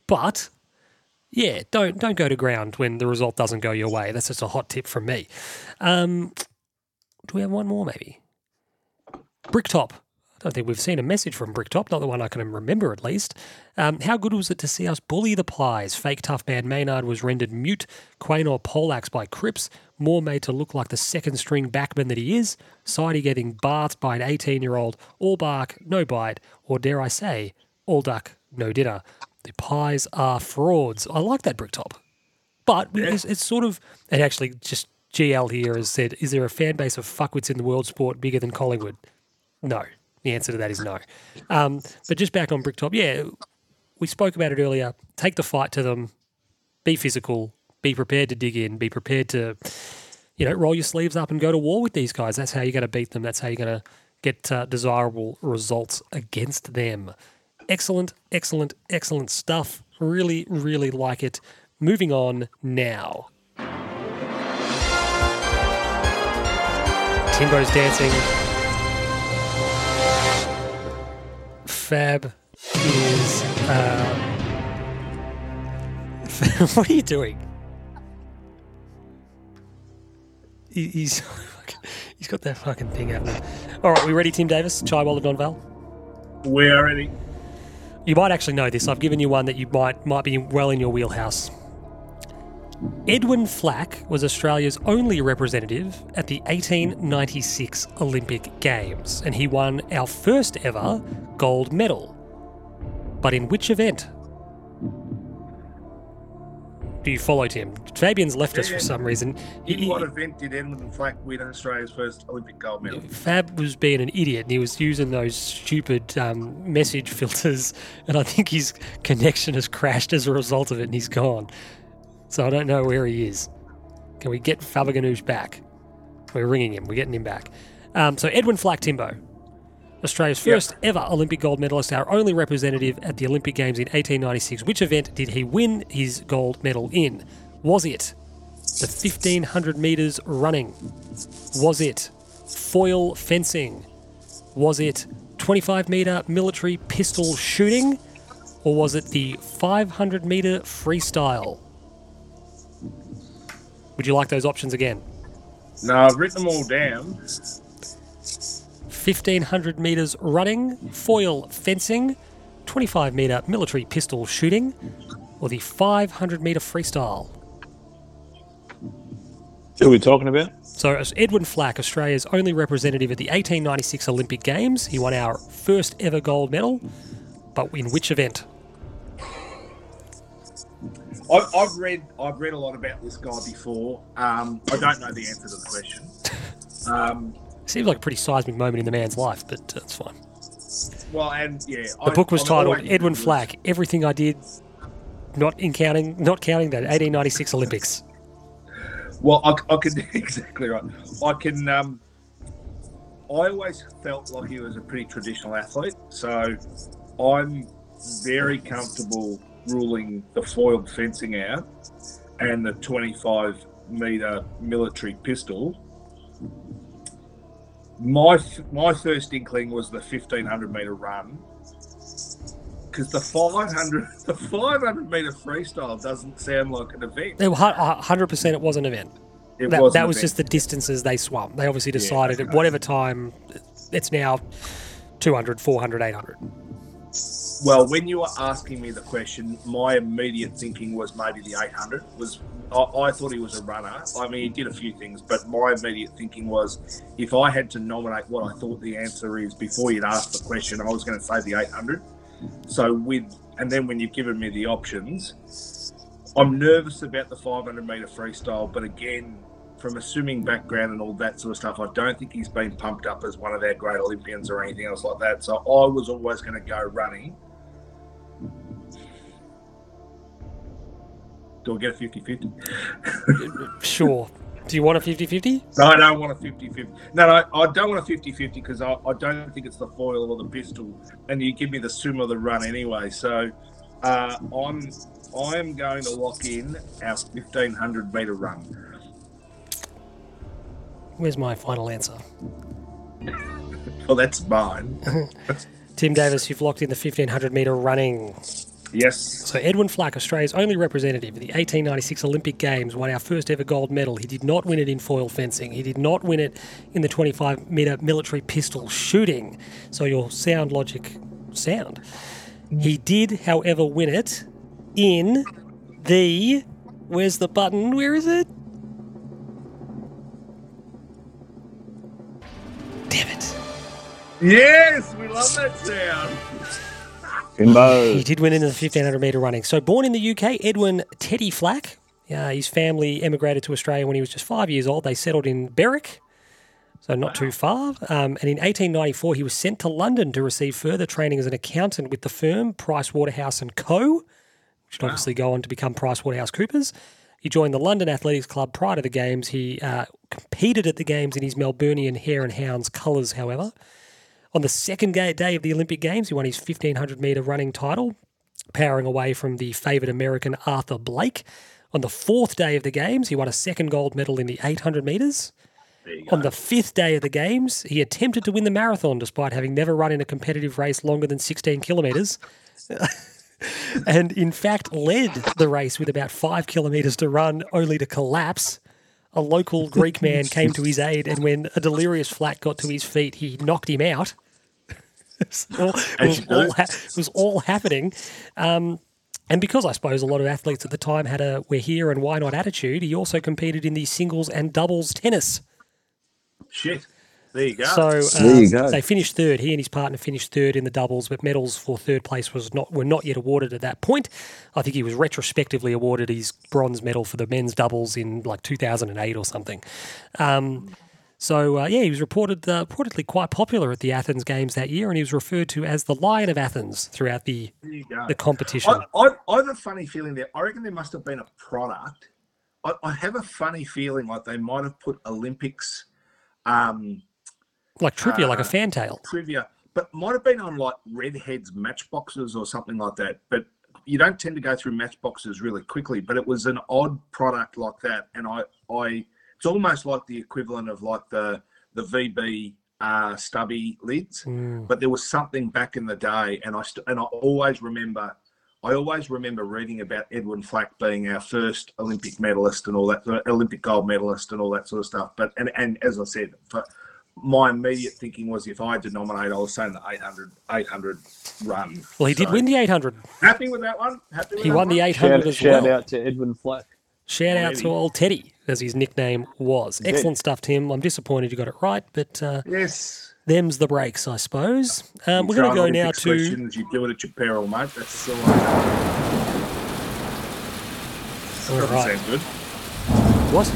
but yeah, don't don't go to ground when the result doesn't go your way. That's just a hot tip from me. Um, do we have one more maybe? Bricktop. I don't think we've seen a message from Bricktop, not the one I can remember at least. Um, how good was it to see us bully the Pies? Fake tough man Maynard was rendered mute. Quaynor poleaxed by Cripps. Moore made to look like the second string backman that he is. Sidey getting bathed by an 18 year old. All bark, no bite. Or dare I say, all duck, no dinner. The Pies are frauds. I like that Bricktop. But it's, it's sort of, it actually just GL here has said, "Is there a fan base of fuckwits in the world sport bigger than Collingwood?" No. The answer to that is no. Um, but just back on Bricktop, yeah, we spoke about it earlier. Take the fight to them. Be physical. Be prepared to dig in. Be prepared to, you know, roll your sleeves up and go to war with these guys. That's how you're going to beat them. That's how you're going to get uh, desirable results against them. Excellent, excellent, excellent stuff. Really, really like it. Moving on now. Timbo's dancing. Fab is. Uh... what are you doing? He- He's he's got that fucking thing happening. All right, we ready, Tim Davis? Chai Waller Donval. We're ready. You might actually know this. I've given you one that you might might be well in your wheelhouse. Edwin Flack was Australia's only representative at the 1896 Olympic Games, and he won our first ever gold medal. But in which event? Do you follow Tim? Fabian's left us for some reason. He- In what event did Edwin Flack win Australia's first Olympic gold medal? Fab was being an idiot and he was using those stupid um, message filters, and I think his connection has crashed as a result of it and he's gone. So I don't know where he is. Can we get Fabaganoush back? We're ringing him, we're getting him back. Um, so Edwin Flack Timbo, Australia's first ever Olympic gold medalist, our only representative at the Olympic Games in 1896. Which event did he win his gold medal in? Was it the 1500 metres running? Was it foil fencing? Was it 25 metre military pistol shooting? Or was it the 500 metre freestyle? Would you like those options again? No, I've written them all down. 1500 metres running, foil fencing, 25 metre military pistol shooting, or the 500 metre freestyle? Who are we talking about? So, as Edwin Flack, Australia's only representative at the 1896 Olympic Games, he won our first ever gold medal. But in which event? I've, I've read I've read a lot about this guy before. Um, I don't know the answer to the question. Um, Seems like a pretty seismic moment in the man's life, but uh, it's fine. well, and yeah, The I- book was I'm titled Edwin Flack: Everything I Did, not in counting, not counting that 1896 Olympics. Well, I, I can exactly right. I can. Um, I always felt like he was a pretty traditional athlete, so I'm very comfortable ruling the foiled fencing out and the 25 meter military pistol. My my first inkling was the 1500 meter run because the 500 the 500 meter freestyle doesn't sound like an event. They were 100% it was an event. It that was that was event. just the distances they swam. They obviously decided at whatever time, it's now 200, 400, 800. Well, when you were asking me the question, my immediate thinking was maybe the 800. Was I, I thought he was a runner. I mean, he did a few things, but my immediate thinking was if I had to nominate what I thought the answer is before you'd asked the question, I was going to say the 800. So with and then when you've given me the options, I'm nervous about the 500 meter freestyle, but again. From a swimming background and all that sort of stuff, I don't think he's been pumped up as one of our great Olympians or anything else like that. So I was always going to go running. Do I get a 50 50? Sure. Do you want a 50 50? No, I don't want a 50 50. No, no, I don't want a 50 50 because I, I don't think it's the foil or the pistol. And you give me the swim or the run anyway. So uh, I'm I'm going to lock in our 1500 meter run. Where's my final answer? Well, that's mine. Tim Davis, you've locked in the 1500 metre running. yes. So Edwin Flack, Australia's only representative at the 1896 Olympic Games, won our first ever gold medal. He did not win it in foil fencing. He did not win it in the 25 metre military pistol shooting. So your sound logic sound. He did, however, win it in the. Where's the button? Where is it? Yes, we love that sound. Timbo. He did win in the 1500 metre running. So, born in the UK, Edwin Teddy Flack Uh, his family emigrated to Australia when he was just five years old. They settled in Berwick, so not too far. Um, and in 1894, he was sent to London to receive further training as an accountant with the firm Price Waterhouse and Co., which would obviously go on to become Price Waterhouse Coopers. He joined the London Athletics Club prior to the games. He uh, competed at the games in his Melburnian Hare and Hounds colours, however. On the second day of the Olympic Games, he won his 1500 metre running title, powering away from the favoured American Arthur Blake. On the fourth day of the Games, he won a second gold medal in the 800 metres. On the fifth day of the Games, he attempted to win the marathon despite having never run in a competitive race longer than 16 kilometres. and in fact, led the race with about five kilometres to run, only to collapse. A local Greek man came to his aid, and when a delirious Flack got to his feet, he knocked him out. It, was all, it, was all ha- it was all happening. Um, and because I suppose a lot of athletes at the time had a we're here and why not attitude, he also competed in the singles and doubles tennis. Shit. There you go. So There you um, go. they finished third. He and his partner finished third in the doubles, but medals for third place was not were not yet awarded at that point. I think he was retrospectively awarded his bronze medal for the men's doubles in like 2008 or something. Um, so uh, yeah, he was reported uh, reportedly quite popular at the Athens Games that year, and he was referred to as the Lion of Athens throughout the there you go. the competition. I, I, I have a funny feeling there. I reckon there must have been a product. I, I have a funny feeling like they might have put Olympics um, like trivia, like a uh, fantail. trivia, but might have been on like Redhead's matchboxes or something like that. But you don't tend to go through matchboxes really quickly. But it was an odd product like that, and I, I, it's almost like the equivalent of like the the VB uh, stubby lids. Mm. But there was something back in the day, and I st- and I always remember. I always remember reading about Edwin Flack being our first Olympic medalist and all that, uh, Olympic gold medalist and all that sort of stuff. But and, and as I said, for, my immediate thinking was if I had to nominate, I was saying the 800, 800 run. Well, he did win the 800. Happy with that one? Happy with He that won the 800 Shout, as shout well. Shout out to Edwin Flack. Shout out to old Teddy, as his nickname was. Excellent stuff, Tim. I'm disappointed you got it right, but uh, Yes. them's the breaks, I suppose. Um, we're going to go now to. questions, you do it at your peril, mate. That's all I All Doesn't right. sound good. What?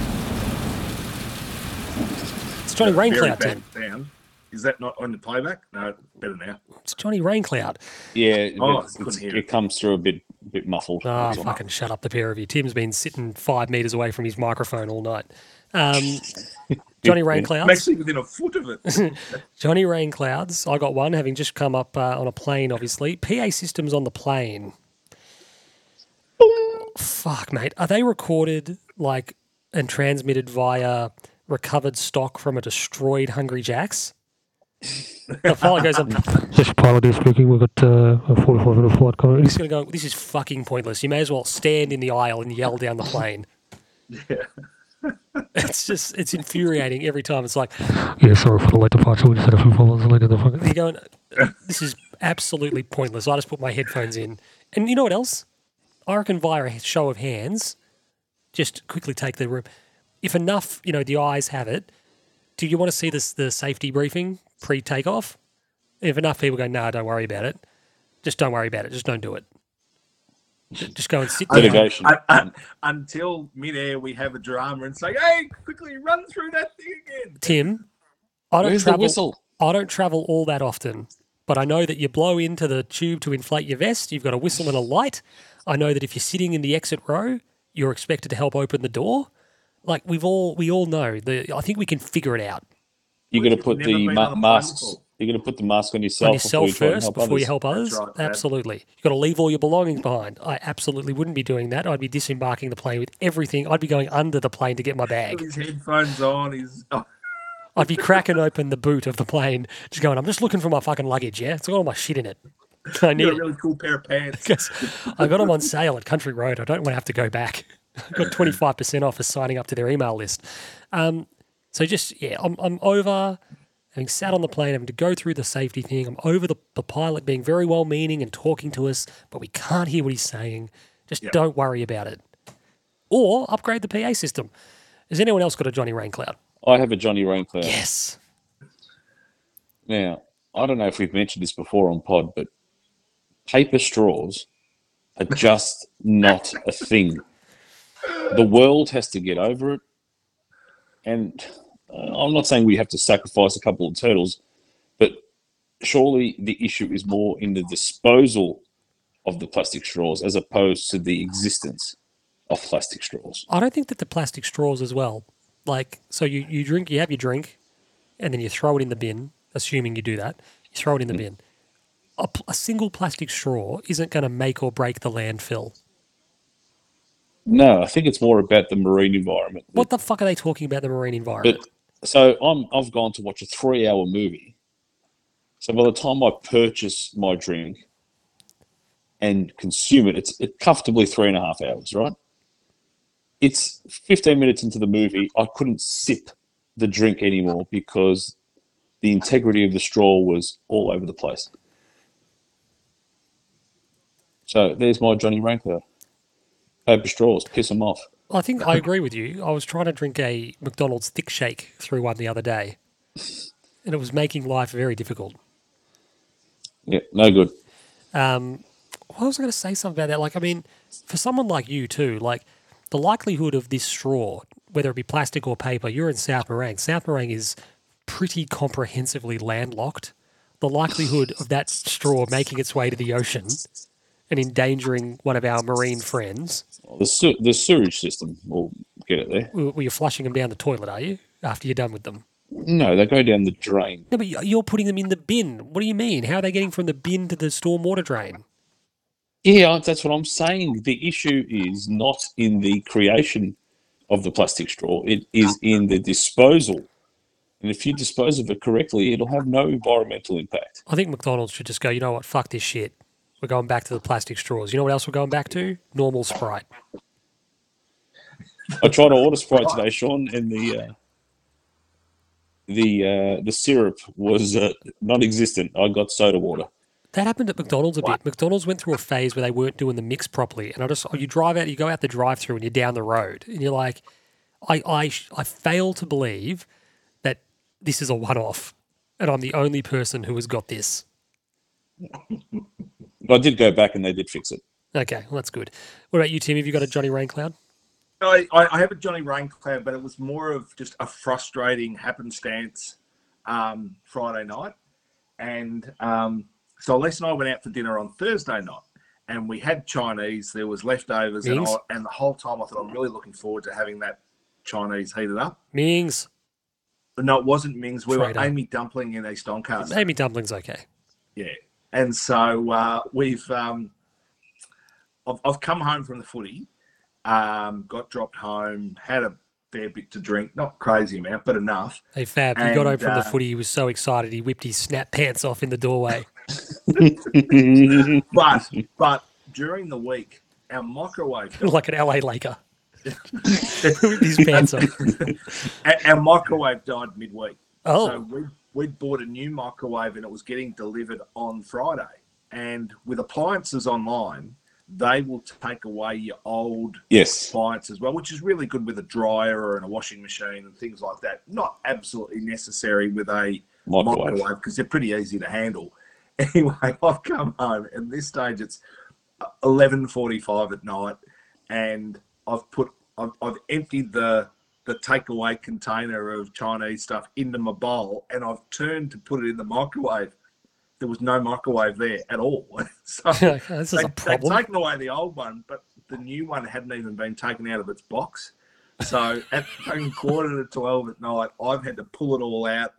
It's Johnny Very Raincloud, bad Tim. sound. Is that not on the playback? No, better now. It's Johnny Raincloud. Yeah, Oh, it's- it's- it it. comes through a bit bit muffled. Ah, fucking shut up, the pair of you. Tim's been sitting five metres away from his microphone all night. Um, Johnny I'm Rainclouds. actually within a foot of it. Johnny Rainclouds. I got one, having just come up uh, on a plane, obviously. PA systems on the plane. Fuck, mate. Are they recorded like and transmitted via recovered stock from a destroyed Hungry Jacks? The file goes on. This is pilot is speaking. We've got uh, a 45 minute flight coming. He's going to go. This is fucking pointless. You may as well stand in the aisle and yell down the plane. Yeah. It's just it's infuriating every time. It's like Yeah, sorry for the late departure. We just had a few problems later. The fucking you're going. This is absolutely pointless. I just put my headphones in, and you know what else? I reckon via a show of hands, just quickly take the room. If enough, you know, the ayes have it. Do you want to see this the safety briefing pre takeoff? If enough people go, nah, don't worry about it. Just don't worry about it. Just don't do it. Just go and sit down. Litigation. Un- un- until midair, we have a drama and say, "Hey, quickly run through that thing again." Tim, I don't Where's the travel. whistle? I don't travel all that often, but I know that you blow into the tube to inflate your vest. You've got a whistle and a light. I know that if you're sitting in the exit row, you're expected to help open the door. Like we've all, we all know. The I think we can figure it out You're going to put the ma- on a plane masks. You're going to put the mask on yourself, on yourself before you first help before others. you help others. right, Dad. absolutely, you've got to leave all your belongings behind. I absolutely wouldn't be doing that. I'd be disembarking the plane with everything. I'd be going under the plane to get my bag. his headphones on, he's oh, I'd be cracking open the boot of the plane, just going. I'm just looking for my fucking luggage. Yeah, it's got all my shit in it. I need got a really cool pair of pants. because I got them on sale at Country Road. I don't want to have to go back. I got 25% off for signing up to their email list. Um, so just, yeah, I'm, I'm over having sat on the plane, having to go through the safety thing. I'm over the, the pilot being very well meaning and talking to us, but we can't hear what he's saying. Just Yep. don't worry about it. Or upgrade the PA system. Has anyone else got a Johnny Raincloud? I have a Johnny Raincloud. Yes. Now, I don't know if we've mentioned this before on pod, but paper straws are just not a thing. The world has to get over it. And uh, I'm not saying we have to sacrifice a couple of turtles, but surely the issue is more in the disposal of the plastic straws as opposed to the existence of plastic straws. I don't think that the plastic straws as well. Like, so you, you drink, you have your drink, and then you throw it in the bin, assuming you do that. You throw it in the bin. A, a single plastic straw isn't going to make or break the landfill. No, I think it's more about the marine environment. What the fuck are they talking about the marine environment? But so I'm I've gone to watch a three hour movie. So by the time I purchase my drink and consume it, it's it comfortably three and a half hours, right? It's 15 minutes into the movie. I couldn't sip the drink anymore because the integrity of the straw was all over the place. So there's my Johnny Rankler. Paper straws, piss them off. I think I agree with you. I was trying to drink a McDonald's thick shake through one the other day, and it was making life very difficult. Yeah, no good. Um, what was I going to say something about that? Like, I mean, for someone like you too, like the likelihood of this straw, whether it be plastic or paper, you're in South Morang. South Morang is pretty comprehensively landlocked. The likelihood of that straw making its way to the ocean and endangering one of our marine friends, The, se- the sewage system will get it there. well, you're flushing them down the toilet, are you? After you're done with them. No, they go down the drain. No, but you- you're putting them in the bin. What do you mean? How are they getting from the bin to the stormwater drain? Yeah, that's what I'm saying. The issue is not in the creation of the plastic straw, it is in the disposal. And if you dispose of it correctly, it'll have no environmental impact. I think McDonald's should just go, you know what, fuck this shit. We're going back to the plastic straws. You know what else we're going back to? Normal Sprite. I tried to order Sprite today, Sean, and the uh, the uh, the syrup was uh, non-existent. I got soda water. That happened at McDonald's a bit. McDonald's went through a phase where they weren't doing the mix properly, and I just you drive out, you go out the drive-through, and you're down the road, and you're like, I I I fail to believe that this is a one-off, and I'm the only person who has got this. But I did go back and they did fix it. Okay, well that's good. What about you, Tim? Have you got a Johnny Raincloud? I, I I have a Johnny Raincloud, but it was more of just a frustrating happenstance um, Friday night. And um, so Les and I went out for dinner on Thursday night and we had Chinese. There was leftovers. And, I, and the whole time I thought I'm really looking forward to having that Chinese heated up. Mings. No, it wasn't Mings. We Fredo. were Amy Dumpling in East Doncaster. Amy Dumpling's okay. Yeah. And so uh, we've, um, I've, I've come home from the footy, um, got dropped home, had a fair bit to drink, not crazy amount, but enough. Hey Fab, he got home And, from the uh, footy. He was so excited he whipped his snap pants off in the doorway. But, but during the week, our microwave, like an LA Laker. His pants off. our, our microwave died midweek. Oh. So we we'd bought a new microwave and it was getting delivered on Friday. And with appliances online, they will take away your old Yes. appliance as well, which is really good with a dryer and a washing machine and things like that. Not absolutely necessary with a Microwave. because they're pretty easy to handle. Anyway, I've come home and this stage it's eleven forty-five at night, and I've put I've, I've emptied the the takeaway container of Chinese stuff into my bowl, and I've turned to put it in the microwave. There was no microwave there at all. so this is they, a problem. They'd taken away the old one, but the new one hadn't even been taken out of its box. So at quarter to 12 at night, I've had to pull it all out,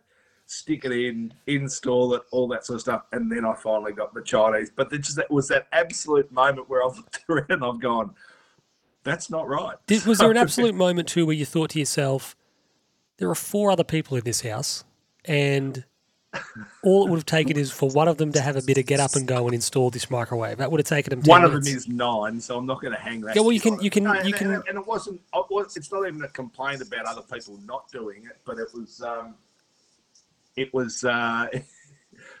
stick it in, install it, all that sort of stuff. And then I finally got the Chinese. But it just that was that absolute moment where I've looked around and I've gone, that's not right. Did, was there an absolute moment too where you thought to yourself, there are four other people in this house, and all it would have taken is for one of them to have a bit of get up and go and install this microwave. That would have taken them. 10 One of them is nine, so I'm not going to hang that. Yeah, well, you can- you can- No, you and, can- and, and it wasn't. it was- It's not even a complaint about other people not doing it, but it was. Um, it was. Uh,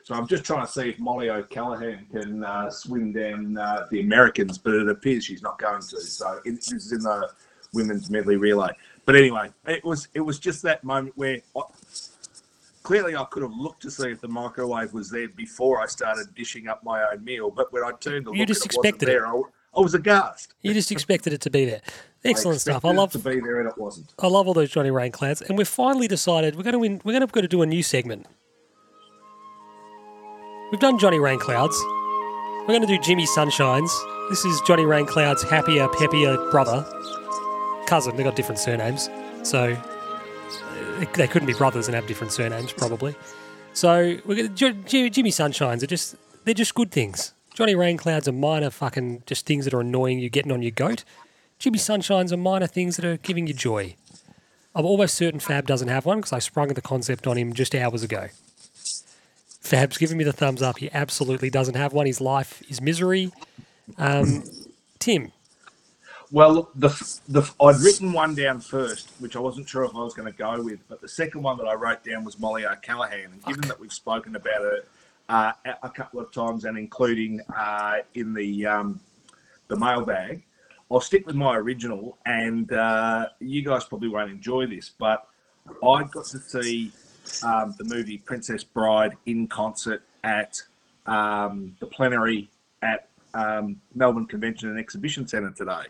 so I'm just trying to see if Mollie O'Callaghan can uh, swim down uh, the Americans, but it appears she's not going to. So it, this is in the women's medley relay. But anyway, it was it was just that moment where. I, Clearly, I could have looked to see if the microwave was there before I started dishing up my own meal. But when I turned to You look, just it expected it. I, I was aghast. You just expected it to be there. Excellent I stuff. I love to be there and it wasn't. I love all those Johnny Rain clouds, and we've finally decided we're going to win, we're going to go to do a new segment. We've done Johnny Rainclouds. We're going to do Jimmy Sunshines. This is Johnny Raincloud's happier, peppier brother, cousin. They've got different surnames, so they couldn't be brothers and have different surnames probably. So we're going to, Jimmy Sunshines are just they're just good things. Johnny Rainclouds are minor fucking just things that are annoying you getting on your goat. Jimmy Sunshines are minor things that are giving you joy. I'm almost certain Fab doesn't have one because I sprung the concept on him just hours ago. Fab's giving me the thumbs up. He absolutely doesn't have one. His life is misery. Um, Tim, Well, the, the I'd written one down first, which I wasn't sure if I was going to go with, but the second one that I wrote down was Mollie O'Callaghan. And given that we've spoken about it uh, a- a couple of times, and including uh, in the um, the mailbag, I'll stick with my original. And uh, you guys probably won't enjoy this, but I got to see um, the movie Princess Bride in concert at um, the plenary at um, Melbourne Convention and Exhibition Centre today.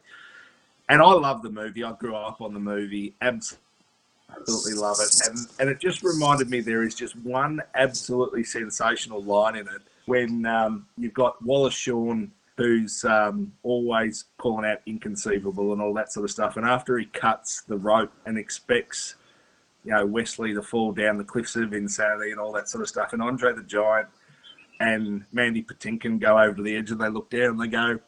And I love the movie. I grew up on the movie. Absolutely love it. And and it just reminded me there is just one absolutely sensational line in it when um, you've got Wallace Shawn who's um, always calling out inconceivable and all that sort of stuff. And after he cuts the rope and expects, you know, Wesley to fall down the cliffs of insanity and all that sort of stuff, and Andre the Giant and Mandy Patinkin go over to the edge and they look down and they go,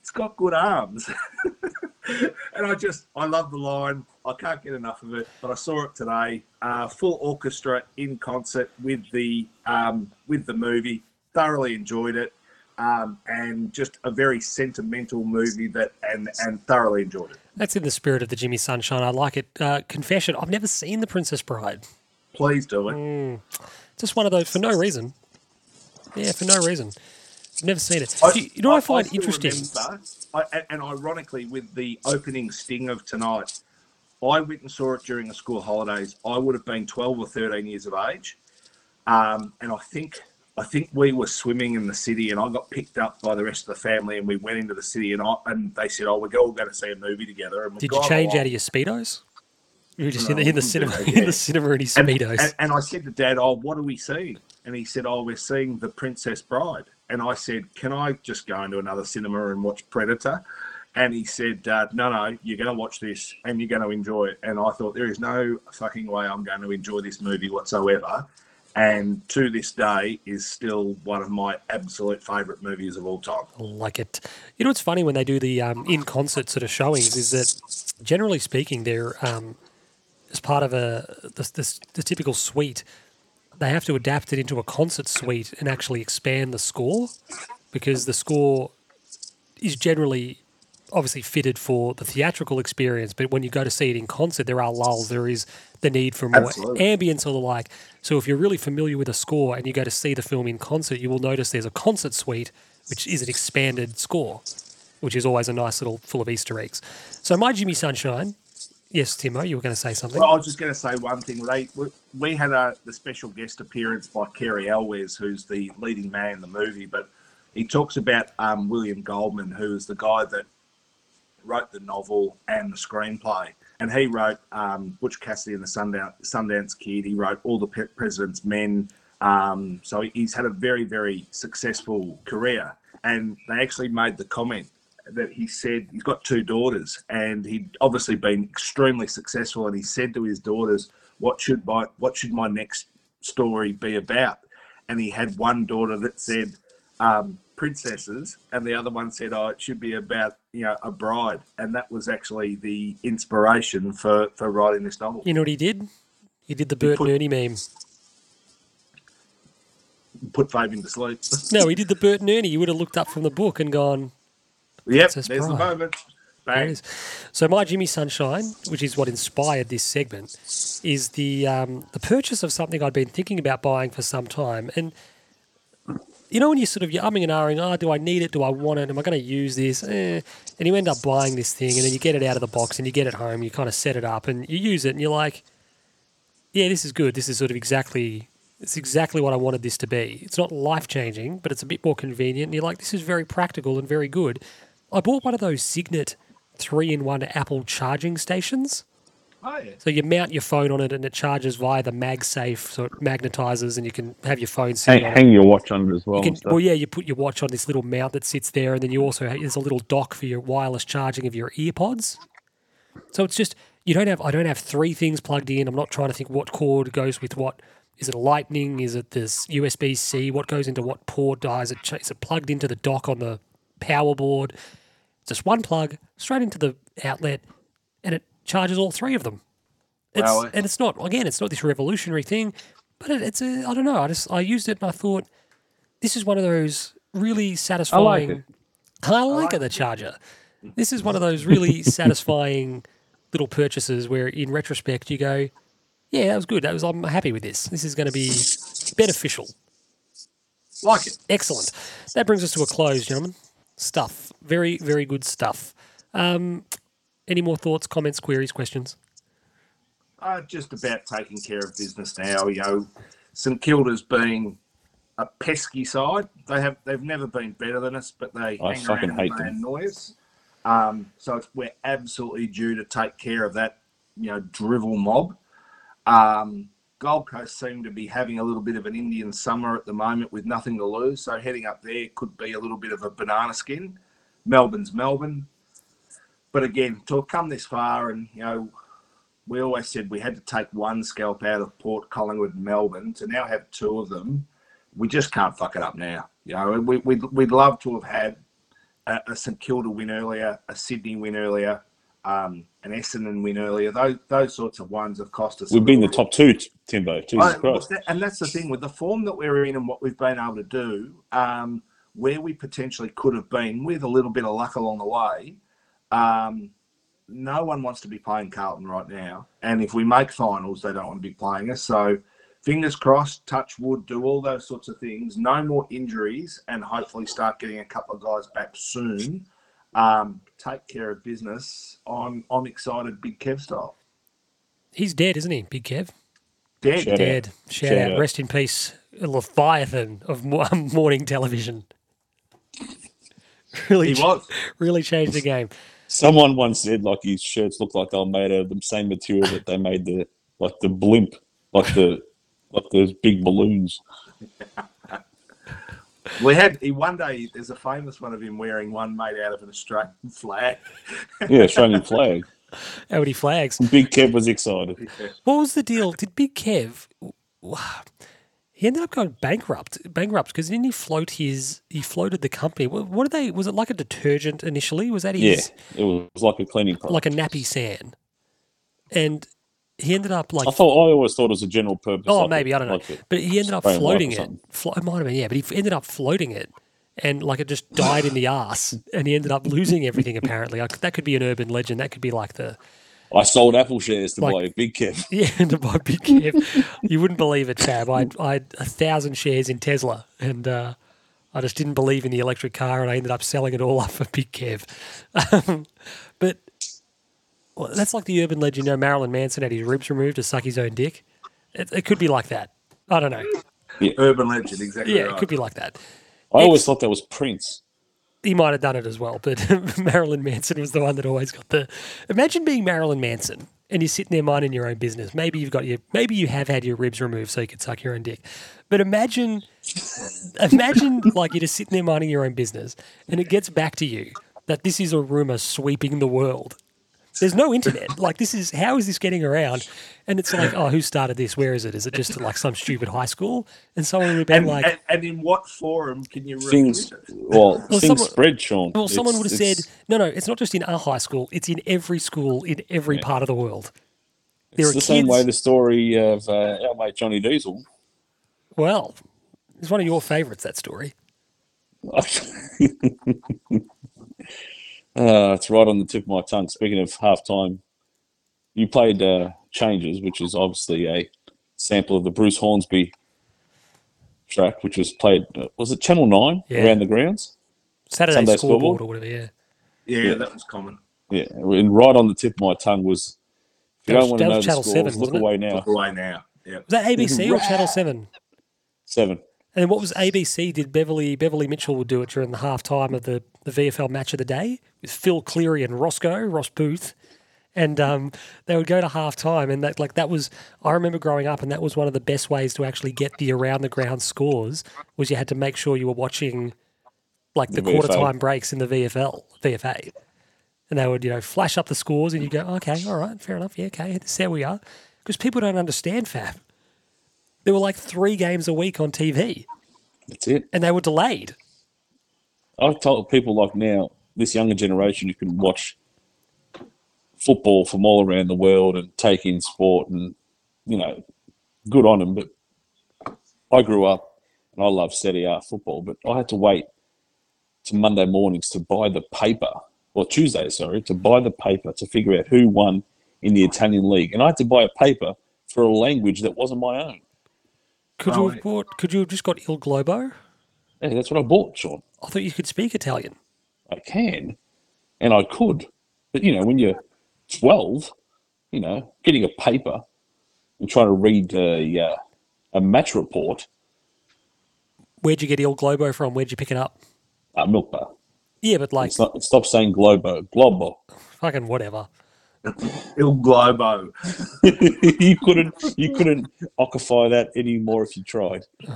"It's got good arms." and I just, I love the line. I can't get enough of it. But I saw it today, uh, full orchestra in concert with the um, with the movie. Thoroughly enjoyed it, um, and just a very sentimental movie that, and and thoroughly enjoyed it. That's in the spirit of the Jimmy Sunshine. I like it. Uh, confession: I've never seen The Princess Bride. Please do it. Just one of those for no reason. Yeah, for no reason. I've never seen it. I- Do you, you know what I find still interesting? remember- I, and, and ironically, with the opening sting of tonight, I went and saw it during the school holidays. I would have been 12 or 13 years of age. Um, and I think I think we were swimming in the city, and I got picked up by the rest of the family, and we went into the city, and I, and they said, "Oh, we're all going to see a movie together." And Did you change along. out of your speedos? You were just No, in, the, in the cinema, that, in yeah. the cinema in his And, speedos. and, and I said to Dad, "Oh, what are we seeing?" And he said, "Oh, we're seeing The Princess Bride." And I said, "Can I just go into another cinema and watch Predator?" And he said, uh, "No, no, you're going to watch this and you're going to enjoy it." And I thought, "There is no fucking way I'm going to enjoy this movie whatsoever." And to this day, is still one of my absolute favourite movies of all time. like it. You know what's funny when they do the um, in concert sort of showings is that generally speaking, they're um, as part of a the typical suite. They have to adapt it into a concert suite and actually expand the score because the score is generally obviously fitted for the theatrical experience, but when you go to see it in concert, there are lulls. There is the need for more Absolutely. ambience or the like. So if you're really familiar with a score and you go to see the film in concert, you will notice there's a concert suite, which is an expanded score, which is always a nice little full of Easter eggs. So my Jimmy Sunshine, yes, Timo, you were going to say something. Well, I was just going to say one thing. They we, we had a the special guest appearance by Cary Elwes, who's the leading man in the movie, but he talks about um, William Goldman, who is the guy that wrote the novel and the screenplay, and he wrote um, Butch Cassidy and the Sundance, Sundance Kid. He wrote All the President's Men. Um, so he's had a very very successful career, and they actually made the comment that he said he's got two daughters and he'd obviously been extremely successful and he said to his daughters what should my what should my next story be about and he had one daughter that said um, princesses and the other one said oh it should be about you know a bride and that was actually the inspiration for for writing this novel You know what he did? He did the Bert put- and Ernie meme. put Fabian to sleep No, he did the Bert and Ernie. You would have looked up from the book and gone, yep there's the moment There Bang. So my Jimmy Sunshine, which is what inspired this segment, is the um, the purchase of something I'd been thinking about buying for some time. And you know when you sort of you're umming and ahhing, oh, do I need it? Do I want it? Am I going to use this? Eh. And you end up buying this thing, and then you get it out of the box, and you get it home. You kind of set it up, and you use it, and you're like, yeah, this is good. This is sort of exactly. It's exactly what I wanted this to be. It's not life changing, but it's a bit more convenient. And you're like, this is very practical and very good. I bought one of those Signet three-in-one Apple charging stations. Oh yeah. So you mount your phone on it and it charges via the MagSafe, so it magnetizes and you can have your phone Hang, hang your watch on it as well. You can, well, yeah, you put your watch on this little mount that sits there, and then you also have, there's a little dock for your wireless charging of your AirPods. So it's just you don't have I don't have three things plugged in. I'm not trying to think what cord goes with what. Is it a Lightning? Is it this USB C? What goes into what port? Uh, Is it is it plugged into the dock on the power board? Just one plug straight into the outlet, and it charges all three of them. It's, Wow. and it's not again, it's not this revolutionary thing, but it, it's a I don't know. I just I used it and I thought this is one of those really satisfying. I like it. I like it, the charger. This is one of those really satisfying little purchases where, in retrospect, you go, "Yeah, that was good. That was. I'm happy with this. This is going to be beneficial. Like it. Excellent." That brings us to a close, gentlemen. Stuff. Very, very good stuff. Um, any more thoughts, comments, queries, questions? Uh, just about taking care of business now. You know, St Kilda's being a pesky side. They have they've never been better than us, but they I hang fucking around hate and they them. annoy us. Um, so it's, we're absolutely due to take care of that, you know, drivel mob. Um, Gold Coast seem to be having a little bit of an Indian summer at the moment with nothing to lose. So heading up there could be a little bit of a banana skin. Melbourne's Melbourne. But again, to have come this far and, you know, we always said we had to take one scalp out of Port Collingwood and Melbourne to now have two of them. We just can't fuck it up now. You know, we, we'd, we'd love to have had a, a St Kilda win earlier, a Sydney win earlier, um, an Essendon win earlier. Those those sorts of ones have cost us. We've been the top two, Timbo. Jesus I- Christ. and that's the thing with the form that we're in and what we've been able to do, um, where we potentially could have been with a little bit of luck along the way. Um, no one wants to be playing Carlton right now, and if we make finals, they don't want to be playing us. So, fingers crossed, touch wood, do all those sorts of things. No more injuries, and hopefully start getting a couple of guys back soon. Um, take care of business. I'm I'm excited, Big Kev style. He's dead, isn't he, Big Kev? Dead. Shout out. Dead. Shout, Shout out. out. Rest in peace, Leviathan of morning television. really, He was. really changed the game. Someone once said like his shirts look like they were made out of the same material that they made the like the blimp, like the like those big balloons. We had he one day. There's a famous one of him wearing one made out of an Australian flag. Yeah, Australian flag. How many flags? Big Kev was excited. What was the deal? Did Big Kev? He ended up going bankrupt. Bankrupt because didn't he float his? He floated the company. What, what did they? Was it like a detergent initially? Was that his? Yeah, it was like a cleaning product. Like a nappy sand, and he ended up like I thought I always thought it was a general purpose. Oh, like maybe I don't know, like but he ended up spray and wipe or floating it. Flo- it might have been, yeah, but he ended up floating it, and like it just died in the ass, and he ended up losing everything. Apparently, like, that could be an urban legend. That could be like the I sold Apple shares to Like- buy a Big Kev. yeah to buy big Kev. You wouldn't believe it, Chab. I I had a thousand shares in Tesla, and uh, I just didn't believe in the electric car, and I ended up selling it all up for big Kev. Um, but well, that's like the urban legend. You know, Marilyn Manson had his ribs removed to suck his own dick. It, it could be like that. I don't know. The urban legend, exactly. Yeah, right. it could be like that. I always Ex- thought that was Prince. He might have done it as well, but Marilyn Manson was the one that always got the. Imagine being Marilyn Manson and you're sitting there minding your own business. Maybe you've got your, maybe you have had your ribs removed so you could suck your own dick. But imagine, imagine like you're just sitting there minding your own business, and it gets back to you that this is a rumor sweeping the world. There's no internet. Like this is how is this getting around? And it's like, oh, who started this? Where is it? Is it just like some stupid high school? And someone would have been And, like, and, and in what forum can you Things, well, Well, things someone- spread, Sean. Well, someone It's- would have said, no, no, it's not just in our high school, it's in every school in every part of the world. There It's are the same way the story of uh, our mate Johnny Diesel. Well, it's one of your favourites, that story. Uh, it's right on the tip of my tongue. Speaking of halftime, you played uh, Changes, which is obviously a sample of the Bruce Hornsby track, which was played, uh, was it Channel 9 Yeah. around the grounds? Saturday Sunday scoreboard scoreboard? or whatever, yeah. Yeah, Yeah. that was common. Yeah, and right on the tip of my tongue was, if you That don't was- want that to know the scores, 7, look it? away now. Look away now. Yeah. Was that ABC or Channel 7? Seven. And what was ABC? Did Beverly Beverly Mitchell would do it during the half time of the, the VFL match of the day with Phil Cleary and Roscoe, Ross Booth. And um, they would go to half time, and that like that was I remember growing up, and that was one of the best ways to actually get the around the ground scores was you had to make sure you were watching like the, The quarter VFL. time breaks in the VFL VFA, and they would you know flash up the scores, and you go okay, all right, fair enough, yeah, okay, there we are, because people don't understand Fab. There were like three games a week on TV, That's it. and they were delayed. I've told people like now, this younger generation, you can watch football from all around the world and take in sport, and you know, good on them. But I grew up and I love Serie A football, but I had to wait to Monday mornings to buy the paper, or Tuesday, sorry, to buy the paper to figure out who won in the Italian league, and I had to buy a paper for a language that wasn't my own. Could you have bought? Could you have just got Il Globo? Yeah, that's what I bought, Sean. I thought you could speak Italian. I can, and I could, but you know, when you're 12, you know, getting a paper and trying to read a uh, a match report, Where'd you get Il Globo from? Where'd you pick it up? uh, milk bar. Yeah, but like stop saying globo, globo. fucking whatever. Il Globo. you couldn't, you couldn't occupy that anymore if you tried.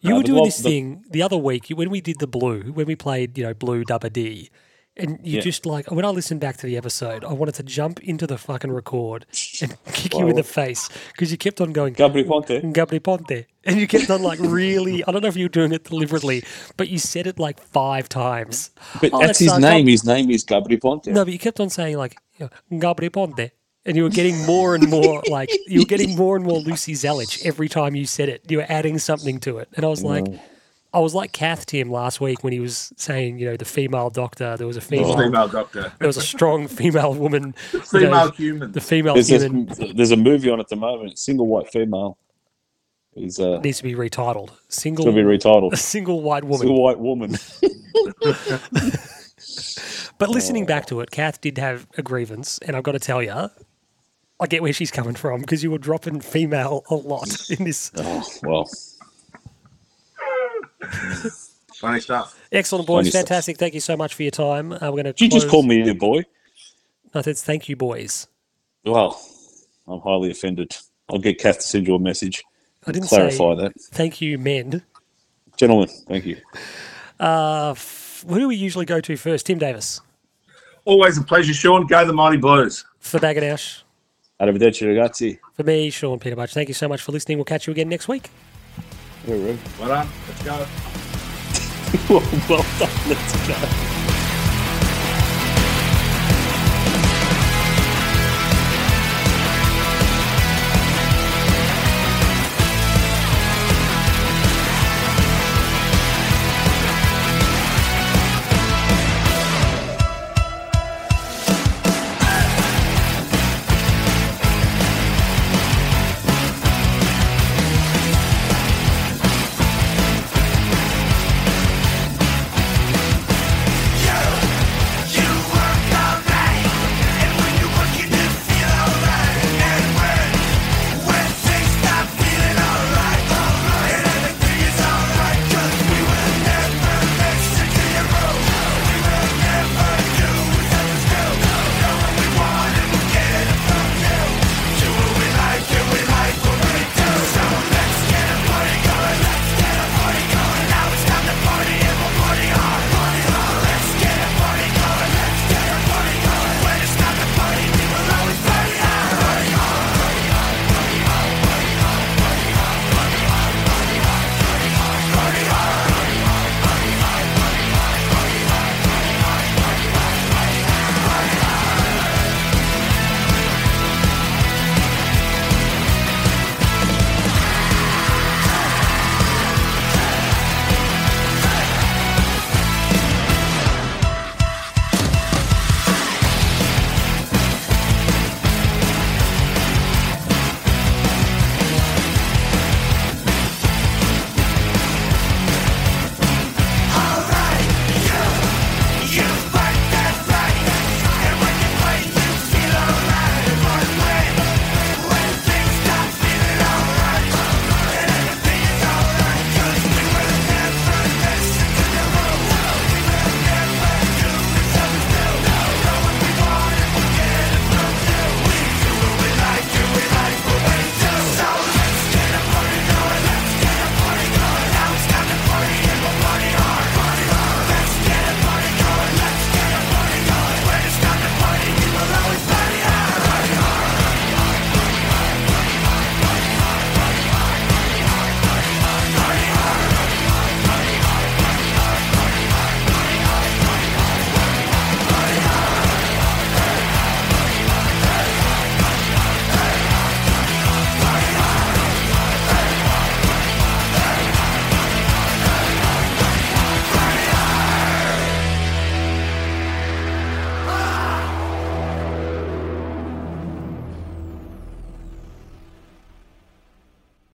You Uh, were the doing lo- this the- thing the other week when we did the blue, when we played, you know, blue dubba D. And you Yeah. just like when I listened back to the episode, I wanted to jump into the fucking record and kick you in the face because you kept on going Gabri Ponte. Gabri Ponte, and you kept on like really. I don't know if you were doing it deliberately, but you said it like five times. But Oh, that's that his sucks. name. His name is Gabri Ponte. No, but you kept on saying like you know, Gabri Ponte, and you were getting more and more like you were getting more and more Lucy Zelić every time you said it. You were adding something to it, and I was like, I was like Kath Tim last week when he was saying, you know, the female doctor. There was a female. Female doctor. There was a strong female woman. you know, Female human. The female There's, this, human there's a movie on at the moment. Single white female is uh, needs to be retitled. Single. to be A retitled. single white woman. Single white woman. But listening back to it, Kath did have a grievance, and I've got to tell you, I get where she's coming from because you were dropping female a lot in this. Oh well. Funny stuff. Excellent, boys. Funny stuff. Fantastic. Thank you so much for your time. Uh, we're going to. Did you just call me a boy? No, that's thank you, boys. Well, I'm highly offended. I'll get Kath to send you a message. I didn't clarify say that. thank you, men. Gentlemen, thank you. Uh, f- who do we usually go to first? Tim Davis Always a pleasure, Sean. Go the Mighty Blues. for Baganash. Arrivederci, ragazzi. For me, Sean Peter Butch. Thank you so much for listening. We'll catch you again next week. Well, Well done. Let's go. well done. Let's go.